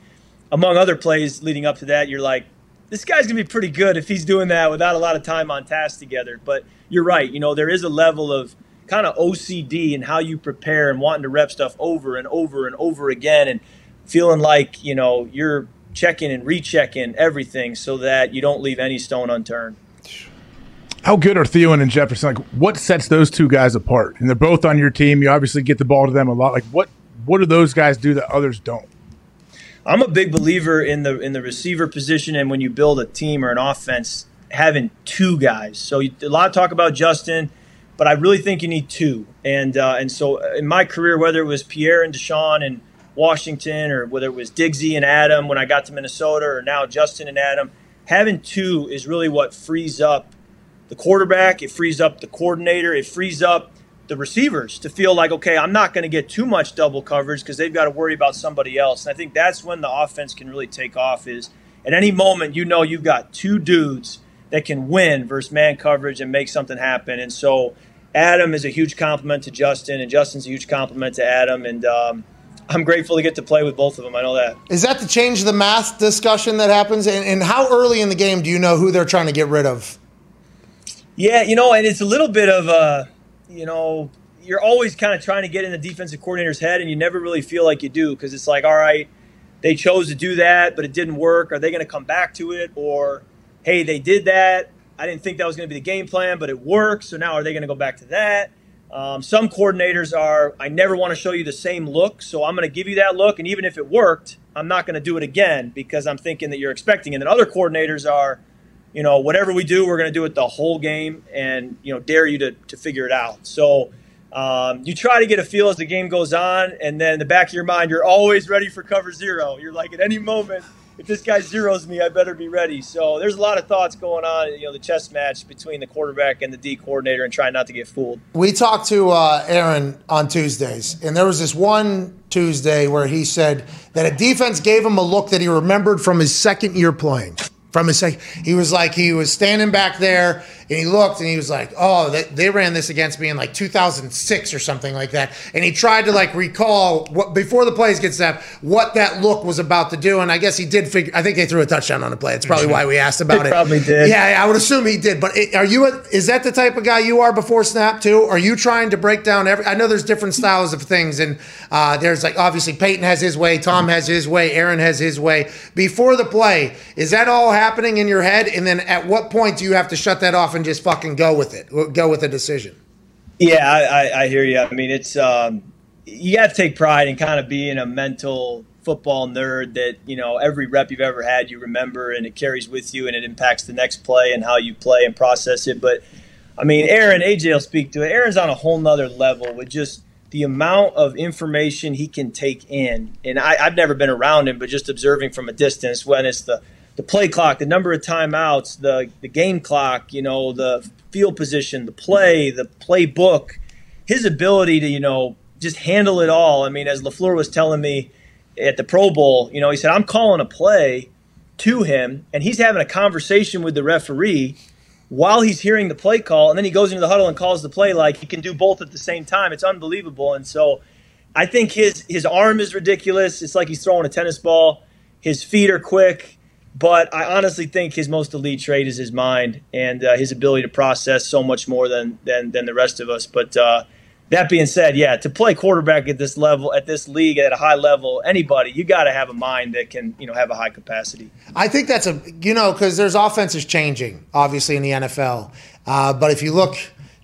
among other plays leading up to that, you're like, this guy's gonna be pretty good if he's doing that without a lot of time on task together. But you're right, you know, there is a level of kind of OCD in how you prepare and wanting to rep stuff over and over and over again, and feeling like you know you're checking and rechecking everything so that you don't leave any stone unturned. How good are Thielen and Jefferson? Like, what sets those two guys apart? And they're both on your team. You obviously get the ball to them a lot. Like, what what do those guys do that others don't? I'm a big believer in the in the receiver position, and when you build a team or an offense, having two guys. So you, a lot of talk about Justin, but I really think you need two. And uh, and so in my career, whether it was Pierre and DeSean and Washington, or whether it was Diggsy and Adam when I got to Minnesota, or now Justin and Adam, having two is really what frees up the quarterback. It frees up the coordinator. It frees up the receivers to feel like, okay, I'm not going to get too much double coverage because they've got to worry about somebody else. And I think that's when the offense can really take off. Is at any moment you know you've got two dudes that can win versus man coverage and make something happen. And so Adam is a huge compliment to Justin, and Justin's a huge compliment to Adam. And um, I'm grateful to get to play with both of them. I know that. Is that the change the math discussion that happens? And, and how early in the game do you know who they're trying to get rid of? Yeah, you know, and it's a little bit of a, you know, you're always kind of trying to get in the defensive coordinator's head, and you never really feel like you do because it's like, all right, they chose to do that, but it didn't work. Are they going to come back to it? Or, hey, they did that. I didn't think that was going to be the game plan, but it worked. So now are they going to go back to that? Um, some coordinators are, I never want to show you the same look, so I'm going to give you that look. And even if it worked, I'm not going to do it again because I'm thinking that you're expecting. And then other coordinators are, you know, whatever we do, we're going to do it the whole game and, you know, dare you to, to figure it out. So um, you try to get a feel as the game goes on. And then in the back of your mind, you're always ready for cover zero. You're like, at any moment, if this guy zeroes me, I better be ready. So there's a lot of thoughts going on, you know, the chess match between the quarterback and the D coordinator and trying not to get fooled. We talked to uh, Aaron on Tuesdays, and there was this one Tuesday where he said that a defense gave him a look that he remembered from his second year playing. From his he was like he was standing back there and he looked and he was like, "Oh, they, they ran this against me in like 2006 or something like that." And he tried to like recall what before the plays get snapped, what that look was about to do. And I guess he did figure. I think they threw a touchdown on the play. It's probably why we asked about it. probably did. Yeah, I would assume he did. But it, are you? A, is that the type of guy you are before snap too? Are you trying to break down every? I know there's different styles of things, and uh, there's like obviously Peyton has his way, Tom has his way, Aaron has his way. Before the play, is that all happening in your head? And then at what point do you have to shut that off and just fucking go with it? Go with the decision. Yeah, I, I, I hear you. I mean, it's um, you have to take pride in kind of being a mental football nerd that you know every rep you've ever had you remember and it carries with you and it impacts the next play and how you play and process it. But I mean, Aaron, AJ will speak to it. Aaron's on a whole nother level with just the amount of information he can take in. And I, I've never been around him, but just observing from a distance when it's the the play clock, the number of timeouts, the the game clock, you know, the field position, the play, the playbook, his ability to you know just handle it all. I mean, as LaFleur was telling me at the Pro Bowl, you know, he said I'm calling a play to him, and he's having a conversation with the referee while he's hearing the play call, and then he goes into the huddle and calls the play like he can do both at the same time. It's unbelievable, and so I think his his arm is ridiculous. It's like he's throwing a tennis ball. His feet are quick. But I honestly think his most elite trait is his mind and uh, his ability to process so much more than than, than the rest of us. But uh, that being said, yeah, to play quarterback at this level, at this league, at a high level, anybody, you got to have a mind that can, you know, have a high capacity. I think that's a you know because there's offenses changing obviously in the NFL, uh, but if you look.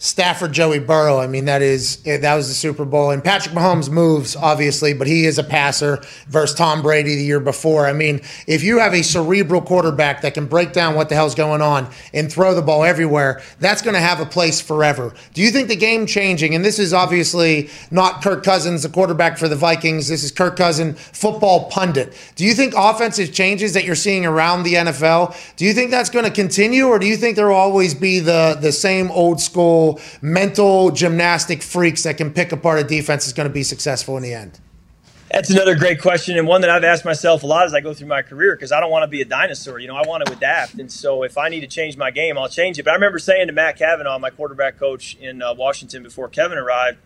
Stafford, Joey Burrow. I mean, that is that was the Super Bowl, and Patrick Mahomes moves obviously, but he is a passer versus Tom Brady the year before. I mean, if you have a cerebral quarterback that can break down what the hell's going on and throw the ball everywhere, that's going to have a place forever. Do you think the game changing? And this is obviously not Kirk Cousins, the quarterback for the Vikings. This is Kirk Cousins, football pundit. Do you think offensive changes that you're seeing around the NFL? Do you think that's going to continue, or do you think there will always be the the same old school? Mental gymnastic freaks that can pick apart a defense is going to be successful in the end. That's another great question, and one that I've asked myself a lot as I go through my career because I don't want to be a dinosaur. You know, I want to adapt, and so if I need to change my game, I'll change it. But I remember saying to Matt Cavanaugh, my quarterback coach in uh, Washington before Kevin arrived,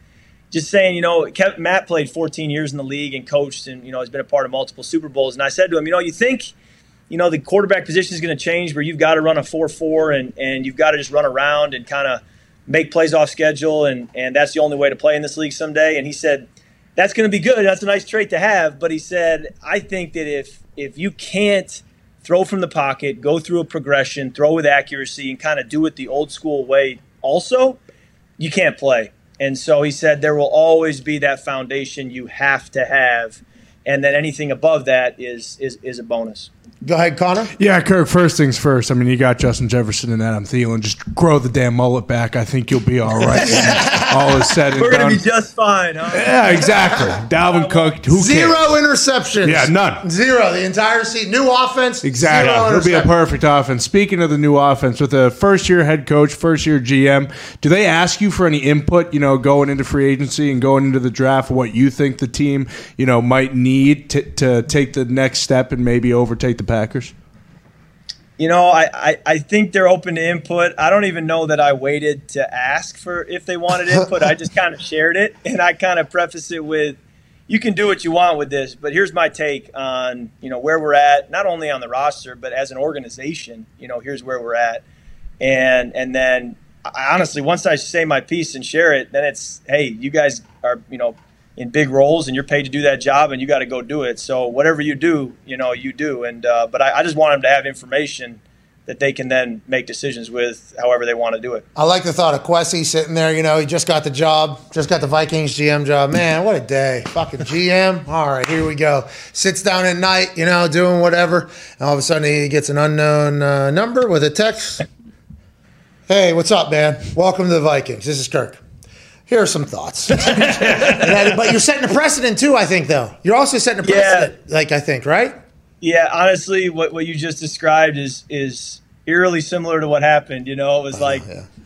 just saying, you know, Kev, Matt played 14 years in the league and coached, and you know, has been a part of multiple Super Bowls. And I said to him, you know, you think, you know, the quarterback position is going to change where you've got to run a 4-4 and and you've got to just run around and kind of make plays off schedule, and and that's the only way to play in this league someday. And he said that's going to be good. That's a nice trait to have. But he said, I think that if if you can't throw from the pocket, go through a progression, throw with accuracy, and kind of do it the old school way, also, you can't play. And so he said there will always be that foundation you have to have, and then anything above that is is is a bonus. Go ahead, Connor. Yeah, Kirk. First things first. I mean, you got Justin Jefferson and Adam Thielen. Just grow the damn mullet back. I think you'll be all right. all is said and We're done. gonna be just fine, huh? yeah, exactly. Dalvin Cook. Who Zero cares? interceptions. Yeah, none. Zero. The entire season. New offense. Exactly. Zero It'll be a perfect offense. Speaking of the new offense, with a first year head coach, first year GM, do they ask you for any input, you know, going into free agency and going into the draft, what you think the team, you know, might need to, to take the next step and maybe overtake the Packers? You know, I, I, I think they're open to input. I don't even know that I waited to ask for if they wanted input. I just kind of shared it, and I kind of preface it with, "You can do what you want with this, but here's my take on you know where we're at, not only on the roster, but as an organization. You know, here's where we're at, and and then I, honestly, once I say my piece and share it, then it's hey, you guys are you know in big roles and you're paid to do that job and you got to go do it. So whatever you do, you know, you do. And uh, but I, I just want them to have information that they can then make decisions with, however they want to do it. I like the thought of Kwesi sitting there. You know, he just got the job, just got the Vikings GM job. Man, what a day! Fucking GM. All right, here we go. Sits down at night, you know, doing whatever. And all of a sudden, he gets an unknown uh, number with a text. Hey, what's up, man? Welcome to the Vikings. This is Kirk. Here are some thoughts. That- but you're setting a precedent too, I think. Though you're also setting a precedent, like I think, right? Yeah, honestly, what, what you just described is is eerily similar to what happened. You know, it was like,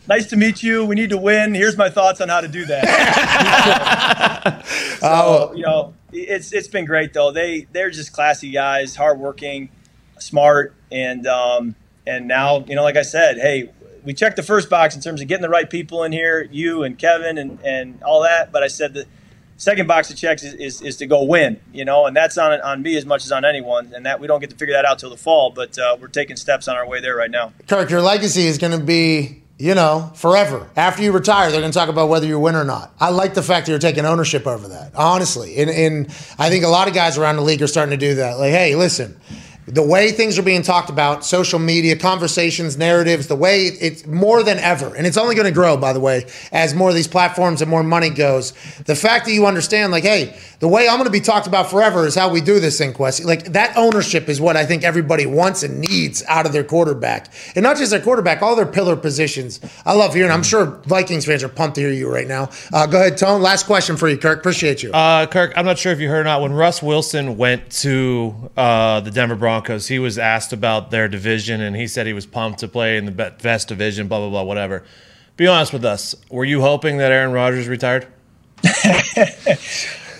nice to meet you. We need to win. Here's my thoughts on how to do that. so, you know, it's it's been great though. They they're just classy guys, hardworking, smart, and um, and now you know, like I said, hey, we checked the first box in terms of getting the right people in here, you and Kevin and and all that. But I said the second box of checks is, is, is to go win, you know, and that's on on me as much as on anyone, and that we don't get to figure that out till the fall. But uh, we're taking steps on our way there right now. Kirk, your legacy is going to be, you know, forever. After you retire, they're going to talk about whether you win or not. I like the fact that you're taking ownership over that, honestly. And, and I think a lot of guys around the league are starting to do that. Like, hey, listen, the way things are being talked about, social media, conversations, narratives, the way it's more than ever. And it's only going to grow, by the way, as more of these platforms and more money goes. The fact that you understand, like, hey, the way I'm going to be talked about forever is how we do this thing, Quest. Like, that ownership is what I think everybody wants and needs out of their quarterback. And not just their quarterback, all their pillar positions. I love hearing, I'm sure Vikings fans are pumped to hear you right now. Uh, go ahead, Tone. Last question for you, Kirk. Appreciate you. Uh, Kirk, I'm not sure if you heard or not. When Russ Wilson went to uh, the Denver Broncos, he was asked about their division, and he said he was pumped to play in the best division. Blah blah blah, whatever. Be honest with us. Were you hoping that Aaron Rodgers retired?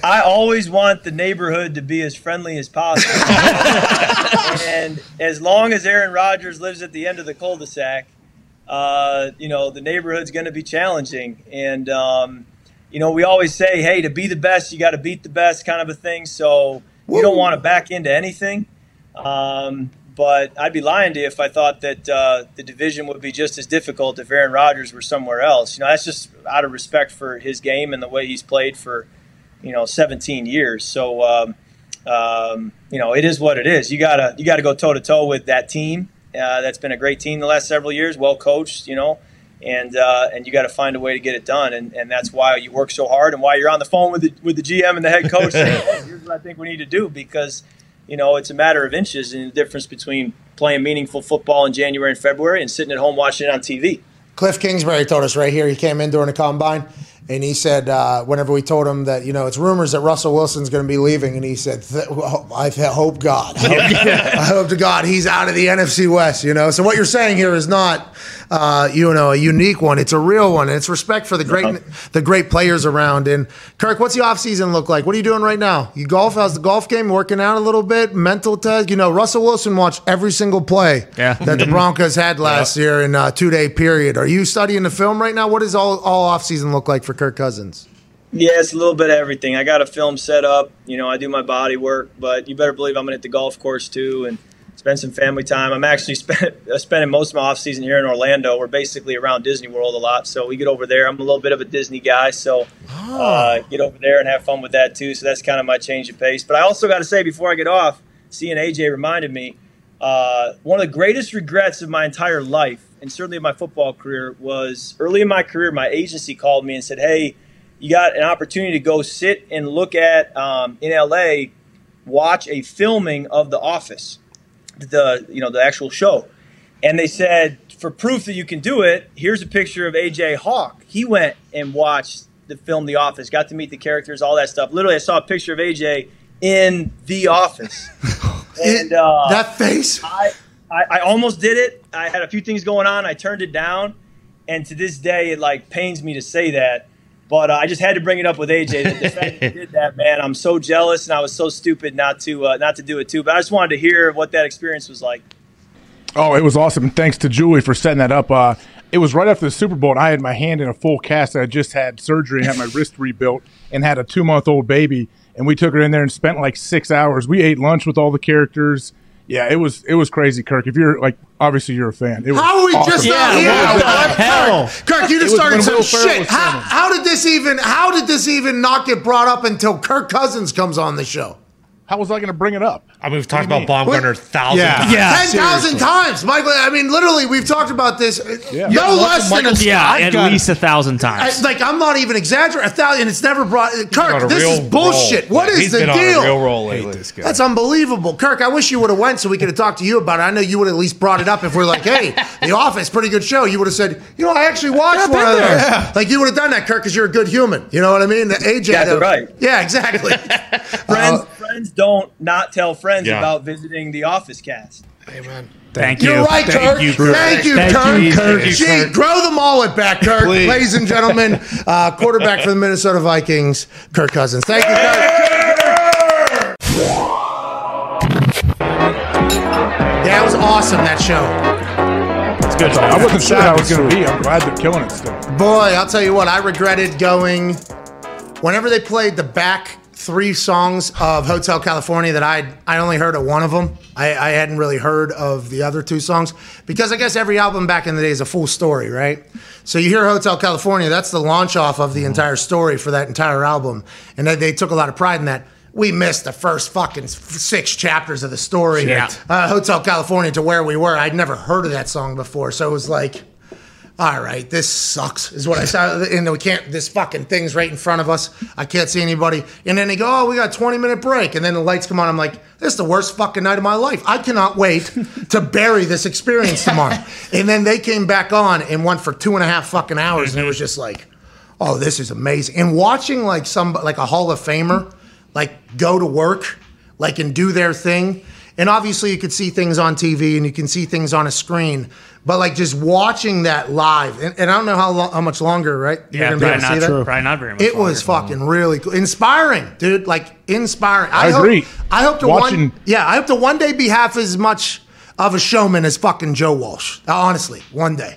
I always want the neighborhood to be as friendly as possible. and as long as Aaron Rodgers lives at the end of the cul-de-sac, uh, you know, the neighborhood's going to be challenging. And, um, you know, we always say, hey, to be the best, you got to beat the best kind of a thing. So you don't want to back into anything. Um, but I'd be lying to you if I thought that uh, the division would be just as difficult if Aaron Rodgers were somewhere else. You know, that's just out of respect for his game and the way he's played for, you know, 17 years. So, um, um, you know, it is what it is. You gotta you gotta go toe to toe with that team. Uh, that's been a great team the last several years, well coached. You know, and uh, and you got to find a way to get it done. And, and that's why you work so hard and why you're on the phone with the with the GM and the head coach. saying, hey, here's what I think we need to do because you know it's a matter of inches and the difference between playing meaningful football in January and February and sitting at home watching it on TV. Cliff Kingsbury told us right here. He came in during the combine, And he said, uh, whenever we told him that, you know, it's rumors that Russell Wilson's going to be leaving, and he said, "Th- well, I hope God. I hope, I hope to God he's out of the NFC West, you know? So what you're saying here is not, uh, you know, a unique one. It's a real one. And it's respect for the great the great players around. And Kirk, what's the offseason look like? What are you doing right now? You golf? How's the golf game? Working out a little bit? Mental test? You know, Russell Wilson watched every single play Yeah. that the Broncos had last year in a two day period. Are you studying the film right now? What does all, all offseason look like for Kirk Cousins? Yeah, it's a little bit of everything. I got a film set up. You know, I do my body work, but you better believe I'm going to hit the golf course too and spend some family time. I'm actually spend, uh, spending most of my off season here in Orlando. We're basically around Disney World a lot, so we get over there. I'm a little bit of a Disney guy, so uh, get over there and have fun with that too. So that's kind of my change of pace. But I also got to say before I get off, seeing AJ reminded me uh, one of the greatest regrets of my entire life, and certainly my football career, was early in my career. My agency called me and said, "Hey, you got an opportunity to go sit and look at um, in LA, watch a filming of The Office, the you know the actual show." And they said, for proof that you can do it, here's a picture of AJ Hawk. He went and watched the film The Office, got to meet the characters, all that stuff. Literally, I saw a picture of AJ in The Office. and uh, that face? I, I, I almost did it. I had a few things going on. I turned it down. And to this day, it like pains me to say that. But uh, I just had to bring it up with AJ. That the fact that he did that, man, I'm so jealous, and I was so stupid not to uh, not to do it too. But I just wanted to hear what that experience was like. Oh, it was awesome. Thanks to Julie for setting that up. Uh, it was right after the Super Bowl, and I had my hand in a full cast. I just had surgery and had my wrist rebuilt and had a two month old baby. And we took her in there and spent like six hours. We ate lunch with all the characters. Yeah, it was it was crazy, Kirk. If you're like, obviously you're a fan. It was How are we awesome. just not here? hell? Kirk, Kirk, you just was started some shit. How, how did this even? How did this even not get brought up until Kirk Cousins comes on the show? How was I going to bring it up? I mean, we've talked about mean? Baumgartner Wait. thousand Yeah. times. Yeah. Ten thousand times, Michael. I mean, literally, we've talked about this. Yeah. No less than a, Yeah, I've at got- least a thousand I- times. like I'm not even exaggerating. A thousand. It's never brought. Kirk, this is real bullshit. roll. What is He's the been deal? on a real roll lately. That's unbelievable, Kirk. I wish you would have went so we could have talked to you about it. I know you would have at least brought it up if we're like, "Hey, The Office, pretty good show." You would have said, "You know, I actually watched one of those." Like you would have done that, Kirk, because you're a good human. You know what I mean? The AJ, That's right. Yeah, exactly. Friends, Uh, friends don't not tell friends Yeah. about visiting the Office cast. Amen. Thank you. You're right, Thank Kirk. you, Kirk. Thank you, Thank Kirk. you, Kirk. Gee, grow the mullet back, Kirk. Please. Ladies and gentlemen, uh, quarterback for the Minnesota Vikings, Kirk Cousins. Thank you, Kirk. Yeah, it was awesome that show. It's good. I wasn't sure how it was going to be. I'm glad they're killing it still. Boy, I'll tell you what, I regretted going whenever they played the back three songs of Hotel California that I I only heard of one of them. I, I hadn't really heard of the other two songs because I guess every album back in the day is a full story, right? So you hear Hotel California, that's the launch off of the entire story for that entire album, and they, they took a lot of pride in that. We missed the first fucking six chapters of the story, Yeah. uh, Hotel California, to where we were. I'd never heard of that song before, so it was like all right, this sucks, is what I saw. And we can't, this fucking thing's right in front of us. I can't see anybody. And then they go, oh, we got a 20 minute break. And then the lights come on. I'm like, this is the worst fucking night of my life. I cannot wait to bury this experience tomorrow. and then they came back on and went for two and a half fucking hours. And it was just like, oh, this is amazing. And watching like some, like a Hall of Famer, like go to work, like and do their thing. And obviously, you could see things on TV and you can see things on a screen, but like just watching that live, and, and I don't know how long, how much longer, right? You're Yeah, probably not, true. probably not very much. It was longer. fucking really cool, inspiring, dude. Like inspiring. I hope- agree. I hope to Watching- one, yeah, I hope to one day be half as much of a showman as fucking Joe Walsh. Uh, honestly, one day.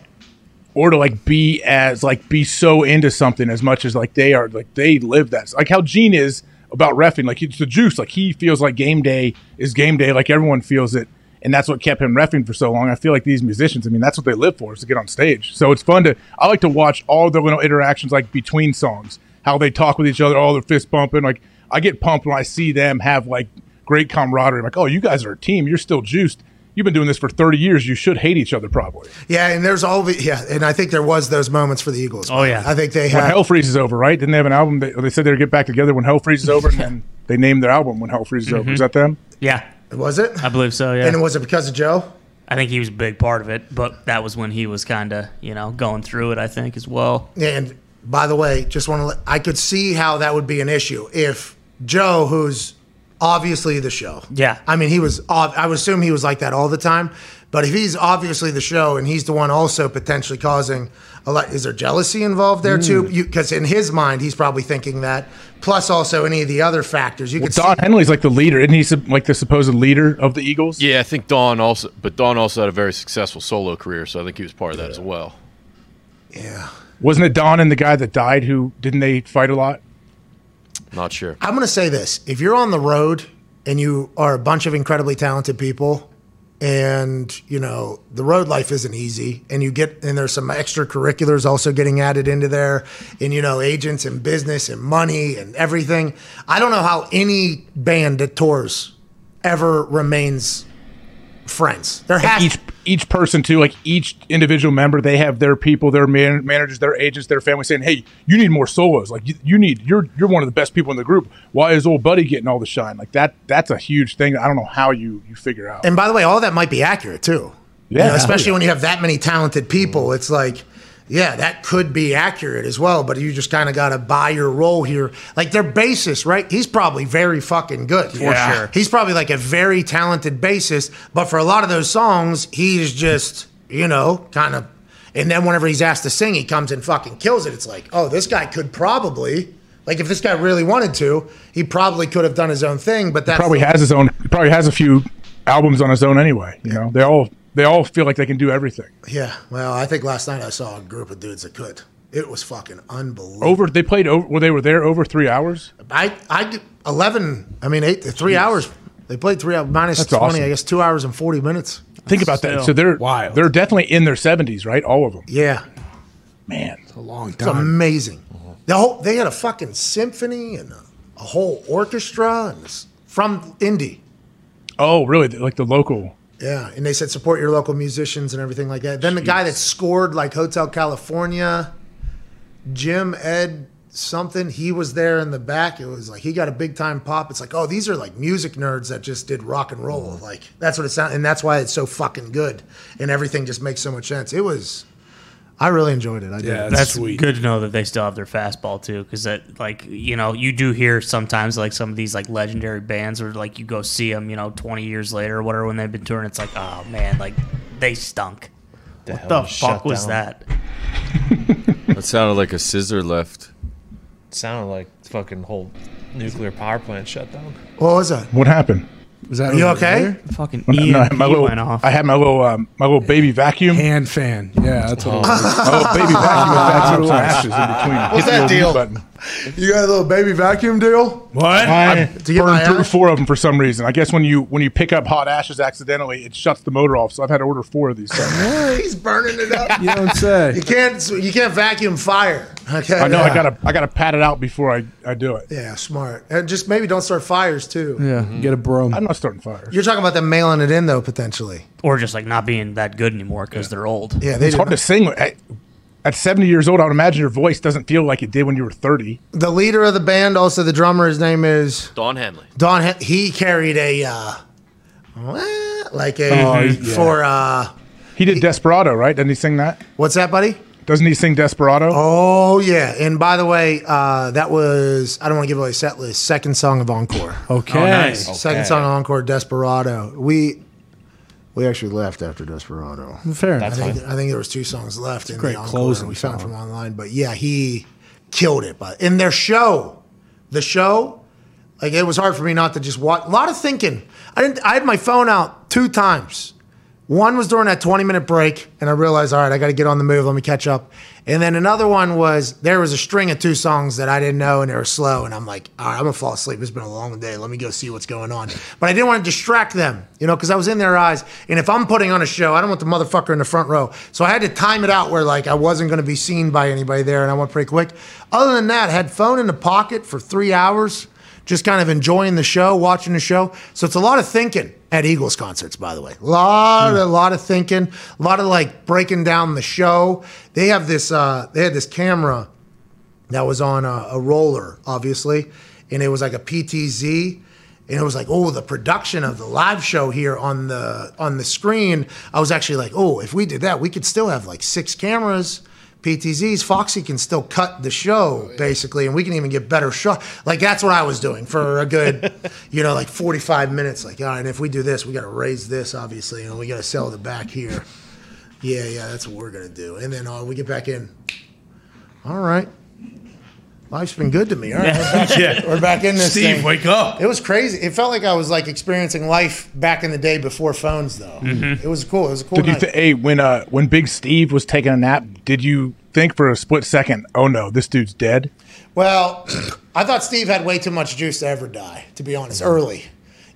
or to like be as like be so into something as much as like they are like they live that like how Gene is about refing. Like it's the juice. Like he feels like game day is game day. Like everyone feels it. And that's what kept him refing for so long. I feel like these musicians I mean that's what they live for is to get on stage. So it's fun to I like to watch all the little interactions like between songs. How they talk with each other all their fist bumping. Like I get pumped when I see them have like great camaraderie. Like oh you guys are a team. You're still juiced you've been doing this for 30 years you should hate each other probably Yeah, and there's all the yeah, and I think there was those moments for the Eagles. Oh, yeah. I think they when. Hell Freezes Over, right? Didn't they have an album? They, they said they'd get back together when Hell Freezes Over, and then they named their album When Hell Freezes Over. Mm-hmm. Is that them? Yeah, was it? I believe so. Yeah. And was it because of Joe? I think he was a big part of it, but that was when he was kind of, you know, going through it, I think, as well. And by the way, just want to. I could see how that would be an issue if Joe, who's obviously the show. Yeah. I mean, he was. ob- I would assume he was like that all the time. But if he's obviously the show and he's the one also potentially causing a lot, is there jealousy involved there too? Hmm. Because in his mind, he's probably thinking that. Plus, also any of the other factors you Well, could Don see. Henley's like the leader, isn't he? Like the supposed leader of the Eagles. Yeah, I think Don also, but Don also had a very successful solo career, so I think he was part of that as well. Yeah. Wasn't it Don and the guy that died who didn't they fight a lot? Not sure. I'm going to say this: if you're on the road and you are a bunch of incredibly talented people, and you know the road life isn't easy, and you get and there's some extracurriculars also getting added into there, and you know agents and business and money and everything. I don't know how any band that tours ever remains friends. There has each each person too, like each individual member, they have their people, their man, managers, their agents, their family saying, "Hey, you need more solos. Like you, you need you're you're one of the best people in the group. Why is old buddy getting all the shine? Like that that's a huge thing. I don't know how you you figure out. And by the way, all that might be accurate too. You Yeah. know, especially when you have that many talented people, it's like, yeah, that could be accurate as well. But you just kind of got to buy your role here. Like their bassist, right? He's probably very fucking good. For Yeah. sure. He's probably like a very talented bassist. But for a lot of those songs, he's just, you know, kind of. And then whenever he's asked to sing, he comes and fucking kills it. It's like, oh, this guy could probably. Like if this guy really wanted to, he probably could have done his own thing. But that probably has his own. He probably has a few albums on his own anyway. You know, they all they all feel like they can do everything. Yeah, well, I think last night I saw a group of dudes that could. It was fucking unbelievable. Over they played over. Well, they were there over three hours. I, I, did eleven. I mean, eight, three hours. They played three hours minus That's twenty. awesome. I guess two hours and forty minutes. Think about that. So they're wild. They're definitely in their seventies, right? All of them. Yeah, Man, it's A long time. it's time. amazing. The whole they had a fucking symphony and a, a whole orchestra and it's from Indy. oh really? Like the local. Yeah, and they said support your local musicians and everything like that. Then the guy that scored like Hotel California, Jim Ed something, he was there in the back. It was like he got a big time pop. It's like, oh, these are like music nerds that just did rock and roll. Mm. Like that's what it sounds, and that's why it's so fucking good, and everything just makes so much sense. It was, I really enjoyed it. I did. Yeah, Yeah, that's, That's sweet. good to know that they still have their fastball too, because that like you know you do hear sometimes like some of these like legendary bands or like you go see them you know twenty years later or whatever when they've been touring it's like oh man like they stunk. what the fuck was down? that? That sounded like a scissor lift. sounded like fucking whole nuclear power plant shut down. What was that? What happened? Was that Are you okay? there? Fucking No, EMP had my little, went off. I had my little, um, my little baby vacuum. Hand fan. Yeah, that's what it was. My little baby vacuum with that vacuums some ashes in between. What's Hit the that deal? Button. You got a little baby vacuum deal? What? I To burned three or four of them for some reason. I guess when you when you pick up hot ashes accidentally, it shuts the motor off. So I've had to order four of these. things. He's burning it up. You don't say. You can't. You can't vacuum fire. Okay. I know I gotta I gotta pat it out before I, I do it. Yeah, smart. And just maybe don't start fires too. Yeah, mm-hmm. get a broom. I'm not starting fires. You're talking about them mailing it in though, potentially. or just like not being that good anymore because they're old. Yeah, they It's hard did. to sing. At, at 70 years old, I would imagine your voice doesn't feel like it did when you were 30. The leader of the band, also the drummer, his name is Don Henley. Don. Hen- He carried a uh, like a Oh, yeah. for uh, He did Desperado, right? Doesn't he sing that? what's that, buddy? Doesn't he sing Desperado? Oh yeah. And by the way, uh, that was I don't want to give away set list. Second song of Encore. Okay. Oh, nice. Second song of Encore, Desperado. We we actually left after Desperado. Fair I enough. think, I think there was two songs left in great the encore closing we found song. from online. But yeah, he killed it. But in their show, the show, like it was hard for me not to just watch. A lot of thinking. I didn't. I had my phone out two times. One was during that 20 minute break, and I realized, all right, I got to get on the move. Let me catch up. And then another one was there was a string of two songs that I didn't know, and they were slow. And I'm like, all right, I'm gonna fall asleep. It's been a long day. Let me go see what's going on. But I didn't want to distract them, you know, because I was in their eyes. And if I'm putting on a show, I don't want the motherfucker in the front row. So I had to time it out where like I wasn't gonna be seen by anybody there, and I went pretty quick. Other than that, I had phone in the pocket for three hours just kind of enjoying the show, watching the show. So it's a lot of thinking at Eagles concerts, by the way. A lot, a lot of thinking, a lot of like breaking down the show. They have this, uh, they had this camera that was on a, a roller, obviously, and it was like a PTZ. And it was like, oh, the production of the live show here on the on the screen. I was actually like, oh, if we did that, we could still have like six cameras, PTZs, Foxy can still cut the show basically, and we can even get better shot. Like that's what I was doing for a good, you know, like 45 minutes. Like, all right, and if we do this, we got to raise this, obviously, and we got to sell the back here. Yeah, yeah, that's what we're gonna do. And then uh, we get back in. All right. Life's been good to me. All right, we're back, Yeah. we're back in this. Steve, thing. wake up. It was crazy. It felt like I was like experiencing life back in the day before phones, though. It was cool. It was a cool. Did you night. th- hey when uh when Big Steve was taking a nap? Did you think for a split second? Oh no, this dude's dead. Well, I thought Steve had way too much juice to ever die. To be honest, early.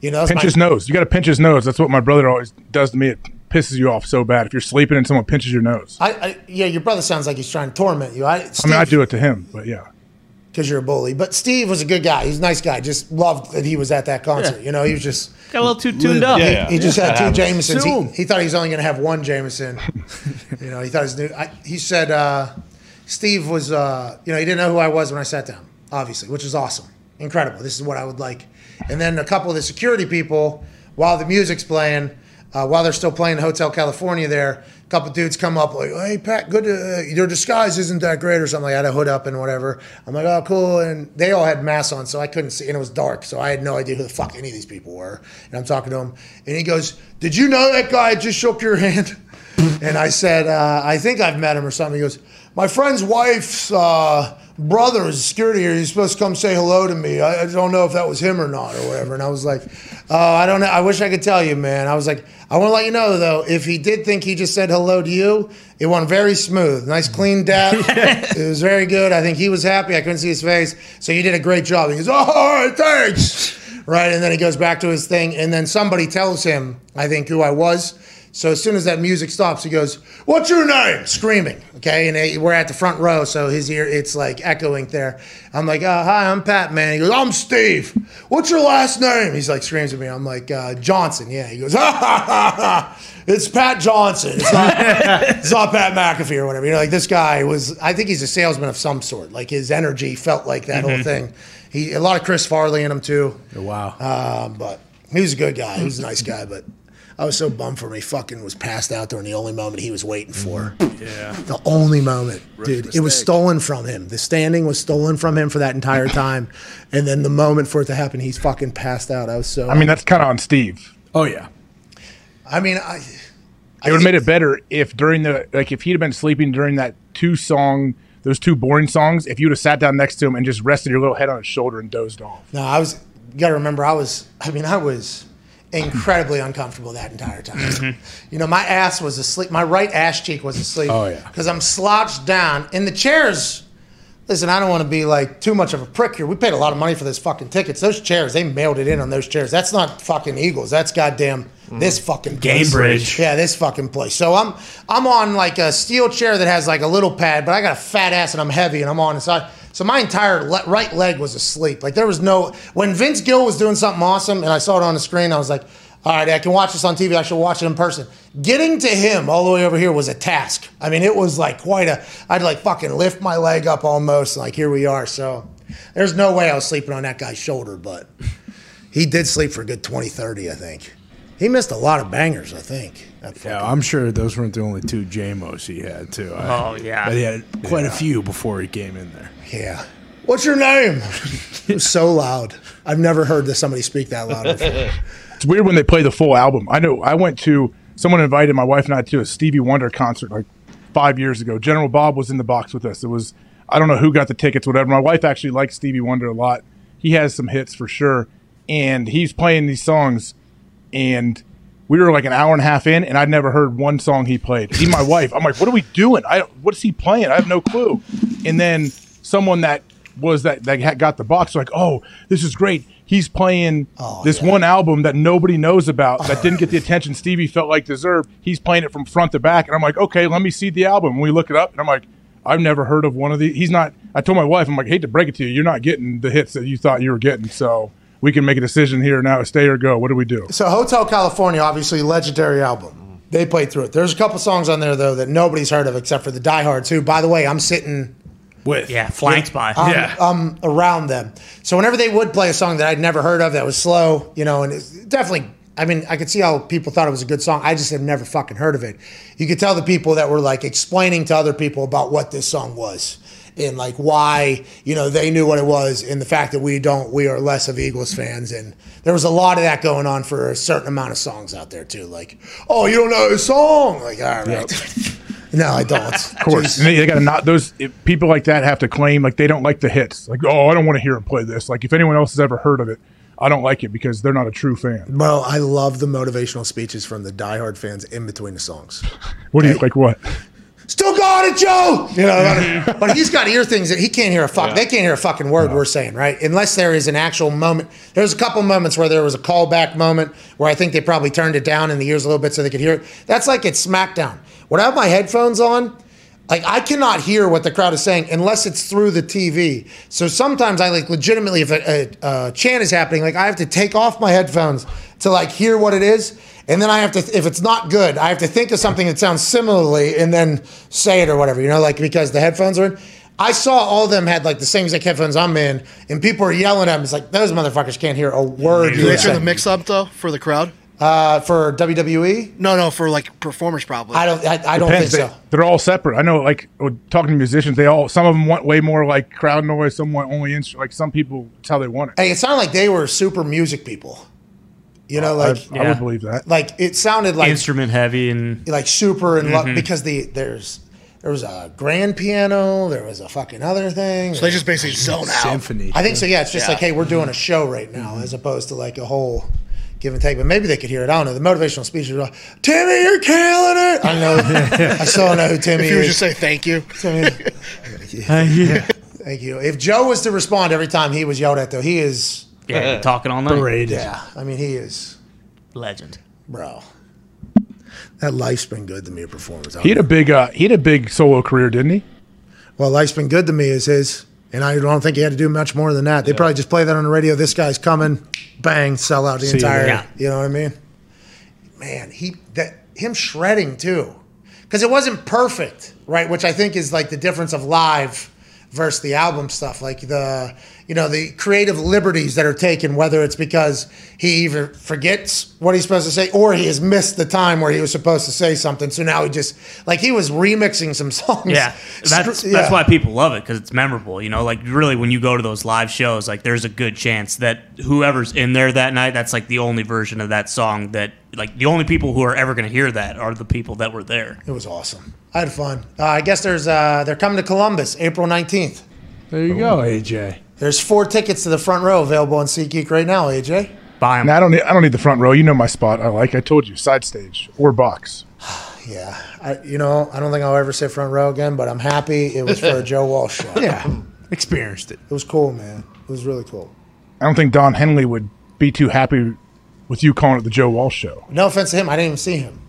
You know, Pinch my- his nose. You got to pinch his nose. That's what my brother always does to me. It pisses you off so bad if you're sleeping and someone pinches your nose. I, I, yeah, your brother sounds like he's trying to torment you. I, I mean, I do it to him, but yeah. Because you're a bully. But Steve was a good guy. He's a nice guy. Just loved that he was at that concert. Yeah. You know, he was just Got a little too tuned up. He, he just had two Jamesons. He, he thought he was only going to have one Jameson. you know, he thought his new. I, he said uh, Steve was. Uh, you know, he didn't know who I was when I sat down. Obviously, which is awesome, incredible. This is what I would like. And then a couple of the security people, while the music's playing, uh, while they're still playing Hotel California, there, couple dudes come up like, "Hey Pat, good. To, uh, your disguise isn't that great or something." Like, I had a hood up and whatever. I'm like, "Oh, cool." And they all had masks on, so I couldn't see, and it was dark, so I had no idea who the fuck any of these people were. And I'm talking to him, and he goes, "Did you know that guy just shook your hand?" And I said, uh, I think I've met him or something. He goes, My friend's wife's uh, brother is security here. He's supposed to come say hello to me. I, I don't know if that was him or not or whatever. And I was like, Oh, I don't know. I wish I could tell you, man. I was like, I want to let you know, though, if he did think he just said hello to you, it went very smooth. Nice, clean dab. it was very good. I think he was happy. I couldn't see his face. So you did a great job. He goes, Oh, all right, thanks. Right. And then he goes back to his thing. And then somebody tells him, I think, who I was. So as soon as that music stops, he goes, "What's your name?" Screaming. Okay, and we're at the front row, so his ear it's like echoing there. I'm like, uh, "Hi, I'm Pat, man." He goes, "I'm Steve. What's your last name?" He's like screams at me. I'm like, uh, "Johnson." Yeah. He goes, "Ha ha ha ha! It's Pat Johnson. It's not, it's not Pat McAfee or whatever." You know, like this guy was. I think he's a salesman of some sort. Like his energy felt like that whole thing. He a lot of Chris Farley in him too. Wow. Um, but he was a good guy. He was a nice guy, but I was so bummed for him. He fucking was passed out during the only moment he was waiting for. Mm-hmm. Yeah. The only moment, dude. It was stolen from him. The standing was stolen from him for that entire time, and then the moment for it to happen, he's fucking passed out. I was so. I mean, that's kind of on Steve. Oh yeah. I mean, I. It would have made it better if during the like if he'd have been sleeping during that two song those two boring songs, if you'd have sat down next to him and just rested your little head on his shoulder and dozed off. No, I was. You got to remember, I was. I mean, I was incredibly uncomfortable that entire time. Mm-hmm. You know, my ass was asleep. My right ass cheek was asleep. Oh, yeah. Because I'm slouched down in the chairs. Listen, I don't want to be like too much of a prick here. We paid a lot of money for those fucking tickets. Those chairs, they mailed it in on those chairs. That's not fucking Eagles. That's goddamn mm. this fucking place. Gainbridge. Yeah, this fucking place. So I'm I'm on like a steel chair that has like a little pad, but I got a fat ass and I'm heavy and I'm on the side. So my entire le- right leg was asleep. Like there was no when Vince Gill was doing something awesome and I saw it on the screen, I was like, all right, I can watch this on TV. I should watch it in person. Getting to him all the way over here was a task. I mean, it was like quite a. I'd like fucking lift my leg up almost. Like here we are. So there's no way I was sleeping on that guy's shoulder, but he did sleep for a good 20, 30, I think. He missed a lot of bangers, I think. Yeah, I'm sure those weren't the only two JMOs he had too. I- Oh, yeah. but he had quite a few before he came in there. Yeah. What's your name? it was so loud. I've never heard that somebody speak that loud before. It's weird when they play the full album. I know I went to someone invited my wife and I to a Stevie Wonder concert like five years ago. General Bob was in the box with us. It was I don't know who got the tickets, whatever. My wife actually likes Stevie Wonder a lot. He has some hits for sure, and he's playing these songs, and we were like an hour and a half in, and I'd never heard one song he played. Even my wife, I'm like, what are we doing? I what is he playing? I have no clue. And then someone that was that that got the box like, oh, this is great. He's playing oh, this one album that nobody knows about that didn't get the attention Stevie felt like deserved. He's playing it from front to back, and I'm like, okay, let me see the album. And we look it up, and I'm like, I've never heard of one of these. He's not. I told my wife, I'm like, hate to break it to you, you're not getting the hits that you thought you were getting. So we can make a decision here now: stay or go. What do we do? So Hotel California, obviously legendary album. They played through it. There's a couple songs on there though that nobody's heard of except for the diehards. Who, by the way, I'm sitting With Yeah, flanked by. um, Yeah. um, around them. So whenever they would play a song that I'd never heard of that was slow, you know, and it's definitely I mean, I could see how people thought it was a good song. I just have never fucking heard of it. You could tell the people that were like explaining to other people about what this song was and like why you know they knew what it was and the fact that we don't we are less of eagles fans and there was a lot of that going on for a certain amount of songs out there too like oh you don't know the song like all right no i don't Of course, and they, they got to not those people like that have to claim like they don't like the hits. Like, oh, I don't want to hear him play this. Like, if anyone else has ever heard of it, I don't like it because they're not a true fan. Well, i love the motivational speeches from the diehard fans in between the songs What do you like? What? Still got it, Joe. You know, but he's got ear things that he can't hear a fuck. They can't hear a fucking word we're saying, right? Unless there is an actual moment. There's a couple moments where there was a callback moment where I think they probably turned it down in the ears a little bit so they could hear it. That's like it's SmackDown. When I have my headphones on, like I cannot hear what the crowd is saying unless it's through the TV. So sometimes I like legitimately, if a, a, a chant is happening, like I have to take off my headphones to like hear what it is, and then I have to, if it's not good, I have to think of something that sounds similarly and then say it or whatever. You know, like because the headphones are in. I saw all of them had like the same exact headphones I'm in, and people were yelling at them. It's like those motherfuckers can't hear a word. Do you're they turn the mix up though for the crowd? Uh, for WWE? No, no, for like performers probably. I don't. I, I don't think so. They, are all separate. I know, like talking to musicians, they all some of them want way more like crowd noise. Some want only instru- like some people. It's how they want it. Hey, it sounded like they were super music people. You know, I, like I would believe that. like it sounded like Instrument heavy and like super in love Mhm. because the there's there was a grand piano, there was a fucking other thing. So they just basically zone out. Symphony. I think so. Yeah, it's just Yeah. like, hey, we're doing a show right now, as opposed to like a whole give and take. But maybe they could hear it. I don't know. The motivational speech was, like, Timmy, you're killing it. I know. I still don't know who Timmy If you would is. just say thank you. Timmy. Thank you. If Joe was to respond every time he was yelled at, though, he is. Yeah, talking all night. Paraded. Yeah, I mean, he is, Legend. bro. That life's been good to me, performers. He had a big, uh, he had a big solo career, didn't he? Well, life's been good to me is his, and I don't think he had to do much more than that. They probably just play that on the radio. This guy's coming, bang, sell out the See you entire. later. You know what I mean? Man, he that him shredding too, because it wasn't perfect, right? Which I think is like the difference of live versus the album stuff. Like the you know the creative liberties that are taken, whether it's because he either forgets what he's supposed to say or he has missed the time where he was supposed to say something. So now he just like he was remixing some songs. Yeah, that's Str- that's yeah. why people love it because it's memorable. You know, like really when you go to those live shows, like there's a good chance that whoever's in there that night, that's like the only version of that song that like the only people who are ever going to hear that are the people that were there. It was awesome. I had fun. Uh, I guess there's uh, they're coming to Columbus April 19th. There you go, AJ. There's four tickets to the front row available on SeatGeek right now, AJ. Buy them. I don't need. I don't need the front row. You know my spot. I like. I told you, side stage or box. Yeah, I, you know, I don't think I'll ever sit front row again, but I'm happy it was for a Joe Walsh show. Yeah, experienced it. It was cool, man. It was really cool. I don't think Don Henley would be too happy with you calling it the Joe Walsh show. No offense to him, I didn't even see him.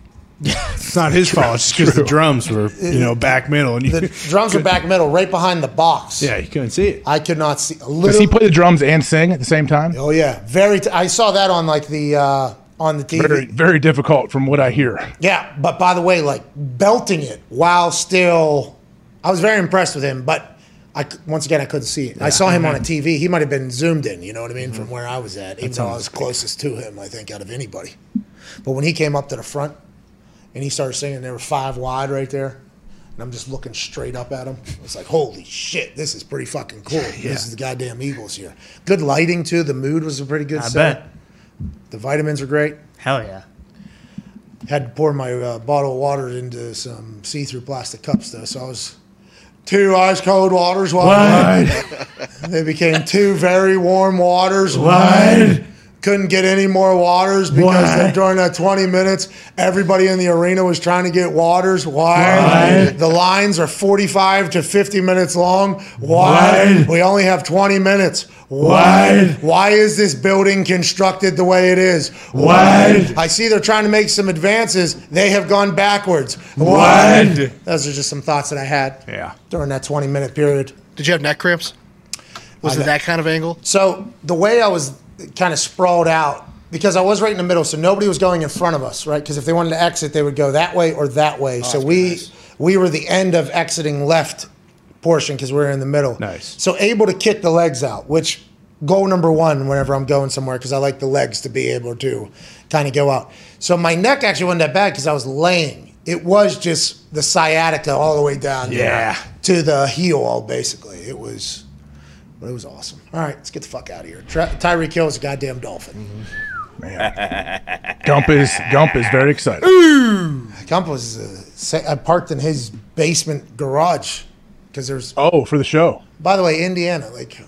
It's not his fault. It's just because the drums were, you know, back middle, and you, The drums were back middle, right behind the box. yeah, you couldn't see it. I could not see. Does Literally, he play the drums and sing at the same time? oh yeah, very. T- I saw that on like the uh, on the TV. Very, very difficult from what I hear. Yeah, but by the way, like belting it while still, I was very impressed with him. But I c- once again I couldn't see it. I saw him on a TV. He might have been zoomed in. You know what I mean? From where I was at, even though I was closest to him, I think out of anybody. But when he came up to the front and he started singing, there were five wide right there. And I'm just looking straight up at him. It's like, holy shit, this is pretty fucking cool. This is the goddamn Eagles here. Good lighting too. The mood was a pretty good I set. bet. The vitamins are great Hell yeah. had to pour my uh, bottle of water into some see-through plastic cups though, so I was two ice cold waters wide. they became two very warm waters wide. Couldn't get any more waters because then during that 20 minutes, everybody in the arena was trying to get waters Why? The lines are 45 to 50 minutes long. Why? We only have 20 minutes. Why? Why is this building constructed the way it is? Why? I see they're trying to make some advances. They have gone backwards. Wide. Those are just some thoughts that I had Yeah. during that 20 minute period. Did you have neck cramps? Was it that kind of angle? So the way I was kind of sprawled out, because I was right in the middle, so nobody was going in front of us, right? Because if they wanted to exit, they would go that way or that way. Oh, so we we were the end of exiting left portion because we were in the middle. Nice. So able to kick the legs out, which goal number one whenever I'm going somewhere because I like the legs to be able to kind of go out. So my neck actually wasn't that bad because I was laying. It was just the sciatica all the way down Yeah. to the heel, all basically. It was, but it was awesome. All right, let's get the fuck out of here. Tra- Tyreek Hill is a goddamn dolphin. Man. Gump is Gump is very excited. Ooh, Gump was uh, sa- I parked in his basement garage because there's. Oh, for the show. By the way, Indiana, like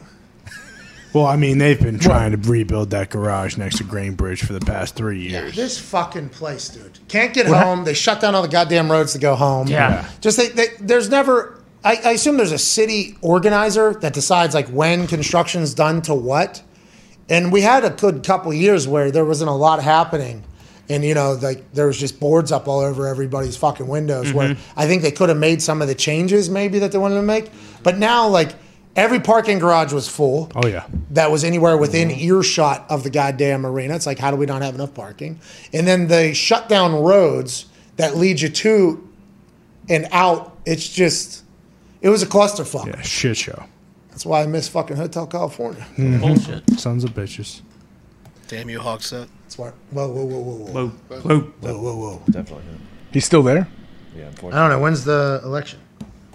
Well, I mean, they've been trying to rebuild that garage next to Gainbridge for the past three years. This fucking place, dude. Can't get What home. They shut down all the goddamn roads to go home. Yeah. Just they, they, there's never. I, I assume there's a city organizer that decides like when construction's done to what. And we had a good couple years where there wasn't a lot happening. And you know, like there was just boards up all over everybody's fucking windows. Where Mhm. I think they could have made some of the changes maybe that they wanted to make. But now, like every parking garage was full Oh yeah. that was anywhere within earshot of the goddamn arena. It's like, how do we not have enough parking? And then they shut down roads that lead you to and out. It's just, it was a clusterfuck. Yeah, shit show. That's why I miss fucking Hotel California. Mhm. Sons of bitches. Damn you, Hogsett. That's why. Whoa, whoa, whoa, whoa, whoa, Whoa, whoa, whoa, whoa, whoa. Definitely. He's still there. Yeah, unfortunately. I don't know. When's the election?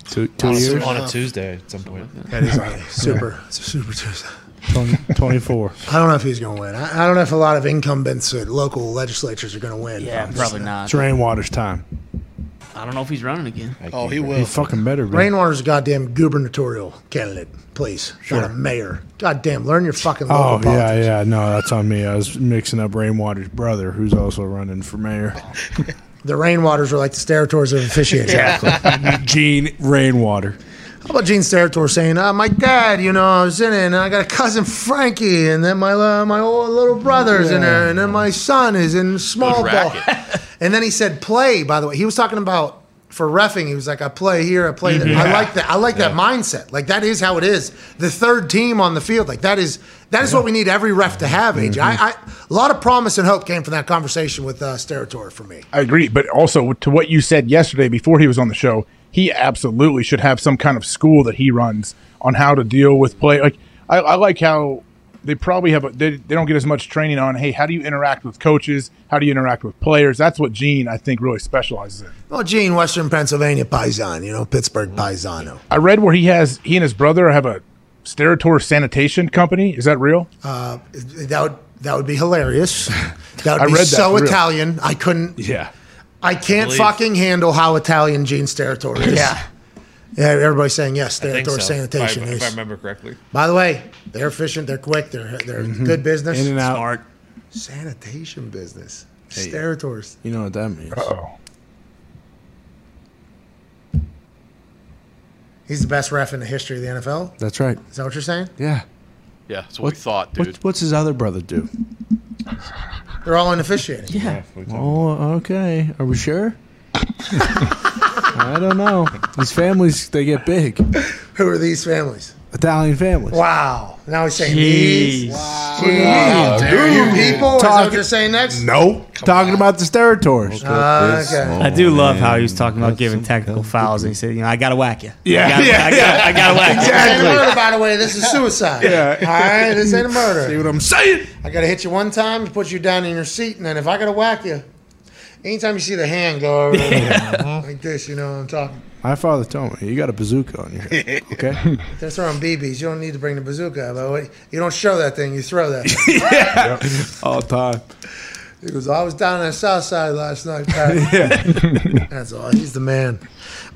Two, two on, years. on a Tuesday at some point. That is on a super, it's a super Tuesday. 20, 24. I don't know if he's going to win. I, I don't know if a lot of incumbents at local legislatures are going to win. Yeah, probably not. It's Rainwater's time. I don't know if he's running again. Oh, he will. He fucking better be. Rainwater's a goddamn gubernatorial candidate, please. Not a mayor. Goddamn, learn your fucking local Oh politics. yeah, yeah. No, that's on me. I was mixing up Rainwater's brother, who's also running for mayor. The Rainwaters are like the Steratores of officiating. Exactly. Gene Rainwater. How about Gene Steratore saying, uh, "My dad, you know, I was in it, and I got a cousin Frankie, and then my uh, my old little brother's in there, and then my son is in small ball." and then he said, "Play." By the way, he was talking about for refing. He was like, "I play here, I play there." I like that. I like that mindset. Like that is how it is. The third team on the field, like that is that is what we need every ref to have. AJ, I, I, a lot of promise and hope came from that conversation with uh, Steratore for me. I agree, but also to what you said yesterday before he was on the show, he absolutely should have some kind of school that he runs on how to deal with play. Like I, I like how they probably have a, they, they don't get as much training on hey how do you interact with coaches how do you interact with players that's what gene i think really specializes in Well, Gene, Western Pennsylvania Paisan, you know, Pittsburgh Paisano. i read where he has he and his brother have a Steratore sanitation company is that real Uh, that would that would be hilarious. That would I be read that so. Italian. I couldn't. Yeah. I can't Believe. fucking handle how Italian Gene Steratore is. Yeah. Yeah, everybody's saying yes. I think Steratore so, sanitation if I, if I remember correctly. By the way, they're efficient. They're quick. They're they're good business. Mm-hmm. In and out. Smart. Sanitation business. Hey. Steratores. You know what that means. oh He's the best ref in the history of the NFL. That's right. Is that what you're saying? Yeah. Yeah, that's what, we thought, dude. What, what's his other brother do? They're all in officiating. Yeah. Oh, okay. Are we sure? I don't know. These families, they get big. Who are these families? Italian families. Wow. Now he's saying Jeez. these. Jeez. Do you people? Is that what Talking- you're saying next? No. Talking about the Steratores. Uh, okay. I do love how he was talking about giving technical fouls, and he said, "You know, I gotta whack you. Yeah, I gotta, yeah, I gotta, I gotta whack you." This ain't a murder, by the way. This is suicide. Yeah. All right. This ain't a murder. See murder. what I'm saying? I gotta hit you one time, to put you down in your seat, and then if I gotta whack you, anytime you see the hand go over there, like this, you know what I'm talking. My father told me you got a bazooka on your head. Okay. They're throwing BBs. You don't need to bring the bazooka, but you don't show that thing. You throw that. Thing. All the time. He goes, I was down on the south side last night, Pat. That's all. He's the man.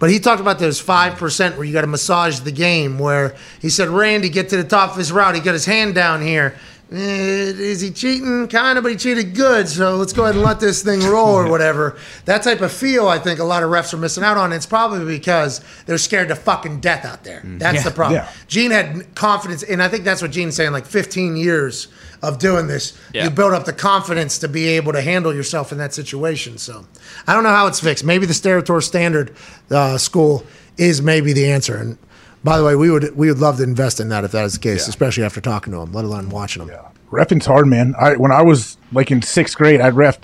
But he talked about those 5% where you got to massage the game, where he said, Randy, get to the top of his route. He got his hand down here. Eh, is he cheating? Kind of, but he cheated good. So let's go ahead and let this thing roll or whatever. That type of feel, I think a lot of refs are missing out on. It's probably because they're scared to fucking death out there. That's Yeah. the problem. Yeah. Gene had confidence, and I think that's what Gene's saying like 15 years of doing this. Yeah. You build up the confidence to be able to handle yourself in that situation. So I don't know how it's fixed. Maybe the Steratore Standard uh, School is maybe the answer. And by the way, we would we would love to invest in that if that is the case, especially after talking to them, let alone watching them. Refing's hard, man. I when I was like in sixth grade, I'd ref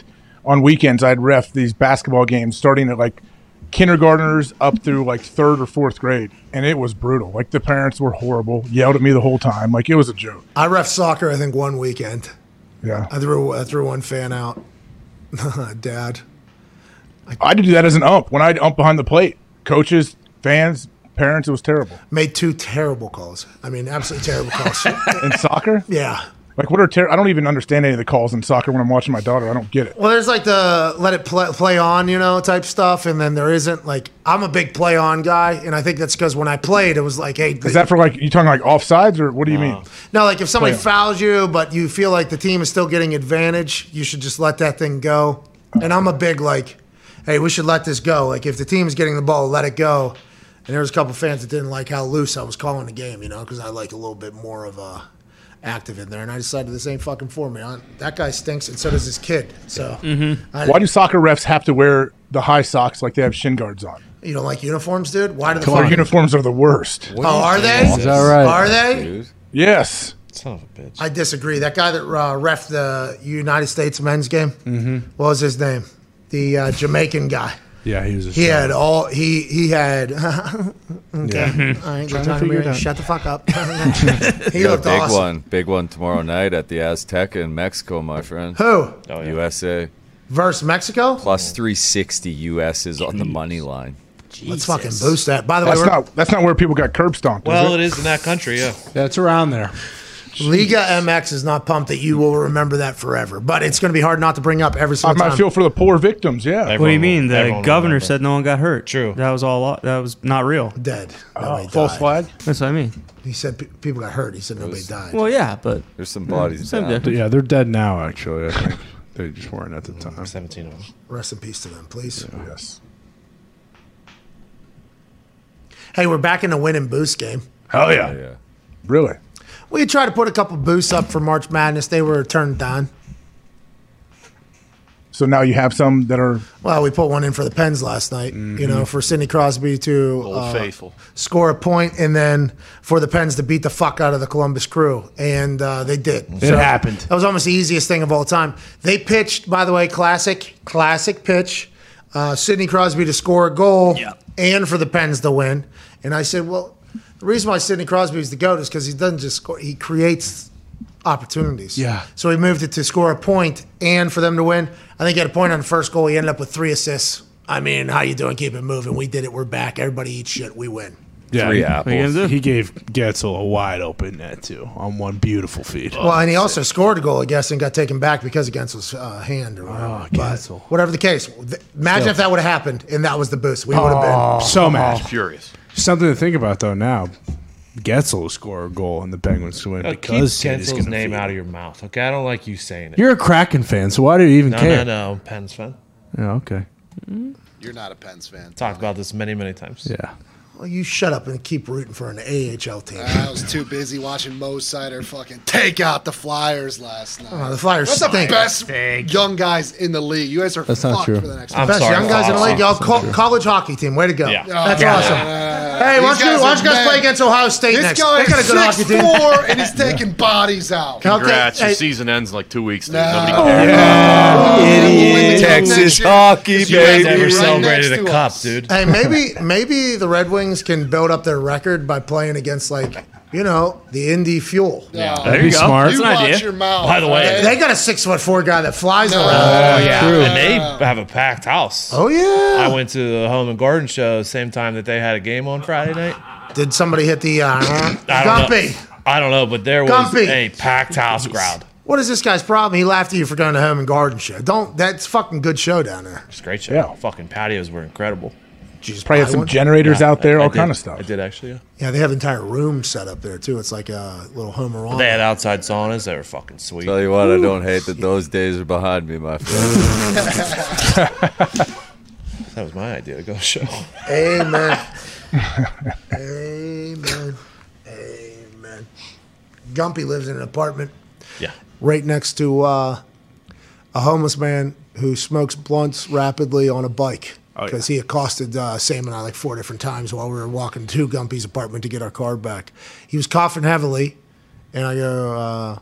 on weekends. I'd ref these basketball games starting at like kindergartners up through like third or fourth grade, and it was brutal. Like the parents were horrible, yelled at me the whole time. Like it was a joke. I ref soccer. I think one weekend. Yeah, I threw I threw one fan out. Dad. I did do that as an ump when I'd ump behind the plate. Coaches, fans, parents, it was terrible. Made two terrible calls. I mean, absolutely terrible calls. in soccer? Yeah. Like what are ter- I don't even understand any of the calls in soccer when I'm watching my daughter. I don't get it. Well, there's like the let it play, play on, you know, type stuff, and then there isn't like I'm a big play on guy, and I think that's because when I played, it was like, hey, Is that for like you talking like offsides or what do you mean? no, like if somebody fouls you, but you feel like the team is still getting advantage, you should just let that thing go. And I'm a big like, hey, we should let this go. Like if the team is getting the ball, let it go. And there was a couple fans that didn't like how loose I was calling the game, you know, because I like a little bit more of a active in there, and I decided this ain't fucking for me. I, that guy stinks, and so does his kid. So I- Why do soccer refs have to wear the high socks like they have shin guards on? You don't like uniforms, dude? Why do the Their uniforms are the worst. Oh, are they? Is that right? Are they? Yes. Son of a bitch. I disagree. That guy that uh, ref the United States men's game, Mhm. what was his name? The uh, Jamaican guy. Yeah, he was. A He had all he he had. okay, Yeah. all right, mm-hmm. Trying good to time figure it here. out. Shut the fuck up. he You got a looked big awesome. one, big one tomorrow night at the Azteca in Mexico, my friend. Who? Oh, yeah. USA. Versus Mexico. Plus 360 US is on the money line. Let's fucking boost that. By the That's way, we're, not that's not where people got curb stomped. Well, is it it? is in that country, yeah. That's around there. Liga MX is not pumped that you will remember that forever, but it's going to be hard not to bring up every I single might time. feel for the poor victims. Yeah. what do you mean? The governor said no one got hurt. True. That was all. That was not real. Dead. Oh, nobody Oh, false died. flag. That's what I mean. He said pe- people got hurt. He said nobody died. Well, yeah, but There's some bodies same down. difference. Yeah, they're dead now. Actually, I think they just weren't at the mm, time. Seventeen of them. Rest in peace to them, please. Yes. Hey, we're back in the win and boost game. Hell yeah. Yeah. Really? We tried to put a couple boosts up for March Madness. They were turned down. So now you have some that are Well, we put one in for the Pens last night. You know, for Sidney Crosby to Old uh, faithful. score a point, and then for the Pens to beat the fuck out of the Columbus Crew, and uh, they did. It happened. That was almost the easiest thing of all time. They pitched, by the way, classic, classic pitch. Uh, Sidney Crosby to score a goal, and for the Pens to win. And I said, well, the reason why Sidney Crosby is the goat is because he doesn't just score; he creates opportunities. Yeah. So he moved it to score a point and for them to win. I think he had a point on the first goal. He ended up with three assists. I mean, how you doing? Keep it moving. We did it. We're back. Everybody eat shit. We win. Yeah, Three he- apples. He gave Guentzel a wide open net too on one beautiful feed. Well, and he also scored a goal, I guess, and got taken back because against his uh, hand or whatever. Oh, But Guentzel. whatever the case, th- imagine Still. if that would have happened and that was the boost. We would have been. so mad. Furious. Something to think about though. Now, Guentzel will score a goal and the Penguins to win Uh, keep because Sidney's Guentzel's gonna name feed out of your mouth, okay? I don't like you saying it. You're a Kraken fan, so why do you even no, care? no, no, Pens fan. Yeah, okay. You're not a Pens fan. Talked about this many, many times. Yeah. Well, you shut up and keep rooting for an AHL team. I was too busy watching Mo Seider fucking take out the Flyers last night. Oh, the Flyers That's the stink. best young guys in the league. You guys are That's not true. for the next I'm. Best sorry, young guys in the league. Y'all co- college hockey team. Way to go. Yeah. Oh, That's Yeah. awesome. Yeah. Hey, why don't you, guys why don't you guys mad. play against Ohio State This next? guy They got a good hockey six team. four and he's taking bodies out. Okay, Congrats. Your hey, season ends in like two weeks. dude. No. Nobody Oh, cares. Idiot. Texas hockey, baby. You guys baby. ever right celebrated a cup, dude? Hey, maybe maybe the Red Wings can build up their record by playing against like you know the Indy Fuel. Yeah. That'd be go. smart. You That's an watch idea. your mouth. By the way, okay? They got a six foot four guy that flies No. around. Oh yeah, True. and they have a packed house. Oh yeah. I went to the Home and Garden show same time that they had a game on Friday night. Did somebody hit the uh, I don't Gumpy? know. I don't know, but there was Gumpy. a packed house crowd. What is this guy's problem? He laughed at you for going to Home and Garden show. Don't. That's fucking good show down there. It's a great show. Yeah. Fucking patios were incredible. Jesus, probably have buy some one? generators out there, I- I all did. kind of stuff. I did actually. Yeah. Yeah, they have entire rooms set up there too. It's like a little home Homer They had outside saunas. They were fucking sweet. Tell you what, I don't hate that those days are behind me, my friend. That was my idea to go show. Amen. Amen. Amen. Gumpy lives in an apartment Yeah. right next to uh, a homeless man who smokes blunts rapidly on a bike because he accosted uh, Sam and I like four different times while we were walking to Gumpy's apartment to get our car back. He was coughing heavily, and I go, uh,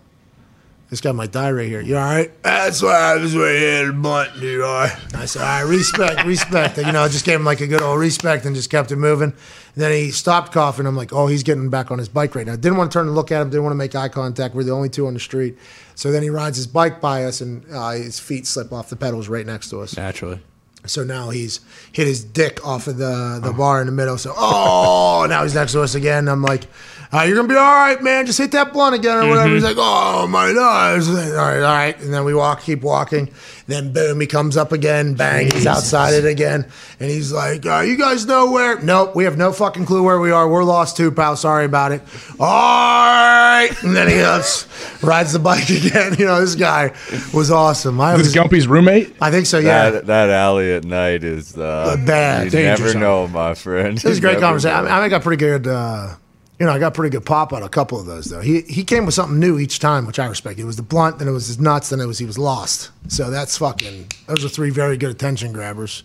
this guy might die right here. You all right? That's happens when you hit a blunt, dude. All right. I said, all right, respect, respect. And, You know, I just gave him like a good old respect and just kept it moving. And then he stopped coughing. I'm like, oh, he's getting back on his bike right now. Didn't want to turn and look at him. Didn't want to make eye contact. We're the only two on the street. So then he rides his bike by us, and uh, his feet slip off the pedals right next to us. Naturally. So now he's hit his dick off of the, the bar in the middle. So, oh, now he's next to us again. I'm like, uh, you're going to be all right, man. Just hit that blunt again or whatever. He's like, oh, my nose. All right, all right. And then we walk, keep walking. Then, boom, he comes up again. Bang, he's outside it again. And he's like, uh, you guys know where? Nope, we have no fucking clue where we are. We're lost too, pal. Sorry about it. All right. And then he goes, rides the bike again. You know, this guy was awesome. I This was, is Gumpy's roommate. I think so, yeah. That, that alley at night is uh, Bad. You Dangerous never know, my friend. It was a great conversation. I, know. mean, I got pretty good. Uh, you know, I got pretty good pop on a couple of those though. He he came with something new each time, which I respect. It was the blunt, then it was his nuts, then it was he was lost. So that's fucking. Those are three very good attention grabbers.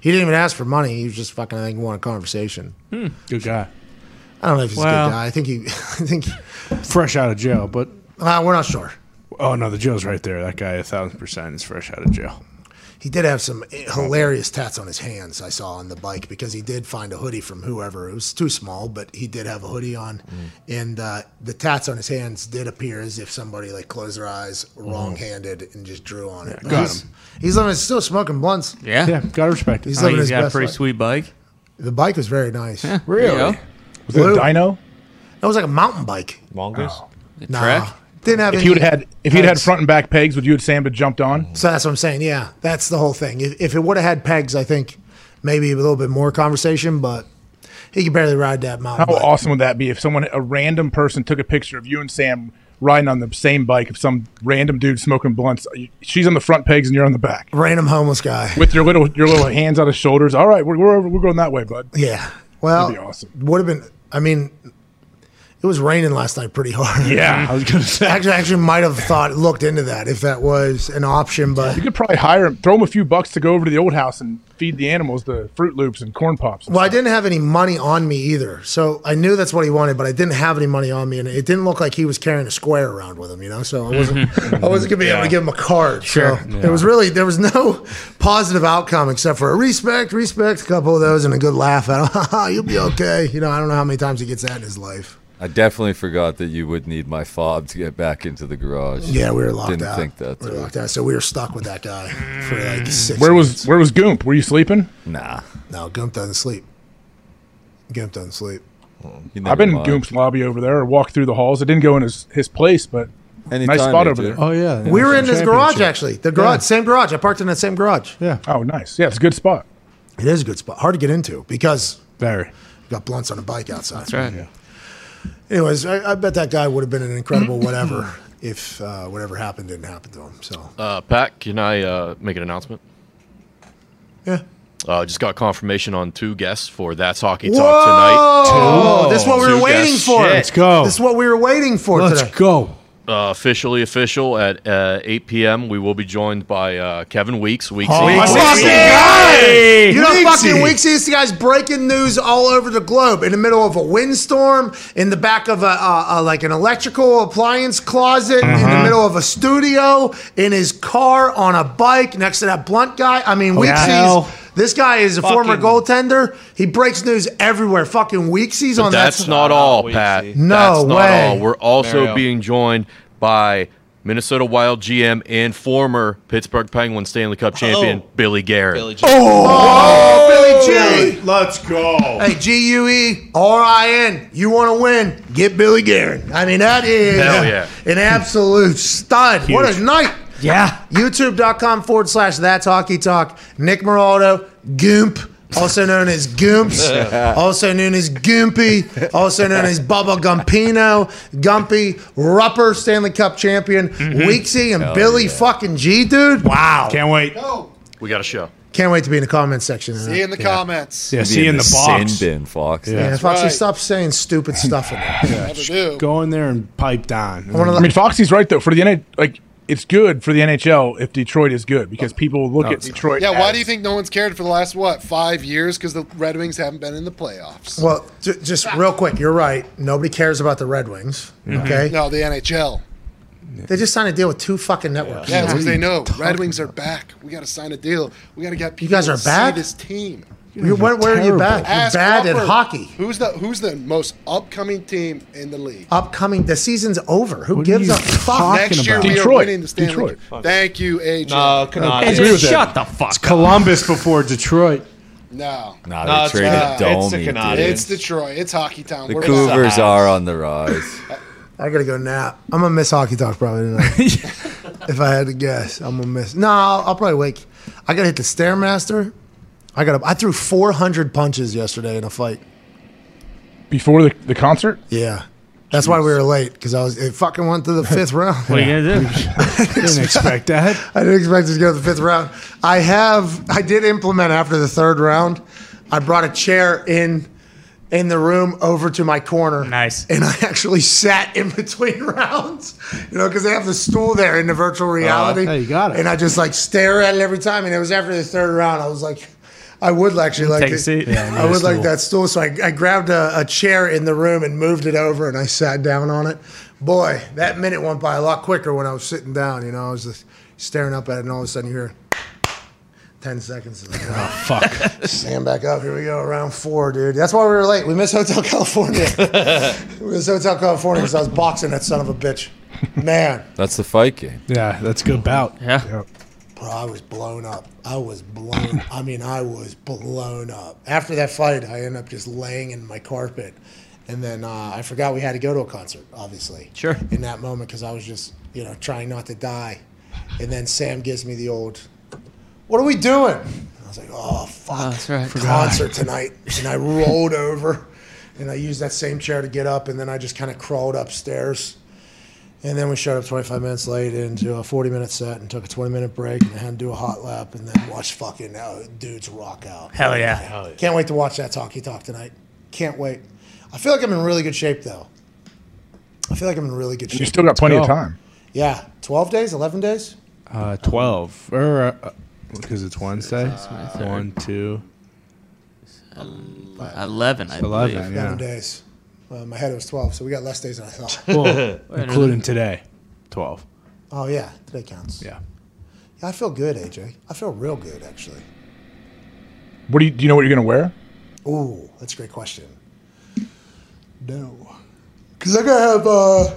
He didn't even ask for money. He was just fucking. I think want a conversation. Good guy. I don't know if he's a good guy. I think he. I think. Fresh out of jail, but Uh, we're not sure. oh no, the jail's right there. That guy, a thousand percent, is fresh out of jail. He did have some eh, hilarious tats on his hands. I saw on the bike because he did find a hoodie from whoever. It was too small, but he did have a hoodie on, mm. and uh, the tats on his hands did appear as if somebody like closed their eyes mm. wrong-handed and just drew on it. But Got he's, him. He's living, still smoking blunts. Yeah. Yeah, gotta respect it. He's Oh, living he's his got a pretty life. sweet bike. The bike was very nice. There you Really? go. Was it a Blue. dyno? It was like a mountain bike. Mongoose. Oh. Nah, Trek? Didn't have If any. you would had if you'd had front and back pegs, would you have Sam had jumped on? So that's what I'm saying. Yeah, that's the whole thing. If, if it would have had pegs, I think maybe a little bit more conversation, but he could barely ride that mountain How bike. awesome would that be if someone, a random person, took a picture of you and Sam riding on the same bike? If some random dude smoking blunts, she's on the front pegs and you're on the back Random homeless guy. with your little your little hands on his shoulders. All right, we're we're, we're going that way, bud. Yeah. Well, That'd be awesome. Would have been. I mean, it was raining last night pretty hard. Yeah, I was gonna say. Actually, actually, might have thought looked into that if that was an option, but You could probably hire him, throw him a few bucks to go over to the old house and feed the animals the Fruit Loops and corn pops. well, I didn't have any money on me either, so I knew that's what he wanted, but I didn't have any money on me, and it didn't look like he was carrying a square around with him, you know. So I wasn't, I wasn't gonna be able to give him a card. Sure. So it was really there was no positive outcome except for a respect, respect, a couple of those, and a good laugh at him. You'll be okay. You know, I don't know how many times he gets that in his life. I definitely forgot that you would need my fob to get back into the garage. Yeah, we were locked Didn't out. think that we were locked out, so we were stuck with that guy for like six. Where was months. where was Goomp? Were you sleeping? Nah. No, Gump doesn't sleep. Gump doesn't sleep. You I've been in. Goomp's lobby over there, or walked through the halls. I didn't go in his his place, but Anytime, nice spot AJ. over there. Oh yeah, We were in his garage actually. The garage, Yeah. same garage. I parked in that same garage. Yeah, Oh, nice. Yeah, it's a good spot. It is a good spot. Hard to get into because very. you got blunts on a bike outside. That's right. Anyways, I, I bet that guy would have been an incredible whatever if uh, whatever happened didn't happen to him. So Uh, Pat, can I uh, make an announcement? yeah. Uh, just got confirmation on two guests for That's Hockey Talk Whoa! tonight. This is what we Two were waiting guests. for. Shit. Let's go. This is what we were waiting for Let's today. go. Uh, officially official at uh, 8 p.m. We will be joined by uh, Kevin Weekes. Weekes. Oh, Weekes. my fucking God! You know, Weeksy. fucking Weeksy, this guy's breaking news all over the globe. In the middle of a windstorm, in the back of a, a, a like an electrical appliance closet, in Uh-huh. the middle of a studio, in his car, on a bike, next to that blunt guy. I mean, Hotel. Weeksy's. This guy is a former goaltender. He breaks news everywhere. Fucking Weeksy's But on that's that. That's not all, Weeksy. Pat. No that's not way. all. We're also Mario. being joined by Minnesota Wild GM and former Pittsburgh Penguins Stanley Cup oh. champion Oh. Billy Guerin. Billy G. Oh, oh Billy G. Let's go. Hey, G U E R I N. You want to win? Get Billy Guerin. I mean, that is yeah. an absolute stud. What a night. Yeah. YouTube.com forward slash That's Hockey Talk. Nick Moraldo, Goomp, also known as Goomps, also known as Goompy, also known as Bubba Gumpino, Gumpy, Rupper, Stanley Cup champion, mm-hmm. Weeksy, and Billy fucking G, dude. Wow. Can't wait. We got a show. Can't wait to be in the comments section. See you in the comments. Yeah, Be see you in the box. sin bin, Fox. Yeah. Yeah, Foxy, right. stop saying stupid stuff in there. yeah. Go in there and pipe down. wanna I mean, Foxy's right though. For the NH, like it's good for the NHL if Detroit is good because people look at Detroit. Yeah, why do you think no one's cared for the last what five years? Because the Red Wings haven't been in the playoffs. Well, j- just real quick, you're right. Nobody cares about the Red Wings. Okay. No, the NHL. They just signed a deal with two fucking networks. Yeah, because What are they know Red Wings are back. We got to sign a deal. We got to get people. guys are to bad? See this team. You- where, where are you back? You're Ask bad at hockey. Who's the Who's the most upcoming team in the league? Upcoming, the season's over. Who What are gives you a fuck? talking Next year about? we are Detroit. winning the Stanley. Detroit. Cup. Thank you, AJ. No, cannot. Hey, agree with shut the fuck up. Columbus before Detroit. No, Nah, No, it's traded not. It's the dude. Canadiens. it's Detroit. It's hockey town. The We're Cougars are on the rise. I gotta go nap. I'm gonna miss hockey talk probably tonight. if I had to guess, I'm gonna miss. No, I'll, I'll probably wake. I gotta hit the stairmaster. I got. to I threw 400 punches yesterday in a fight. Before the, the concert? Yeah, that's why we were late because I was. It fucking went to the fifth round. What are you gonna do? Didn't expect that. I didn't expect it to go to the fifth round. I have. I did implement after the third round. I brought a chair in in the room over to my corner. Nice. And I actually sat in between rounds, you know, because they have the stool there in the virtual oh, reality. hey, you got it. And I just like stare at it every time. And it was after the third round. I was like, I would actually like Take a to- seat. Yeah, I would like that stool. So I, I grabbed a, a chair in the room and moved it over and I sat down on it. Boy, that minute went by a lot quicker when I was sitting down. You know, I was just staring up at it and all of a sudden you hear 10 seconds. Like, Oh, Fuck. Stand back up. Here we go. Round four, dude. That's why we were late. We missed Hotel California. we missed Hotel California because I was boxing that son of a bitch. Man, That's the fight game. Yeah, that's a good bout. Yeah. Bro, I was blown up. I was blown. I mean, I was blown up. After that fight, I ended up just laying in my carpet. And then uh, I forgot we had to go to a concert, obviously. Sure. In that moment, because I was just, you know, trying not to die. And then Sam gives me the old, what are we doing? I was like, oh, fuck. that's right. Concert tonight. And I rolled over and I used that same chair to get up. And then I just kind of crawled upstairs. And then we showed up 25 minutes late into a 40 minute set and took a 20 minute break and had to do a hot lap and then watch fucking uh, dudes rock out. Hell yeah. Can't wait to watch that talkie talk tonight. Can't wait. I feel like I'm in really good shape though. I feel like I'm in really good shape. You still got plenty of time. Yeah, 12 days, 11 days. Uh, Twelve or uh, because it's Wednesday. One, two, Eleven, I eleven. believe. 11 Yeah. days. Well, my head was 12, so we got less days than I thought. Well, including today, twelve. oh yeah, today counts. Yeah. Yeah, I feel good, AJ. I feel real good actually. What do you do you know what you're gonna wear? Ooh, that's a great question. No. Because I gotta have, uh,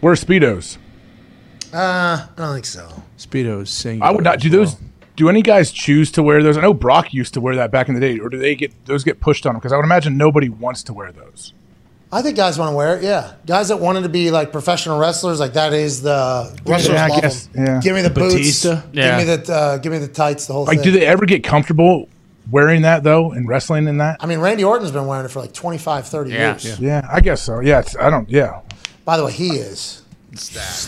Wear speedos. uh, I don't think so. Speedos sing. I would not do those. Do any guys choose to wear those? I know Brock used to wear that back in the day, or do they get those get pushed on them? Because I would imagine nobody wants to wear those. I think guys want to wear it. Yeah, guys that wanted to be like professional wrestlers, like that is the wrestlers Yeah, love guess, them. yeah. Give me the boots. Batista? Yeah. Give me the uh, give me the tights. The whole Like, thing. do they ever get comfortable wearing that though, and wrestling in that? I mean, Randy Orton's been wearing it for like 25, 30 Yeah. years. Yeah, I guess so. Yeah, it's, I don't. Yeah, By the way, he is.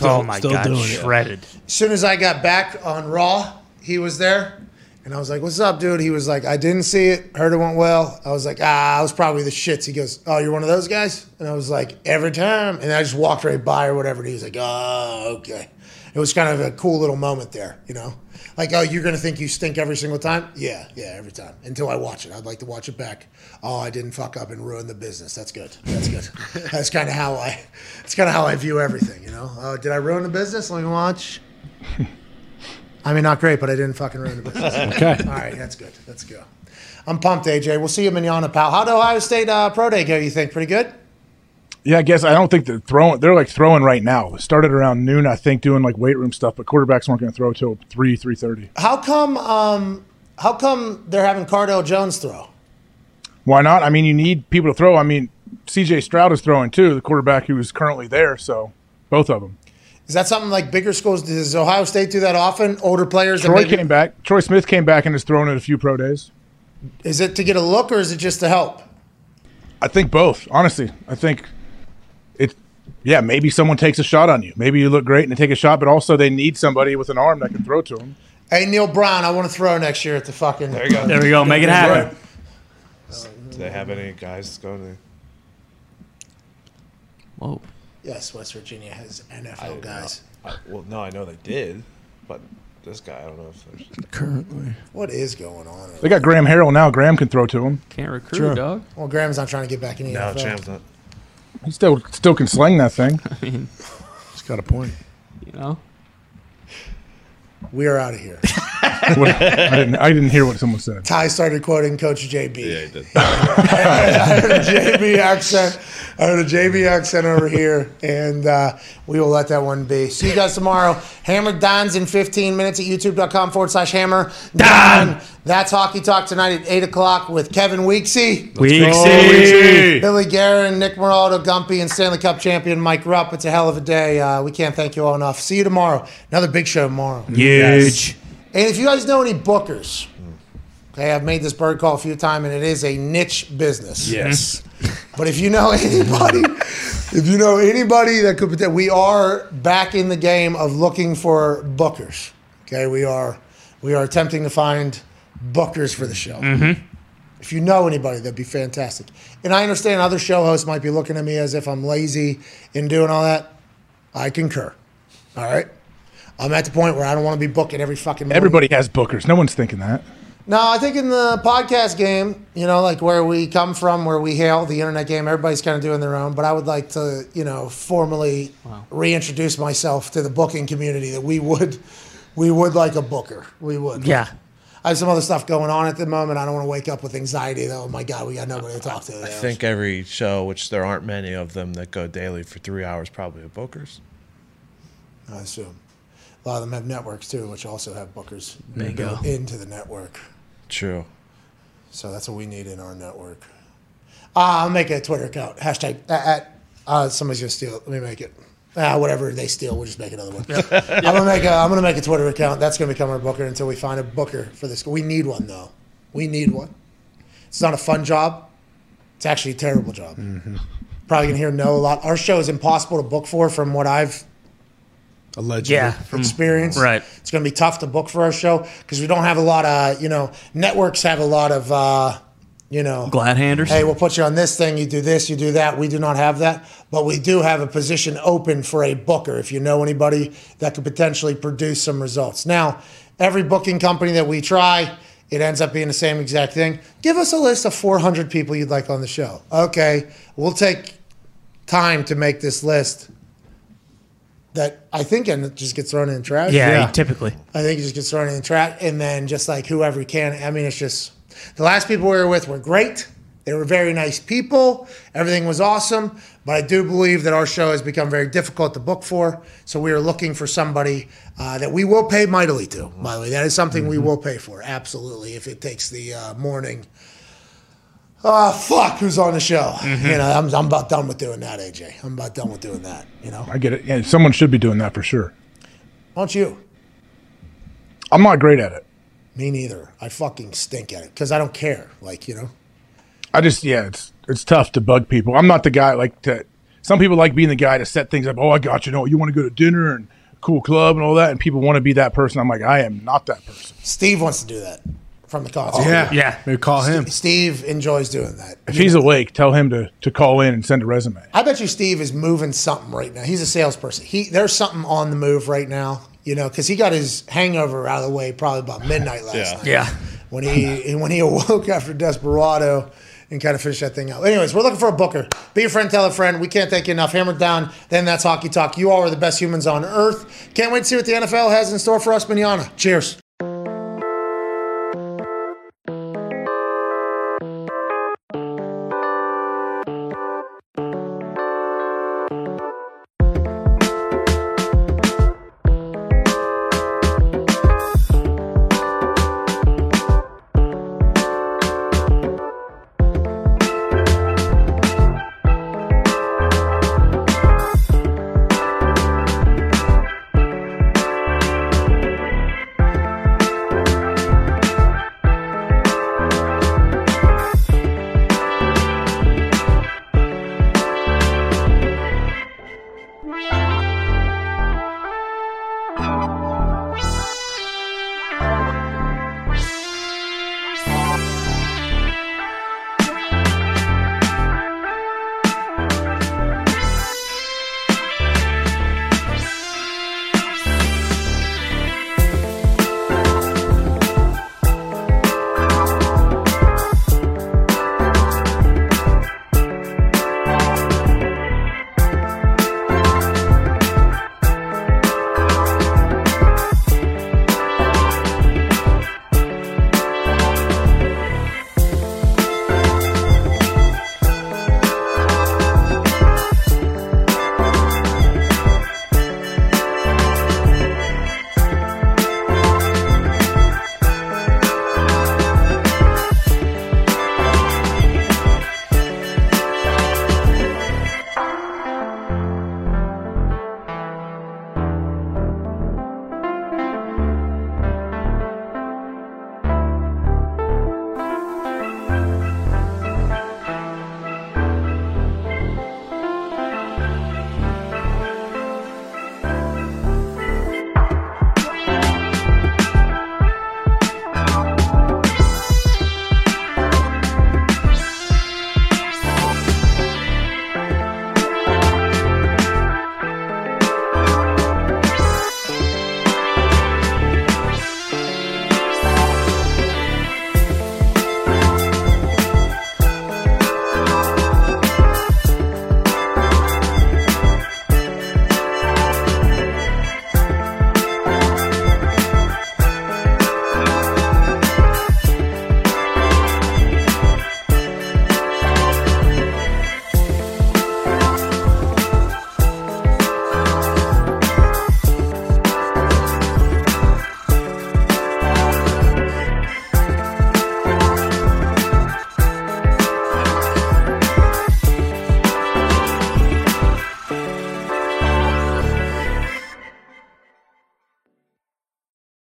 oh my still god, doing it. shredded. As soon as I got back on Raw, he was there. And I was like, what's up, dude? He was like, I didn't see it. Heard it went well. I was like, ah, I was probably the shits. He goes, oh, you're one of those guys? And I was like, every time. And I just walked right by or whatever. And he was like, oh, okay. It was kind of a cool little moment there, you know? Like, oh, you're going to think you stink every single time? Yeah, yeah, every time. Until I watch it. I'd like to watch it back. Oh, I didn't fuck up and ruin the business. That's good. That's good. That's kind of how I, that's kind of how I view everything, you know? Uh, did I ruin the business? Let me watch. I mean, not great, but I didn't fucking ruin the business. Okay. All right, that's good. Let's go. I'm pumped, AJ. We'll see you manana, pal. How did Ohio State uh, Pro Day go? You think pretty good? yeah. I guess I don't think they're throwing. They're like throwing right now. It started around noon, I think, doing like weight room stuff. But quarterbacks weren't going to throw till three, three thirty. How come? Um, how come they're having Cardale Jones throw? Why not? I mean, you need people to throw. I mean, C.J. Stroud is throwing too, the quarterback who is currently there. So both of them. Is that something like bigger schools? Does Ohio State do that often? Older players. that Troy maybe- came back. Troy Smith came back and has thrown it a few pro days. Is it to get a look or is it just to help? I think both. Honestly, I think it. Yeah, maybe someone takes a shot on you. Maybe you look great and they take a shot, but also they need somebody with an arm that can throw to them. Hey, Neal Brown, I want to throw next year at the fucking. There you go. There we go. Make it happen. Do they have any guys going there? Whoa. Yes, West Virginia has NFL didn't guys. know. I, well, no, I know they did, but this guy, I don't know if there's. Currently, What is going on? They got Graham Harrell now. Graham can throw to him. Can't recruit, Sure. dog. Well, Graham's not trying to get back in the No, NFL. Graham's not. He still still can sling that thing. I mean, he's got a point. You know. We are out of here. What- I didn't. I didn't hear what someone said. Ty started quoting Coach JB. Yeah, he did. I heard a JB accent. I heard a JB accent over here, and uh, we will let that one be. See you guys tomorrow. Hammer Dahn's in 15 minutes at youtube.com forward slash hammer Dahn. That's Hockey Talk tonight at 8 o'clock with Kevin Weeksy. Weeksy. Billy Guerin, Nick Moraldo, Gumpy, and Stanley Cup champion Mike Rupp. It's a hell of a day. Uh, we can't thank you all enough. See you tomorrow. Another big show tomorrow. Huge. And if you guys know any bookers, okay, I've made this bird call a few times, and it is a niche business. Yes. But if you know anybody, if you know anybody that could, we are back in the game of looking for bookers. Okay, we are, we are attempting to find bookers for the show. Mm-hmm. If you know anybody, that'd be fantastic. And I understand other show hosts might be looking at me as if I'm lazy in doing all that. I concur. All right. I'm at the point where I don't want to be booking every fucking. morning. Everybody has bookers. No one's thinking that. No, I think in the podcast game, you know, like where we come from, where we hail the internet game, everybody's kind of doing their own. But I would like to, you know, formally reintroduce myself to the booking community that we would, we would like a booker. We would. Yeah. I have some other stuff going on at the moment. I don't want to wake up with anxiety. Though, oh my god, we got nobody to talk to. I think every show, which there aren't many of them that go daily for three hours, probably a bookers. I assume a lot of them have networks too, which also have bookers Bingo. built into the network. True. So that's what we need in our network. Uh, I'll make a Twitter account. Hashtag at, uh, somebody's gonna steal it. Let me make it. Uh, whatever they steal, we'll just make another one. I'm gonna make a I'm gonna make a Twitter account. That's gonna become our booker until we find a booker for this. We need one though. We need one. It's not a fun job. It's actually a terrible job. Probably gonna hear no a lot. Our show is impossible to book for, from what I've Allegedly. Yeah. From, experience. Right. It's going to be tough to book for our show because we don't have a lot of, you know, networks have a lot of, uh, you know, Glad handers. hey, we'll put you on this thing, you do this, you do that. We do not have that, but we do have a position open for a booker if you know anybody that could potentially produce some results. Now, every booking company that we try, it ends up being the same exact thing. Give us a list of 400 people you'd like on the show. Okay, we'll take time to make this list that I think and just gets thrown in the trash. yeah, typically. I think it just gets thrown in the trash, and then just like whoever can. I mean, it's just the last people we were with were great. They were very nice people. Everything was awesome, but I do believe that our show has become very difficult to book for. So we are looking for somebody uh, that we will pay mightily to. By the way, that is something we will pay for absolutely if it takes the uh, morning. Ah, fuck, who's on the show? You know, I'm, I'm about done with doing that, AJ. I'm about done with doing that. You know, I get it. Yeah, someone should be doing that for sure. why don't you? I'm not great at it. Me neither. I fucking stink at it because I don't care. Like, you know. I just yeah, it's it's tough to bug people. I'm not the guy like to. Some people like being the guy to set things up. Oh, I got you. Know you want to go to dinner and cool club and all that, and people want to be that person. I'm like, I am not that person. Steve wants to do that from the concert. Yeah. Yeah. Maybe call him. Steve enjoys doing that. If he's awake, tell him to to call in and send a resume. I bet you Steve is moving something right now. He's a salesperson. He there's something on the move right now. You know, because he got his hangover out of the way probably about midnight last Yeah. night. Yeah. When he when he awoke after Desperado and kind of finished that thing out. Anyways, we're looking for a booker. Be a friend, tell a friend. We can't thank you enough. Hammer down. Then that's hockey talk. You all are the best humans on earth. Can't wait to see what the NFL has in store for us, manana. Cheers.